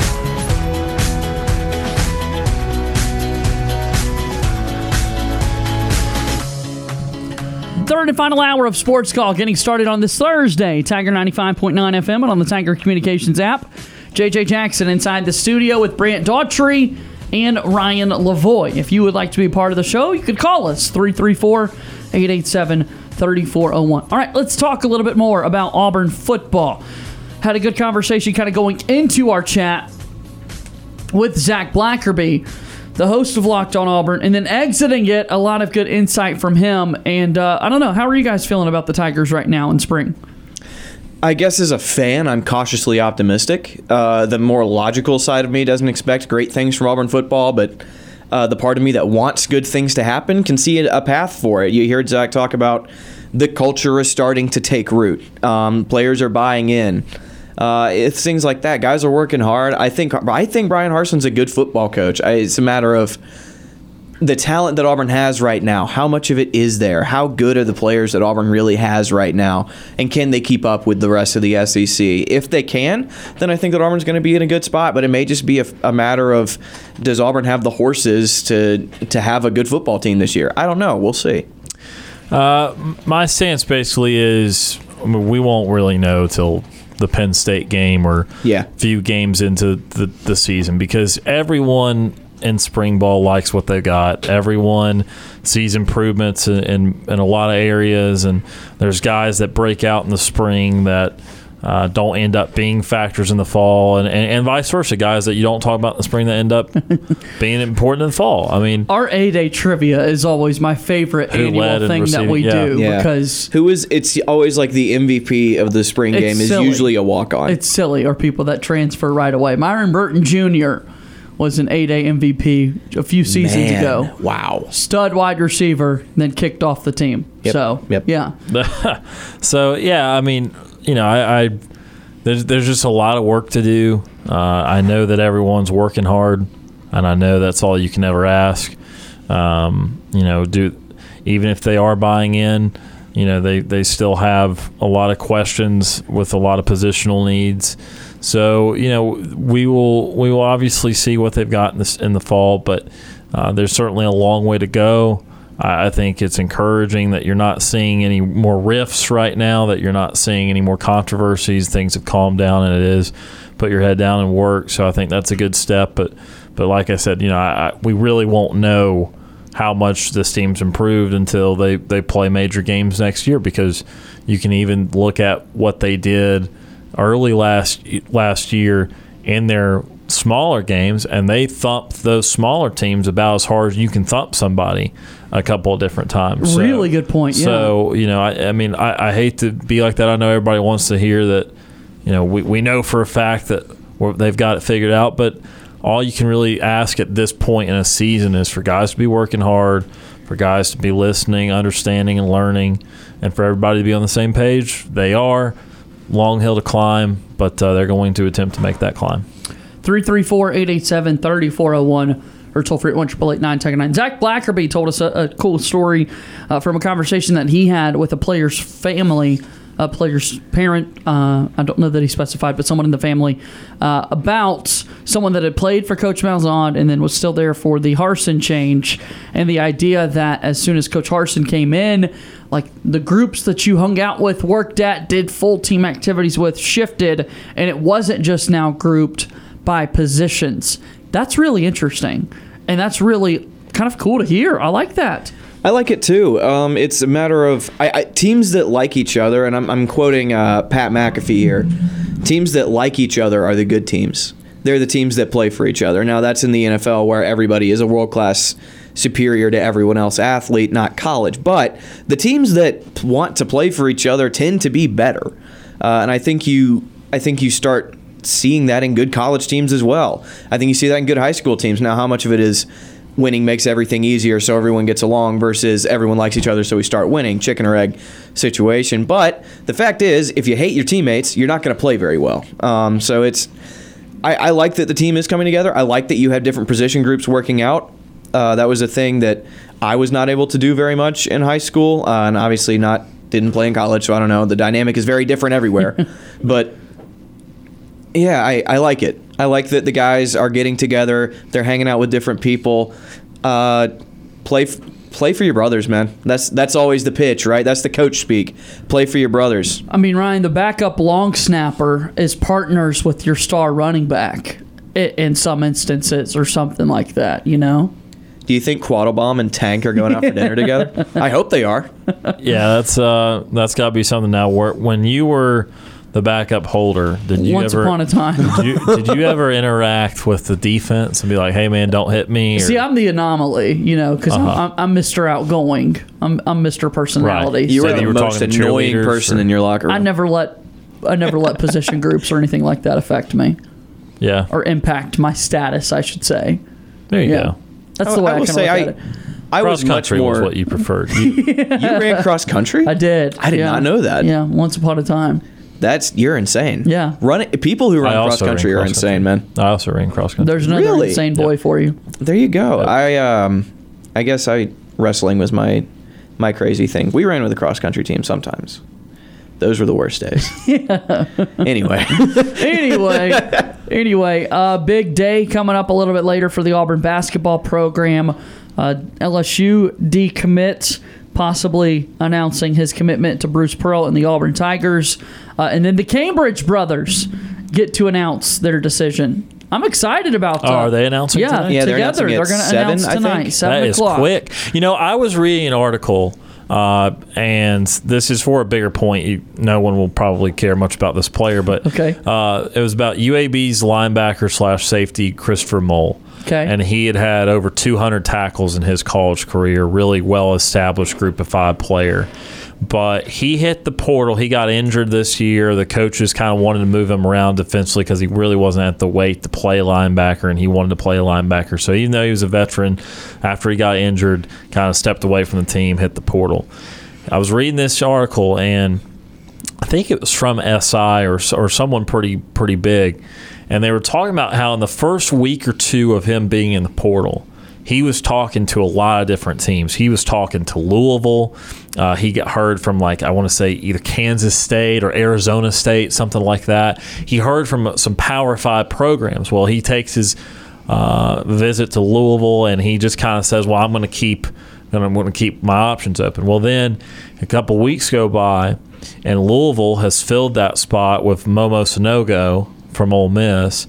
Third and final hour of Sports Call getting started on this Thursday. Tiger 95.9 FM and on the Tiger Communications app. JJ Jackson inside the studio with Brant Daughtry and Ryan Lavoy. If you would like to be a part of the show, you could call us 334 887 3401. All right, let's talk a little bit more about Auburn football. Had a good conversation kind of going into our chat with Zach Blackerby, the host of Locked on Auburn, and then exiting it, a lot of good insight from him. And uh, I don't know, how are you guys feeling about the Tigers right now in spring? I guess as a fan, I'm cautiously optimistic. Uh, the more logical side of me doesn't expect great things from Auburn football, but uh, the part of me that wants good things to happen can see a path for it. You hear Zach talk about the culture is starting to take root. Um, players are buying in. Uh, it's things like that. Guys are working hard. I think I think Bryan Harsin's a good football coach. I, it's a matter of the talent that Auburn has right now, how much of it is there? How good are the players that Auburn really has right now? And can they keep up with the rest of the SEC? If they can, then I think that Auburn's going to be in a good spot. But it may just be a, a matter of does Auburn have the horses to to have a good football team this year? I don't know. We'll see. Uh, my stance basically is I mean, we won't really know till the Penn State game or Yeah. few games into the, the season because everyone in spring ball likes what they got. Everyone sees improvements in, in, in a lot of areas, and there's guys that break out in the spring that uh, don't end up being factors in the fall, and, and, and vice versa. Guys that you don't talk about in the spring that end up (laughs) being important in the fall. I mean, Our A Day trivia is always my favorite annual thing that we receiving- do yeah. because who is it's always like the MVP of the spring It's game is silly. usually a walk on. it's silly or people that transfer right away. Myron Burton Jr. was an eight A Day MVP a few seasons Man, ago. Wow. Stud wide receiver, then kicked off the team. Yep. So, Yep. yeah. (laughs) so yeah, I mean, you know, I, I there's there's just a lot of work to do. Uh, I know that everyone's working hard, and I know that's all you can ever ask. Um, you know, do even if they are buying in, you know, they they still have a lot of questions with a lot of positional needs. So you know, we will we will obviously see what they've got in this in the fall, but uh, there's certainly a long way to go. I think it's encouraging that you're not seeing any more rifts right now, that you're not seeing any more controversies. Things have calmed down, and it is put your head down and work. So I think that's a good step. But but like I said, you know, I, we really won't know how much this team's improved until they, they play major games next year because you can even look at what they did early last last year in their smaller games and they thumped those smaller teams about as hard as you can thump somebody a couple of different times. So- Really good point, yeah. So, you know, I, I mean, I, I hate to be like that. I know everybody wants to hear that, you know, we, we know for a fact that they've got it figured out, but all you can really ask at this point in a season is for guys to be working hard, for guys to be listening, understanding, and learning, and for everybody to be on the same page. They are long hill to climb, but uh, they're going to attempt to make that climb. 334 887 3401 or toll free at 1 9 Zach Blackerby told us a, a cool story uh, from a conversation that he had with a player's family, a player's parent. Uh, I don't know that he specified, but someone in the family uh, about someone that had played for Coach Malzahn and then was still there for the Harsin change, and the idea that as soon as Coach Harsin came in, like the groups that you hung out with, worked at, did full team activities with, shifted, and it wasn't just now grouped by positions. That's really interesting, and that's really kind of cool to hear. I like that. I like it too. Um, it's a matter of I, I, teams that like each other, and I'm, I'm quoting uh, Pat McAfee here. Teams that like each other are the good teams. They're the teams that play for each other. Now that's in the NFL where everybody is a world class superior to everyone else athlete, not college. But the teams that want to play for each other tend to be better, uh, and I think you I think you start seeing that in good college teams as well. I think you see that in good high school teams. Now, how much of it is winning makes everything easier so everyone gets along versus everyone likes each other so we start winning. Chicken or egg situation. But the fact is if you hate your teammates you're not going to play very well. Um, so it's I, I, like that the team is coming together. I like that you have different position groups working out. Uh, that was a thing that i was not able to do very much in high school uh, and obviously not didn't play in college so i don't know. The dynamic is very different everywhere. (laughs) But yeah, I, I like it. I like that the guys are getting together. They're hanging out with different people. Uh, play play for your brothers, man. That's that's always the pitch, right? That's the coach speak. Play for your brothers. I mean, Ryan, the backup long snapper is partners with your star running back in some instances, or something like that. You know. Do you think Quattlebaum and Tank are going out for dinner together? (laughs) I hope they are. Yeah, that's uh, that's got to be something now. Where when you were the backup holder. Did you Once ever, upon a time. did, you, did you ever (laughs) interact with the defense and be like, "Hey, man, don't hit me"? Or, See, I'm the anomaly, you know, because Uh-huh. I'm, I'm, I'm Mr. Outgoing. I'm, I'm Mr. Personality. You were Said the you were most annoying person or- in your locker room. I never let I never let position groups or anything like that affect me yeah, or impact my status. I should say. there you Yeah. go. That's the way I, will kind of say look I, at it. I Cross was much country more. was what you preferred. You, (laughs) you ran (laughs) cross country. I did. I did yeah. not know that. Yeah, once upon a time. That's you're insane. Yeah. Run people who run cross also ran country are insane, country. man. I also ran cross country. There's another Really? insane boy for you. There you go. I um, I guess I wrestling was my my crazy thing. We ran with the cross country team sometimes. Those were the worst days. (laughs) yeah. anyway, (laughs) anyway, anyway, uh, big day coming up a little bit later for the Auburn basketball program. Uh, LSU decommit, possibly announcing his commitment to Bruce Pearl and the Auburn Tigers, uh, and then the Cambridge brothers get to announce their decision. I'm excited about that. Oh, are they announcing Yeah, tonight? Yeah, they're together. They're going to seven, announce I think. tonight, seven That is o'clock. quick. You know, I was reading an article, uh, and this is for a bigger point. You, no one will probably care much about this player, but Okay. uh, it was about UAB's linebacker slash safety Christopher Mole. Okay. And he had had over 200 tackles in his college career, really well established group of five player. But he hit the portal. He got injured this year. The coaches kind of wanted to move him around defensively because he really wasn't at the weight to play linebacker, and he wanted to play linebacker. So even though he was a veteran, after he got injured, kind of stepped away from the team, hit the portal. I was reading this article, and I think it was from SI or or someone pretty pretty big, and they were talking about how in the first week or two of him being in the portal, he was talking to a lot of different teams. He was talking to Louisville. Uh, he got heard from like I want to say either Kansas State or Arizona State, something like that. He heard from some Power Five programs. Well, he takes his uh, visit to Louisville, and he just kind of says, "Well, I'm going to keep." And I'm going to keep my options open. Well, then a couple weeks go by, and Louisville has filled that spot with Momo Sanogo from Ole Miss.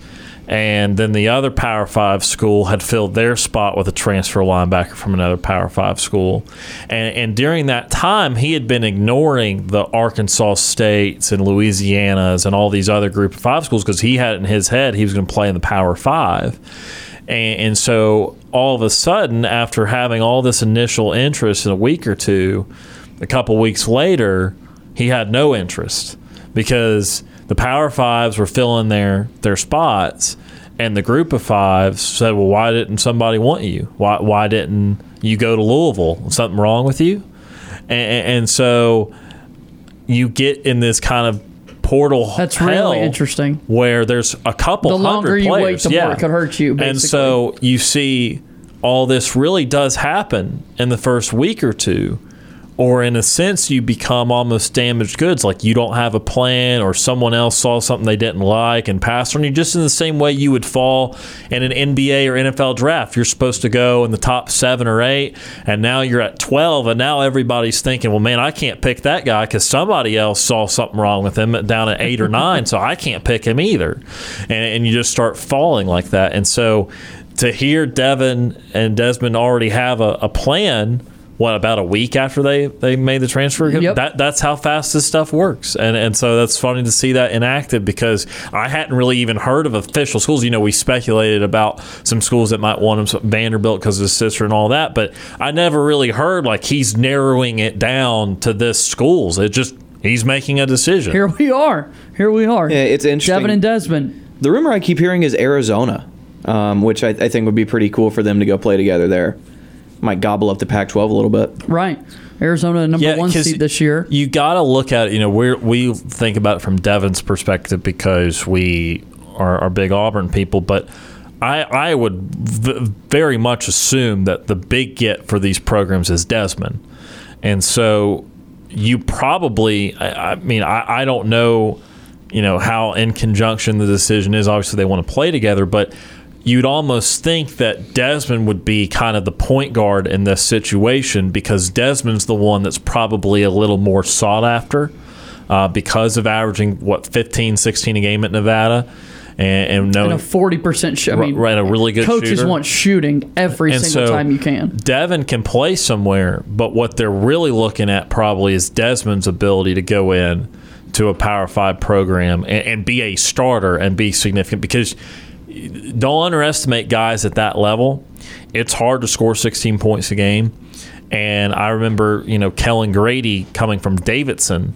And then the other Power Five school had filled their spot with a transfer linebacker from another Power Five school. And, and during that time, he had been ignoring the Arkansas States and Louisianas and all these other Group of Five schools because he had it in his head he was going to play in the Power Five. And, and so all of a sudden, after having all this initial interest in a week or two, a couple weeks later, he had no interest because the Power Fives were filling their their spots, and the Group of Fives said, "Well, why didn't somebody want you? Why why didn't you go to Louisville? Something wrong with you?" And, and so you get in this kind of portal. That's really interesting. Where there's a couple The longer hundred you wait, players. the more yeah. it could hurt you, And so you see, all this really does happen in the first week or two. Or in a sense, you become almost damaged goods. Like you don't have a plan, or someone else saw something they didn't like and passed on you. Just in the same way you would fall in an NBA or NFL draft. You're supposed to go in the top seven or eight, and now you're at 12, and now everybody's thinking, well, man, I can't pick that guy because somebody else saw something wrong with him down at eight or nine, so I can't pick him either. And, and you just start falling like that. And so to hear Devan and Desmond already have a, a plan what about a week after they they made the transfer Yep. that that's how fast this stuff works and and so that's funny to see that enacted because I hadn't really even heard of official schools you know we speculated about some schools that might want him Vanderbilt because of his sister and all that but I never really heard like he's narrowing it down to this schools it just he's making a decision Here we are. Here we are. Yeah, it's interesting. Devan and Desmond. The rumor I keep hearing is Arizona, um, which I, I think would be pretty cool for them to go play together there. Might gobble up the Pac-12 a little bit. Right. Arizona number one seed this year. You got to look at it. You know, we we think about it from Devan's perspective because we are, are big Auburn people, but I I would v- very much assume that the big get for these programs is Desmond, and so you probably. I, I mean, I, I don't know. You know how in conjunction the decision is. Obviously, they want to play together, but you'd almost think that Desmond would be kind of the point guard in this situation because Desmond's the one that's probably a little more sought after uh, because of averaging, what, 15, 16 a game at Nevada. And, and And a forty percent shot. I mean, right, a really good coaches shooter. want shooting every And single so time you can. Devan can play somewhere, but what they're really looking at probably is Desmond's ability to go in to a Power Five program and, and be a starter and be significant because don't underestimate guys at that level. It's hard to score 16 points a game. And I remember, you know, Kellan Grady coming from Davidson.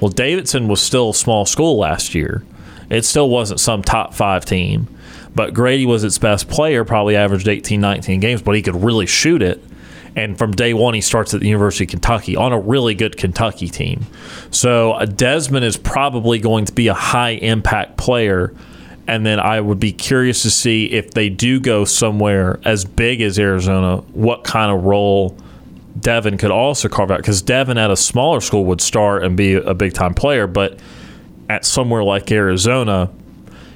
Well, Davidson was still a small school last year. It still wasn't some top five team. But Grady was its best player, probably averaged 18, 19 games, but he could really shoot it. And from day one, he starts at the University of Kentucky on a really good Kentucky team. So uh, Desmond is probably going to be a high impact player. And then I would be curious to see if they do go somewhere as big as Arizona, what kind of role Devan could also carve out. Because Devan at a smaller school would start and be a big time player, but at somewhere like Arizona,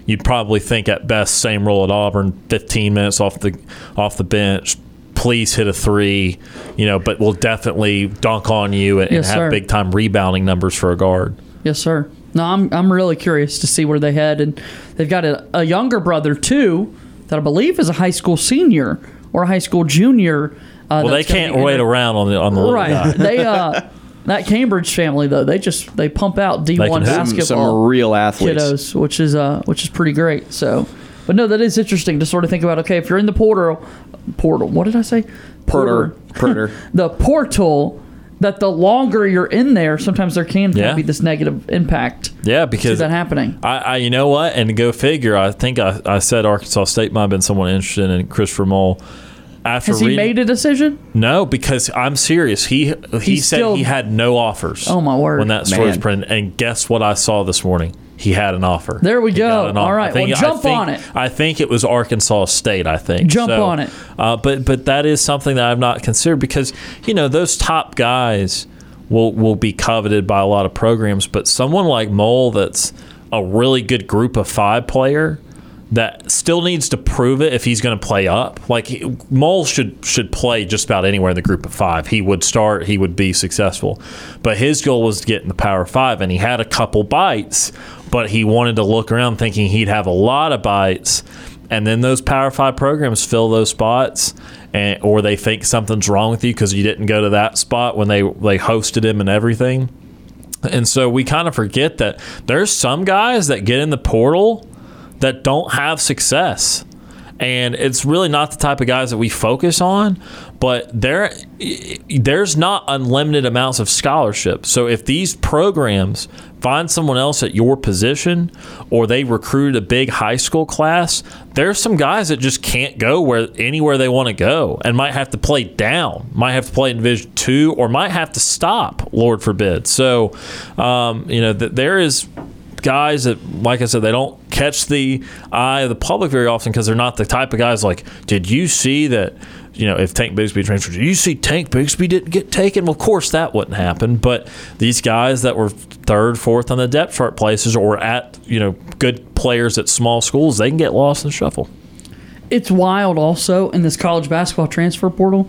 you'd probably think at best same role at Auburn, 15 minutes off the off the bench. Please hit a three, you know, but we'll definitely dunk on you and, and have big time rebounding numbers for a guard. Yes, sir. No, I'm I'm really curious to see where they head, and they've got a, a younger brother too that I believe is a high school senior or a high school junior. Uh, well, they can't wait inter- around on the on the little Right. guy. they uh that Cambridge family though they just they pump out D one can hoop. basketball Some real athletes. kiddos, which is uh which is pretty great. So, but no, that is interesting to sort of think about. Okay, if you're in the portal, portal, what did I say? Porter. Porter. (laughs) the portal. That the longer you're in there, sometimes there can Yeah. be this negative impact. Yeah, because that happening. I, I, you know what, and go figure. I think I, I said Arkansas State might have been someone interested in Christopher Mole. After Has he reading- made a decision? No, because I'm serious. He he He's said still- he had no offers. Oh, my word. When that story was printed, and guess what I saw this morning? He had an offer. There we He go. All right, think- well, jump think- on it. I think it was Arkansas State. I think Jump So, on it. Uh, but but that is something that I've not considered because you know those top guys will will be coveted by a lot of programs, but someone like Mole that's a really good group of five player that still needs to prove it if he's going to play up. Like Mole should should play just about anywhere in the group of five. He would start. He would be successful. But his goal was to get in the Power Five, and he had a couple bites. But he wanted to look around, thinking he'd have a lot of bites. And then those Power Five programs fill those spots, and, or they think something's wrong with you because you didn't go to that spot when they they hosted him and everything. And so we kind of forget that there's some guys that get in the portal that don't have success. And it's really not the type of guys that we focus on, but there there's not unlimited amounts of scholarship. So if these programs find someone else at your position or they recruit a big high school class, there's some guys that just can't go where anywhere they want to go and might have to play down, might have to play in Division Two, or might have to stop. Lord forbid. So, um, you know, th- there is guys that, like I said, they don't catch the eye of the public very often because they're not the type of guys like, did you see that? You know, if Tank Bigsby transferred, you see Tank Bigsby didn't get taken? Well, of course that wouldn't happen. But these guys that were third, fourth on the depth chart places or at, you know, good players at small schools, they can get lost in the shuffle. It's wild also in this college basketball transfer portal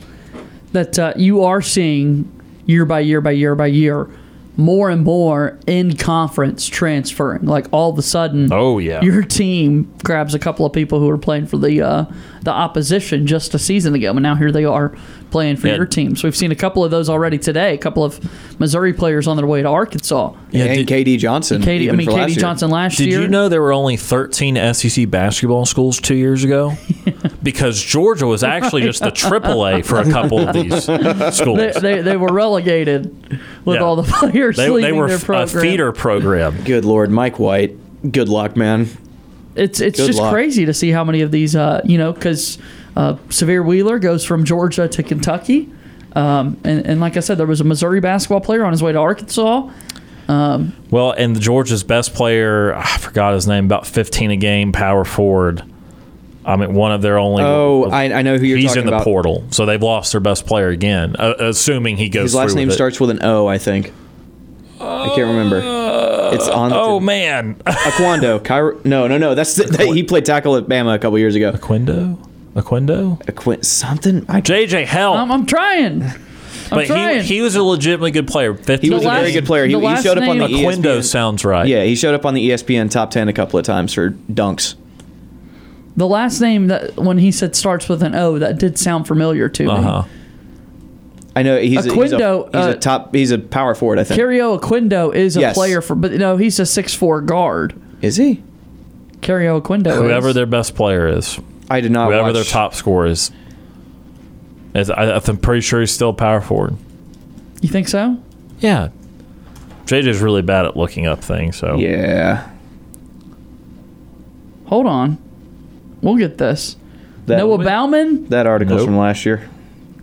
that uh, you are seeing year by year by year by year more and more in conference transferring. Like all of a sudden, oh yeah, your team grabs a couple of people who are playing for the uh, the opposition just a season ago, and now here they are playing for Yeah. your team. So we've seen a couple of those already today. A couple of Missouri players on their way to Arkansas. Yeah, and KD Johnson. Katie, I mean, for last Johnson last Did year. Did you know there were only 13 SEC basketball schools two years ago? (laughs) because Georgia was actually just the AAA (laughs) for a couple of these schools. They, they, they were relegated with Yeah. all the (laughs) players They, they were their f- a program. feeder program. Good lord, Mike White. Good luck, man. It's it's Good just luck. crazy to see how many of these, uh, you know, because uh, Sahvir Wheeler goes from Georgia to Kentucky, um, and, and like I said, there was a Missouri basketball player on his way to Arkansas. Um, Well, and Georgia's best player, I forgot his name, about 15 a game, power forward. I mean, one of their only. Oh, I, I know who you're He's talking in the about. portal, so they've lost their best player again, uh, assuming he goes. His last through name with it. starts with an O, I think. I can't remember. It's on. Oh man, (laughs) Aquando. Cairo, no, no, no. That's the, that, he played tackle at Bama a couple years ago. Oquendo. Oquendo. Aquin something. I, JJ help. I'm, I'm trying. I'm but trying. he, he was a legitimately good player. 15 He was The a very good player. He, he showed up on the name- Oquendo ESPN. sounds right. Yeah, he showed up on the ESPN top ten a couple of times for dunks. the last name that when he said starts with an O, that did sound familiar to me. Uh-huh. Huh. I know he's, a, he's, a, he's uh, a top. He's a power forward. I think. Kario Oquendo is a Yes. player for, but no, he's a six four guard. Is he? Kario Oquendo. Whoever is. their best player is, I did not. whoever watch. their top scorer is. is I, I'm pretty sure he's still power forward. You think so? Yeah. JJ's really bad at looking up things, so Yeah. Hold on, we'll get this. That, Noah Baumann, that article's Nope. from last year.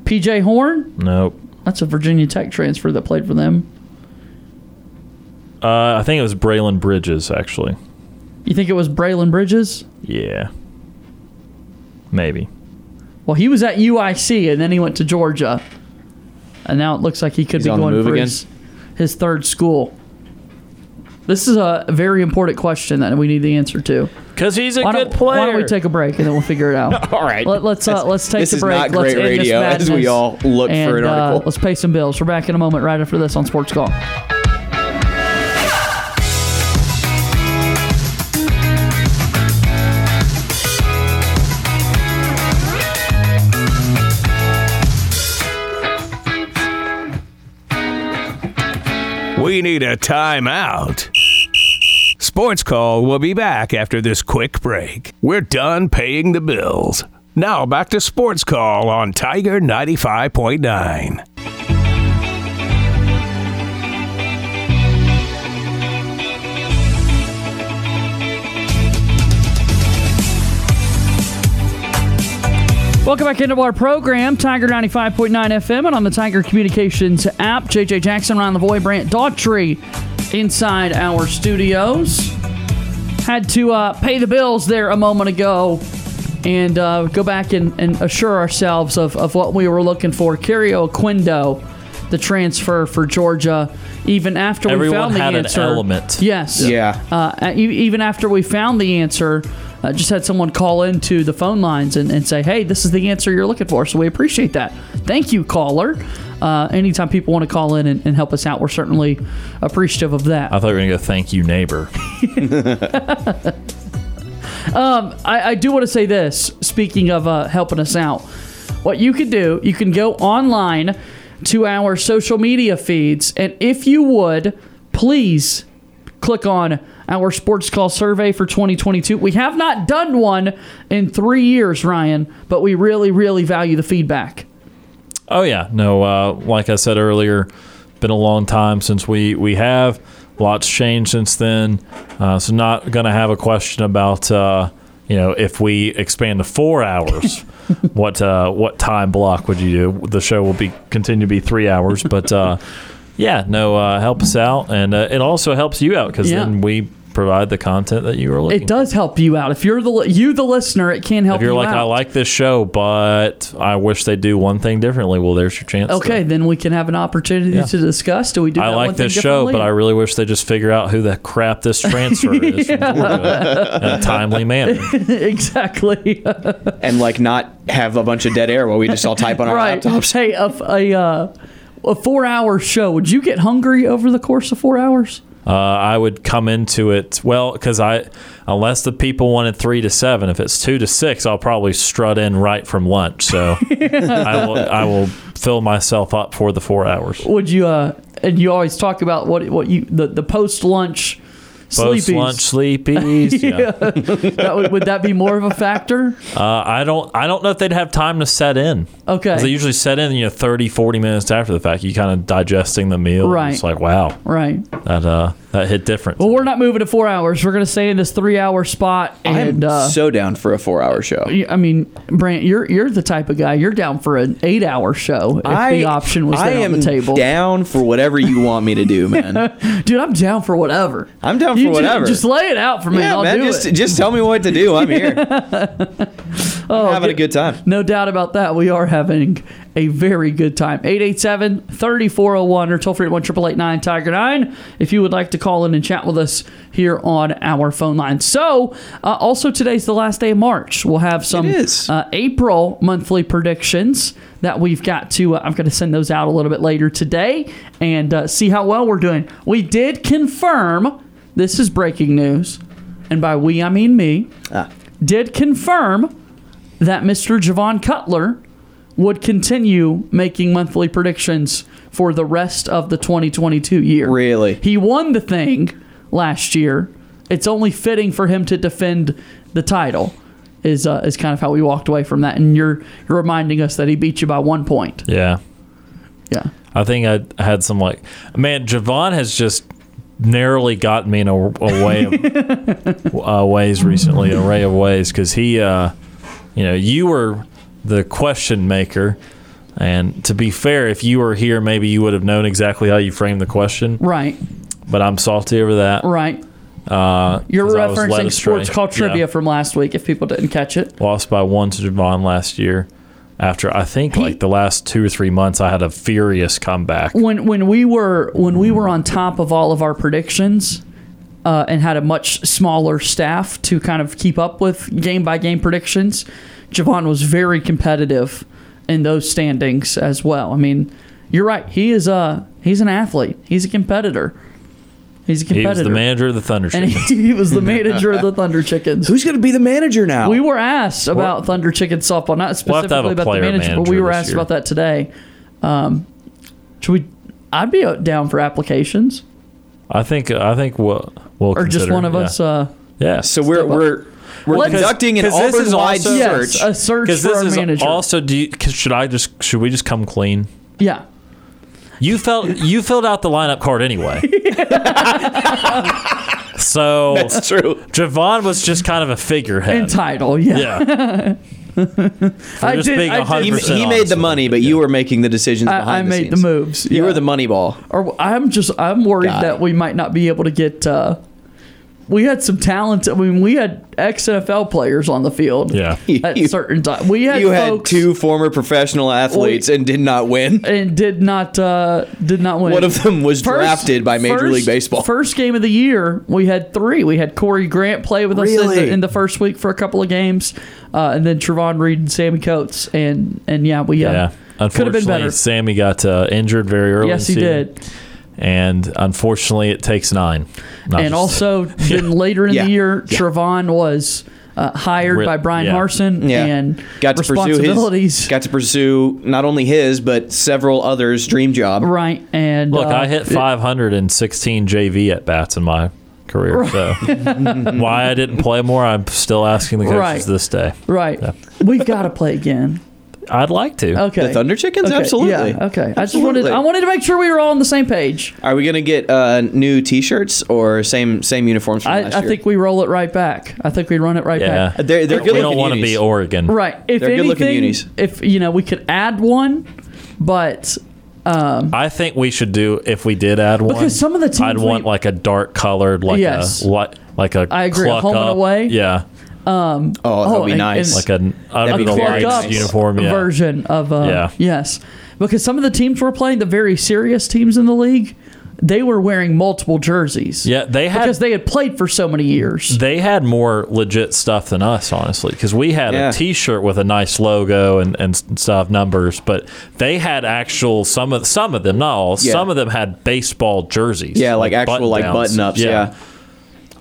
PJ Horne. nope. That's a Virginia Tech transfer that played for them. Uh, I think it was Braelen Bridges actually. You think it was Braelen Bridges? Yeah. Maybe. Well, he was at UIC and then he went to Georgia, and now it looks like he could He's be going move for his his third school. This is a very important question that we need the answer to. Because he's a Why good player. why don't we take a break and then we'll figure it out? (laughs) All right. Let, us uh, let's take this is break. not let's great this radio as we all look for and, an uh, article. let's pay some bills. We're back in a moment right after this on Sports Call. We need a timeout. Sports Call will be back after this quick break. We're done paying the bills. Now back to Sports Call on Tiger 95.9. Welcome back into our program, Tiger 95.9 FM, and on the Tiger Communications app. JJ Jackson, Ron Lavoy, Brant Daughtry inside our studios. Had to uh, pay the bills there a moment ago and uh, go back and, and assure ourselves of, of what we were looking for. Kario Oquendo, the transfer for Georgia, even after we found the had an answer. element. Yes. Yeah. Uh, e- even after we found the answer, uh, just had someone call into the phone lines and, and say, hey, this is the answer you're looking for. So we appreciate that. Thank you, caller. Uh, anytime people want to call in and, and help us out, we're certainly appreciative of that. I thought you were going to go thank you, neighbor. (laughs) Um, I, I do want to say this. Speaking of uh, helping us out, what you can do, you can go online to our social media feeds, and if you would, please click on our sports call survey for 2022. We have not done one in three years, Ryan, but we really, really value the feedback. Oh yeah, no. Uh, like I said earlier, been a long time since we we have. Lots changed since then. Uh, so not going to have a question about uh, you know if we expand to four hours, (laughs) what uh, what time block would you do? The show will be continue to be three hours, but uh, yeah, no, uh, help us out, and uh, it also helps you out because Yeah. then we provide the content that you were looking. It does help you out. If you're the you the listener, it can help you. If you're you like, out. I like this show, but I wish they do one thing differently. Well, there's your chance. to- Okay, then we can have an opportunity Yeah. to discuss. Do we do? I that like one thing this show, but I really wish they just figure out who the crap this transfer (laughs) is from in a timely manner. (laughs) exactly. (laughs) and like not have a bunch of dead air while we just all type on our right. laptops. Hey, a, a, uh, a four hour show. Would you get hungry over the course of four hours? Uh, I would come into it well because I, unless the people wanted three to seven, if it's two to six, I'll probably strut in right from lunch. So (laughs) I will I will fill myself up for the four hours. Would you? Uh, and you always talk about what what you the, the post lunch. Post lunch sleepies. (laughs) Yeah. that would, would that be more of a factor? Uh, I don't I don't know if they'd have time to set in. Okay. They usually set in, you know, 30, 40 minutes after the fact. You kind of digesting the meal. Right. It's like, wow, Right. that uh that hit different. Well, we're not moving to four hours. We're going to stay in this three hour spot. And I'm uh, so down for a four-hour show. I mean, Brant, you're you're the type of guy. You're down for an eight hour show if the option was I there am on the table. down for whatever you want me to do, man. (laughs) Dude, I'm down for whatever. I'm down for You whatever. Just, lay it out for me. yeah, I'll man. do Just it. just tell me what to do. I'm (laughs) here. Oh, having a good time. No doubt about that. We are having a very good time. 887 3401 or toll free at 1 Tiger 9 if you would like to call in and chat with us here on our phone line. So, uh, also today's the last day of March. We'll have some Uh, April monthly predictions that we've got to, uh, I'm going to send those out a little bit later today and uh, see how well we're doing. We did confirm, this is breaking news, and by we I mean me, did confirm that Mr. Javon Cutler would continue making monthly predictions for the rest of the 2022 year. Really? He won the thing last year. It's only fitting for him to defend the title. Is uh, is kind of how we walked away from that, and you're you're reminding us that he beat you by one point. Yeah. Yeah. I think I had some like, man, Javon has just narrowly gotten me in a, a way of (laughs) uh, ways recently, an array of ways, because he, uh, you know, you were the question maker. And to be fair, if you were here, maybe you would have known exactly how you framed the question. Right. But I'm salty over that. Right. Uh, You're 'cause I was led referencing sports call trivia Yeah. from last week. If people didn't catch it, Lost by one to Javon last year. After I think like the last two or three months, I had a furious comeback. when when we were when we were on top of all of our predictions uh, and had a much smaller staff to kind of keep up with game by game predictions, Javon was very competitive in those standings as well. I mean, you're right. He is a he's an athlete. He's a competitor. He's a He was the manager of the Thunder and Chickens. he, (laughs) he was the manager of the Thunder Chickens. Who's going to be the manager now? We were asked about Thunder Chicken softball, not We'll have have specifically about the player manager, but we were asked year. about that today. Um, should we? I'd be uh, down for applications, I think I think we'll, we'll or just one of yeah. us. Uh, Yeah. So we're we're we're Let's- conducting an 'cause this is Auburn-wide also- Yes, search. a search for this our is manager. also. Do you, 'cause should I just should we just come clean? yeah, You felt you filled out the lineup card anyway. (laughs) so That's true. Javon was just kind of a figurehead. entitled. Yeah, yeah. (laughs) I just did. being I did- 100% He, he honest made the with money, but you were making the decisions I, behind I the made the scenes. moves. You yeah. were the money ball. Or I'm just I'm worried Guy. that we might not be able to get. Uh, we had some talent. I mean, we had ex NFL players on the field. Yeah. at (laughs) You- certain times. We had You had two former professional athletes and did not win. and did not uh, did not win. One of them was First- drafted by Major first- League Baseball. First game of the year, we had three. We had Corey Grant play with us in the, in the first week for a couple of games, uh, and then Trovon Reed and Sammie Coates, and and yeah, we uh, Yeah. could have been Unfortunately, better. Sammie got uh, injured very early. Yes, he season. did. And unfortunately, it takes nine. Not and also (laughs) then later in Yeah. the year, Yeah. Trovon was uh, hired Ri- by Bryan yeah. Harsin Yeah. and got to pursue responsibilities. his got to pursue not only his but several others' dream job. right, and Look, uh, I hit 516 JV at bats in my career. So (laughs) why I didn't play more, I'm still asking the coaches Right. this day. Right, we've got to play again. I'd like to. Okay, The Thunder Chickens? Okay, Absolutely. Yeah, okay. I just Absolutely. wanted I wanted to make sure we were all on the same page. Are we gonna get uh, new T-shirts or same same uniforms from I, last I year? think we roll it right back. I think we run it right back. Yeah. back. they're they're we good don't want to be. Oregon. Right. If They're good-looking anything, unis. if you know, we could add one, but Um, I think we should do if we did add one. Because some of the teams I'd want like a dark colored, like Yes. a like like a. I agree, a cluck home and away. Yeah. Um, Oh, that'd be nice. Like a a under the lights uniform. Yeah. version of uh, Yeah. yes, because some of the teams we're playing, the very serious teams in the league, they were wearing multiple jerseys. Yeah, they had because they had played for so many years. They had more legit stuff than us, honestly, because we had Yeah. a T-shirt with a nice logo and, and stuff, numbers, but they had actual some of some of them, not all, Yeah. some of them had baseball jerseys. Yeah, like, actual like button-downs. button ups. Yeah.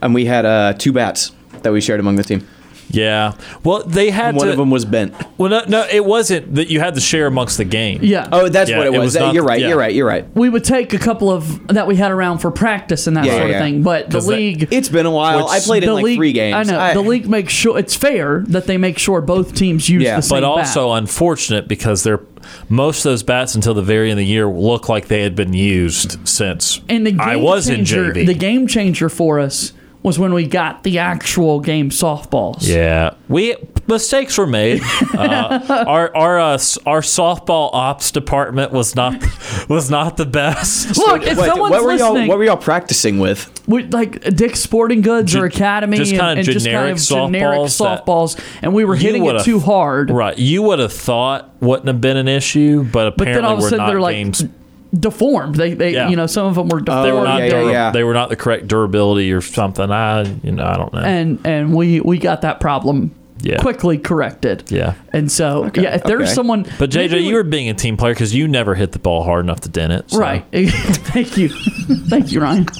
And we had uh, two bats that we shared among the team. Yeah. Well, they had one to- of them was bent. Well, no, no, it wasn't that you had to share amongst the game. Yeah. Oh, that's Yeah, what it it was. was That- not- you're right. yeah. You're right. You're right. we would take a couple of that we had around for practice and that Yeah, sort yeah, of thing. But the 'Cause that- league, It's been a while. I played in the like league- three games. I know I- the league makes sure it's fair that they make sure both teams use the same but also bat. unfortunate because they're most of those bats until the very end of the year look like they had been used since And the game I was changer, in JV. The game changer for us was when we got the actual game softballs. Yeah, we mistakes were made. (laughs) Uh, our our uh, our softball ops department was not was not the best. (laughs) Look, if Wait, someone's what were y'all? listening, What were y'all practicing with? we, like Dick's Sporting Goods or Academy, just and, kinda and just kind generic of generic softballs that- softballs, and we were You hitting it would've- too hard. Right, you would have thought wouldn't have been an issue, but But apparently then all of a we're sudden not they're like games. Deformed. They, they, Yeah. you know, some of them were deformed. they were not. yeah, dura- yeah. They were not the correct durability or something. I, you know, I don't know. and and we we got that problem Yeah. quickly corrected. yeah. And so, yeah, if there's okay. someone, But JJ, maybe you were being a team player because you never hit the ball hard enough to dent it. so- right. (laughs) Thank you, (laughs) thank you, Ryan. (laughs)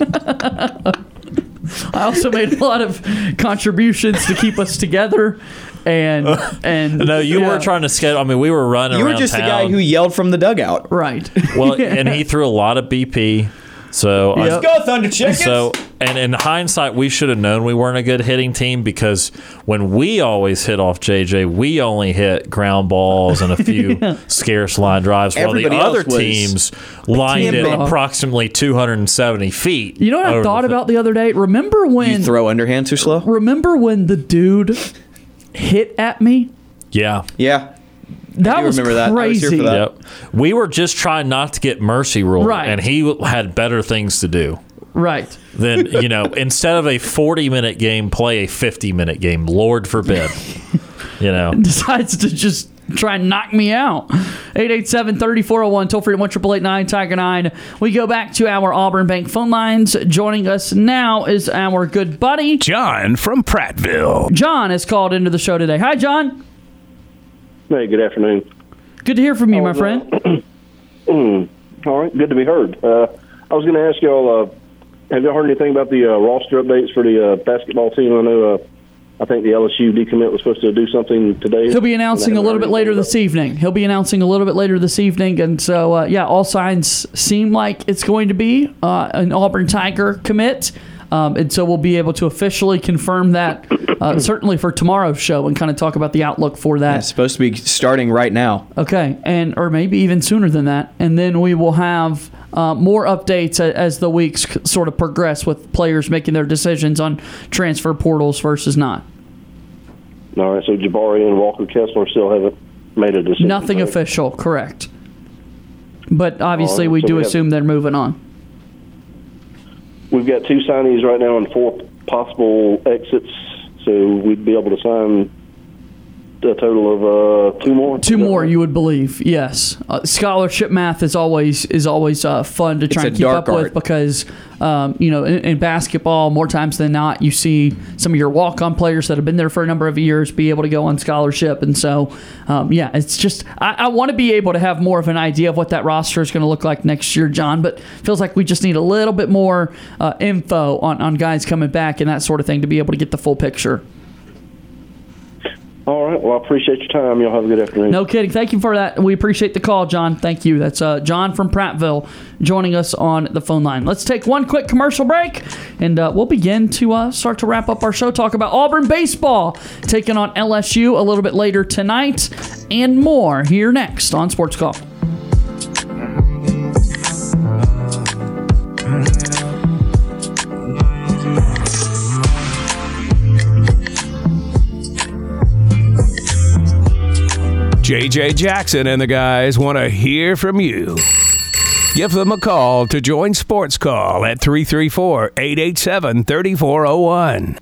I also made a lot of contributions to keep us together, and (laughs) and No, you yeah, were trying to schedule. I mean, we were running. You were around just the guy who yelled from the dugout. right. (laughs) Well, (laughs) and he threw a lot of BP. So I- Yep. Go Thunder Chickens. So, and in hindsight, we should have known we weren't a good hitting team because when we always hit off JJ, we only hit ground balls and a few scarce line drives, while Everybody the other teams lined it approximately 270 feet. You know what I thought the- about the other day? Remember when you throw underhand too slow. remember when the dude hit at me? Yeah. Yeah. That was remember that. I was here crazy. for that. Yep. We were just trying not to get mercy ruled, Right. and he had better things to do. Right. Then (laughs) you know, instead of a forty-minute game, play a fifty-minute game. Lord forbid. (laughs) you know, decides to just try and knock me out. 887-3401, toll free to 1 Tiger 9. We go back to our Auburn Bank phone lines. Joining us now is our good buddy. John from Prattville. John has called into the show today. Hi, John. Hey, good afternoon. Good to hear from you, my Oh, friend. (clears throat) Mm, all right, good to be heard. Uh, I was going to ask y'all, uh, have y'all heard anything about the uh, roster updates for the uh, basketball team? I know, uh, I think the LSU decommit was supposed to do something today. He'll be announcing a little bit later this evening. He'll be announcing a little bit later this evening, and so uh, yeah, all signs seem like it's going to be uh, an Auburn Tiger commit, um, and so we'll be able to officially confirm that uh, (coughs) certainly for tomorrow's show and kind of talk about the outlook for that. It's supposed to be starting right now. Okay, and or maybe even sooner than that, and then we will have uh, more updates as the weeks sort of progress with players making their decisions on transfer portals versus not. All right, so Jabari and Walker Kessler still haven't made a decision. Nothing right? official, correct. But obviously, right, we so do we have- assume they're moving on. We've got two signees right now and four possible exits, so we'd be able to sign a total of uh, two more. Two more, you would believe, yes. Uh, scholarship math is always is always uh, fun to try It's and keep dark up with because um, you know in, in basketball more times than not you see some of your walk on players that have been there for a number of years be able to go on scholarship, and so um, yeah, it's just I, I want to be able to have more of an idea of what that roster is going to look like next year, John. But feels like we just need a little bit more uh, info on on guys coming back and that sort of thing to be able to get the full picture. All right, well, I appreciate your time. Y'all have a good afternoon. No kidding. Thank you for that. We appreciate the call, John. Thank you. That's uh, John from Prattville joining us on the phone line. Let's take one quick commercial break, and uh, we'll begin to uh, start to wrap up our show. Talk about Auburn baseball taking on LSU a little bit later tonight, and more here next on Sports Call. JJ Jackson and the guys want to hear from you. Give them a call to join Sports Call at 334 887 3401.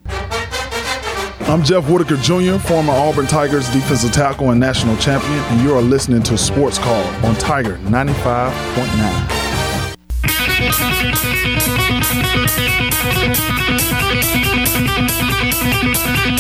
I'm Jeff Whitaker Jr., former Auburn Tigers defensive tackle and national champion, and you are listening to Sports Call on Tiger 95.9. Thank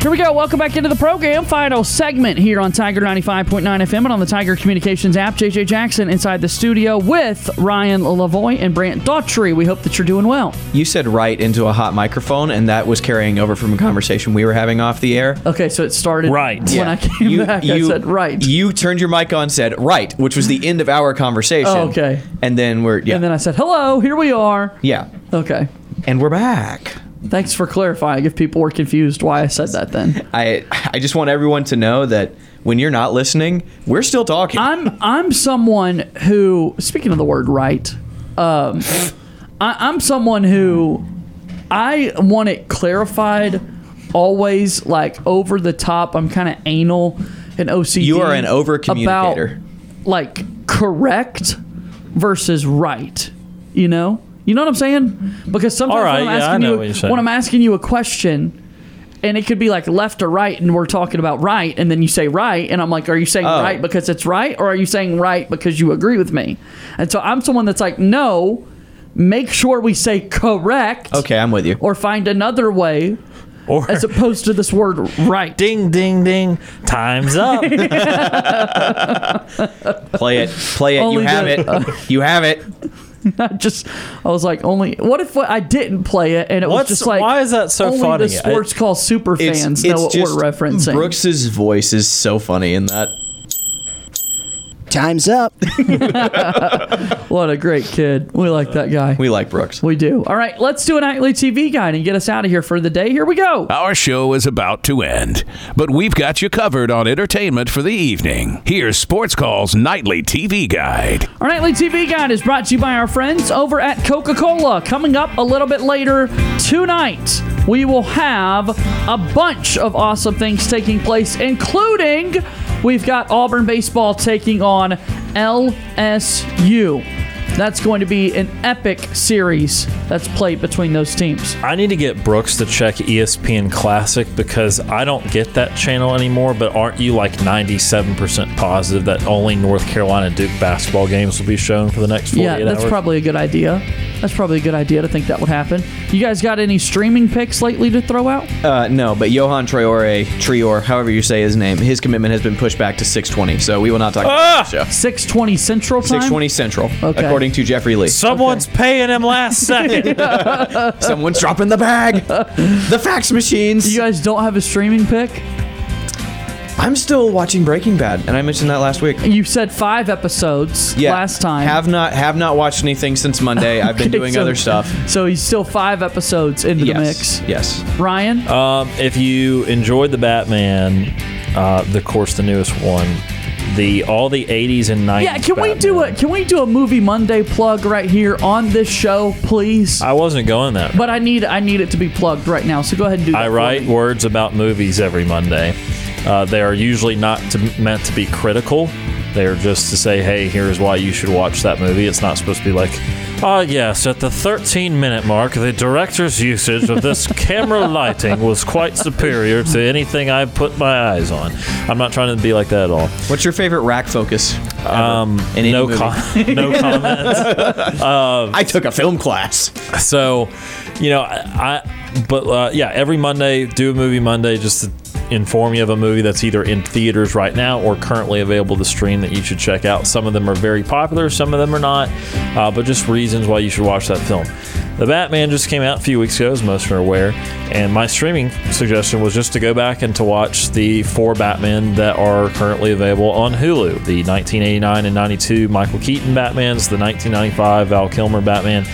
Here we go. Welcome back into the program. Final segment here on Tiger 95.9 FM and on the Tiger Communications app. JJ Jackson inside the studio with Ryan Lavoie and Brant Daughtry. We hope that you're doing well. You said right into a hot microphone, and that was carrying over from a conversation we were having off the air. Okay, so it started Right. when I came you, back. you- I said right. You turned your mic on, said right, which was the (laughs) end of our conversation. Oh, okay. And then we're yeah, And then I said, hello, here we are. yeah, Okay. and we're back. Thanks for clarifying if people were confused why I said that then. I I just want everyone to know that when you're not listening, we're still talking. I'm I'm someone who speaking of the word right, um, I, I'm someone who I want it clarified always like over the top. I'm kind of anal and OCD. You are an over-communicator. like correct versus right. You know, you know what I'm saying? Because sometimes right, when I'm yeah, asking you what when I'm asking you a question. And it could be like left or right, and we're talking about right, and then you say right, and I'm like, are you saying Oh. right because it's right, or are you saying right because you agree with me? And so I'm someone that's like, no, make sure we say correct, okay, I'm with you. or find another way, Or as opposed to this word right. ding, ding, ding. Time's up. (laughs) Play it, play it. You have the- it. you have it. (laughs) I just, I was like, only. What if I didn't play it, and it What's- was just like, why is that so only funny? The sports call super fans it's know what just we're referencing. Brooks's voice is so funny in that. Time's up. (laughs) (laughs) What a great kid. We like that guy. We like Brooks. We do. All right, let's do a nightly TV guide and get us out of here for the day. Here we go. Our show is about to end, but we've got you covered on entertainment for the evening. Here's Sports Call's nightly TV guide. Our nightly TV guide is brought to you by our friends over at Coca Cola. Coming up a little bit later tonight, we will have a bunch of awesome things taking place, including we've got Auburn baseball taking on LSU. That's going to be an epic series that's played between those teams. I need to get Brooks to check ESPN Classic because I don't get that channel anymore. But aren't you like 97% positive that only North Carolina Duke basketball games will be shown for the next 48 Yeah, that's hours? probably a good idea. That's probably a good idea to think that would happen. You guys got any streaming picks lately to throw out? Uh, no, but Yohan Traore, Trior, however you say his name, his commitment has been pushed back to 620. So we will not talk about that show. 620 Central time? 620 Central, Okay. according to Jeffrey Lee. Someone's paying him last second. (laughs) Someone's dropping the bag. The fax machines. You guys don't have a streaming pick? I'm still watching Breaking Bad, and I mentioned that last week. You said five episodes Yeah, last time. Have not have not watched anything since Monday. I've been Okay, doing so- other stuff. So he's still five episodes into the Yes, mix. yes. Ryan? Um, if you enjoyed the Batman, uh, the of course the newest one, the all the 80s and 90s. yeah, can we do a can we do a movie Monday plug right here on this show, please? I wasn't going that. But I need I need it to be plugged right now. So go ahead and do that. I write words about movies every Monday. Uh, they are usually not to, meant to be critical. They are just to say, hey, here's why you should watch that movie. It's not supposed to be like, ah, yes, at the 13 minute mark, the director's usage of this (laughs) camera lighting was quite superior to anything I've put my eyes on. I'm not trying to be like that at all. What's your favorite rack focus? Um, In any no, movie? com- (laughs) no comments. (laughs) Um, I took a film class. So, you know, I, I but uh, yeah, every Monday do a movie Monday just to inform you of a movie that's either in theaters right now or currently available to stream that you should check out. Some of them are very popular, some of them are not, uh, but just reasons why you should watch that film. The Batman just came out a few weeks ago, as most are aware, and my streaming suggestion was just to go back and to watch the four Batman that are currently available on Hulu the 1989 and 92 Michael Keaton Batmans, the 1995 Val Kilmer Batman,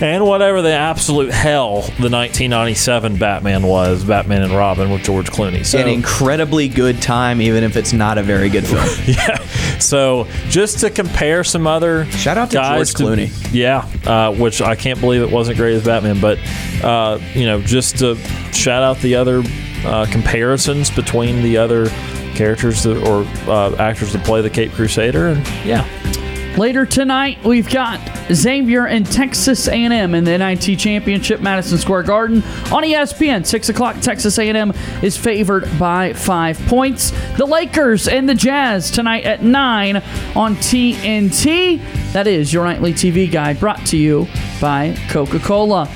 and whatever the absolute hell the 1997 Batman was, Batman and Robin with George Clooney. So, An incredibly good time, even if it's not a very good film. (laughs) yeah. So just to compare some other shout out to George to- yeah, uh, which I can't believe it wasn't great as Batman, but uh, you know, just to shout out the other uh, comparisons between the other characters that, or uh, actors that play the Caped Crusader, and yeah. Later tonight, we've got Xavier and Texas A&M in the NIT Championship, Madison Square Garden on ESPN. Six o'clock, Texas A&M is favored by five points. The Lakers and the Jazz tonight at nine on TNT. That is your nightly TV guide, brought to you by Coca-Cola.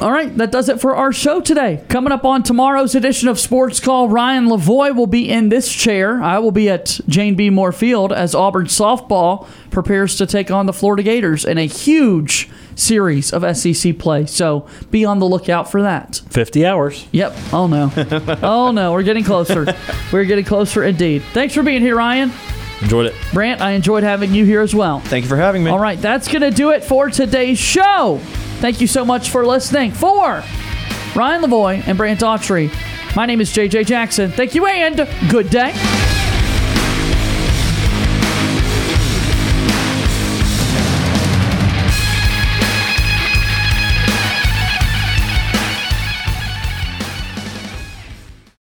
All right, that does it for our show today. Coming up on tomorrow's edition of Sports Call, Ryan Lavoie will be in this chair. I will be at Jane B. Moore Field as Auburn softball prepares to take on the Florida Gators in a huge series of SEC play. So be on the lookout for that. 50 hours. Yep. Oh no. (laughs) oh no. We're getting closer. We're getting closer indeed. Thanks for being here, Ryan. Enjoyed it. Brant, I enjoyed having you here as well. Thank you for having me. All right, that's going to do it for today's show. Thank you so much for listening. For Ryan Lavoie and Brant Daughtry, my name is JJ Jackson. Thank you and good day.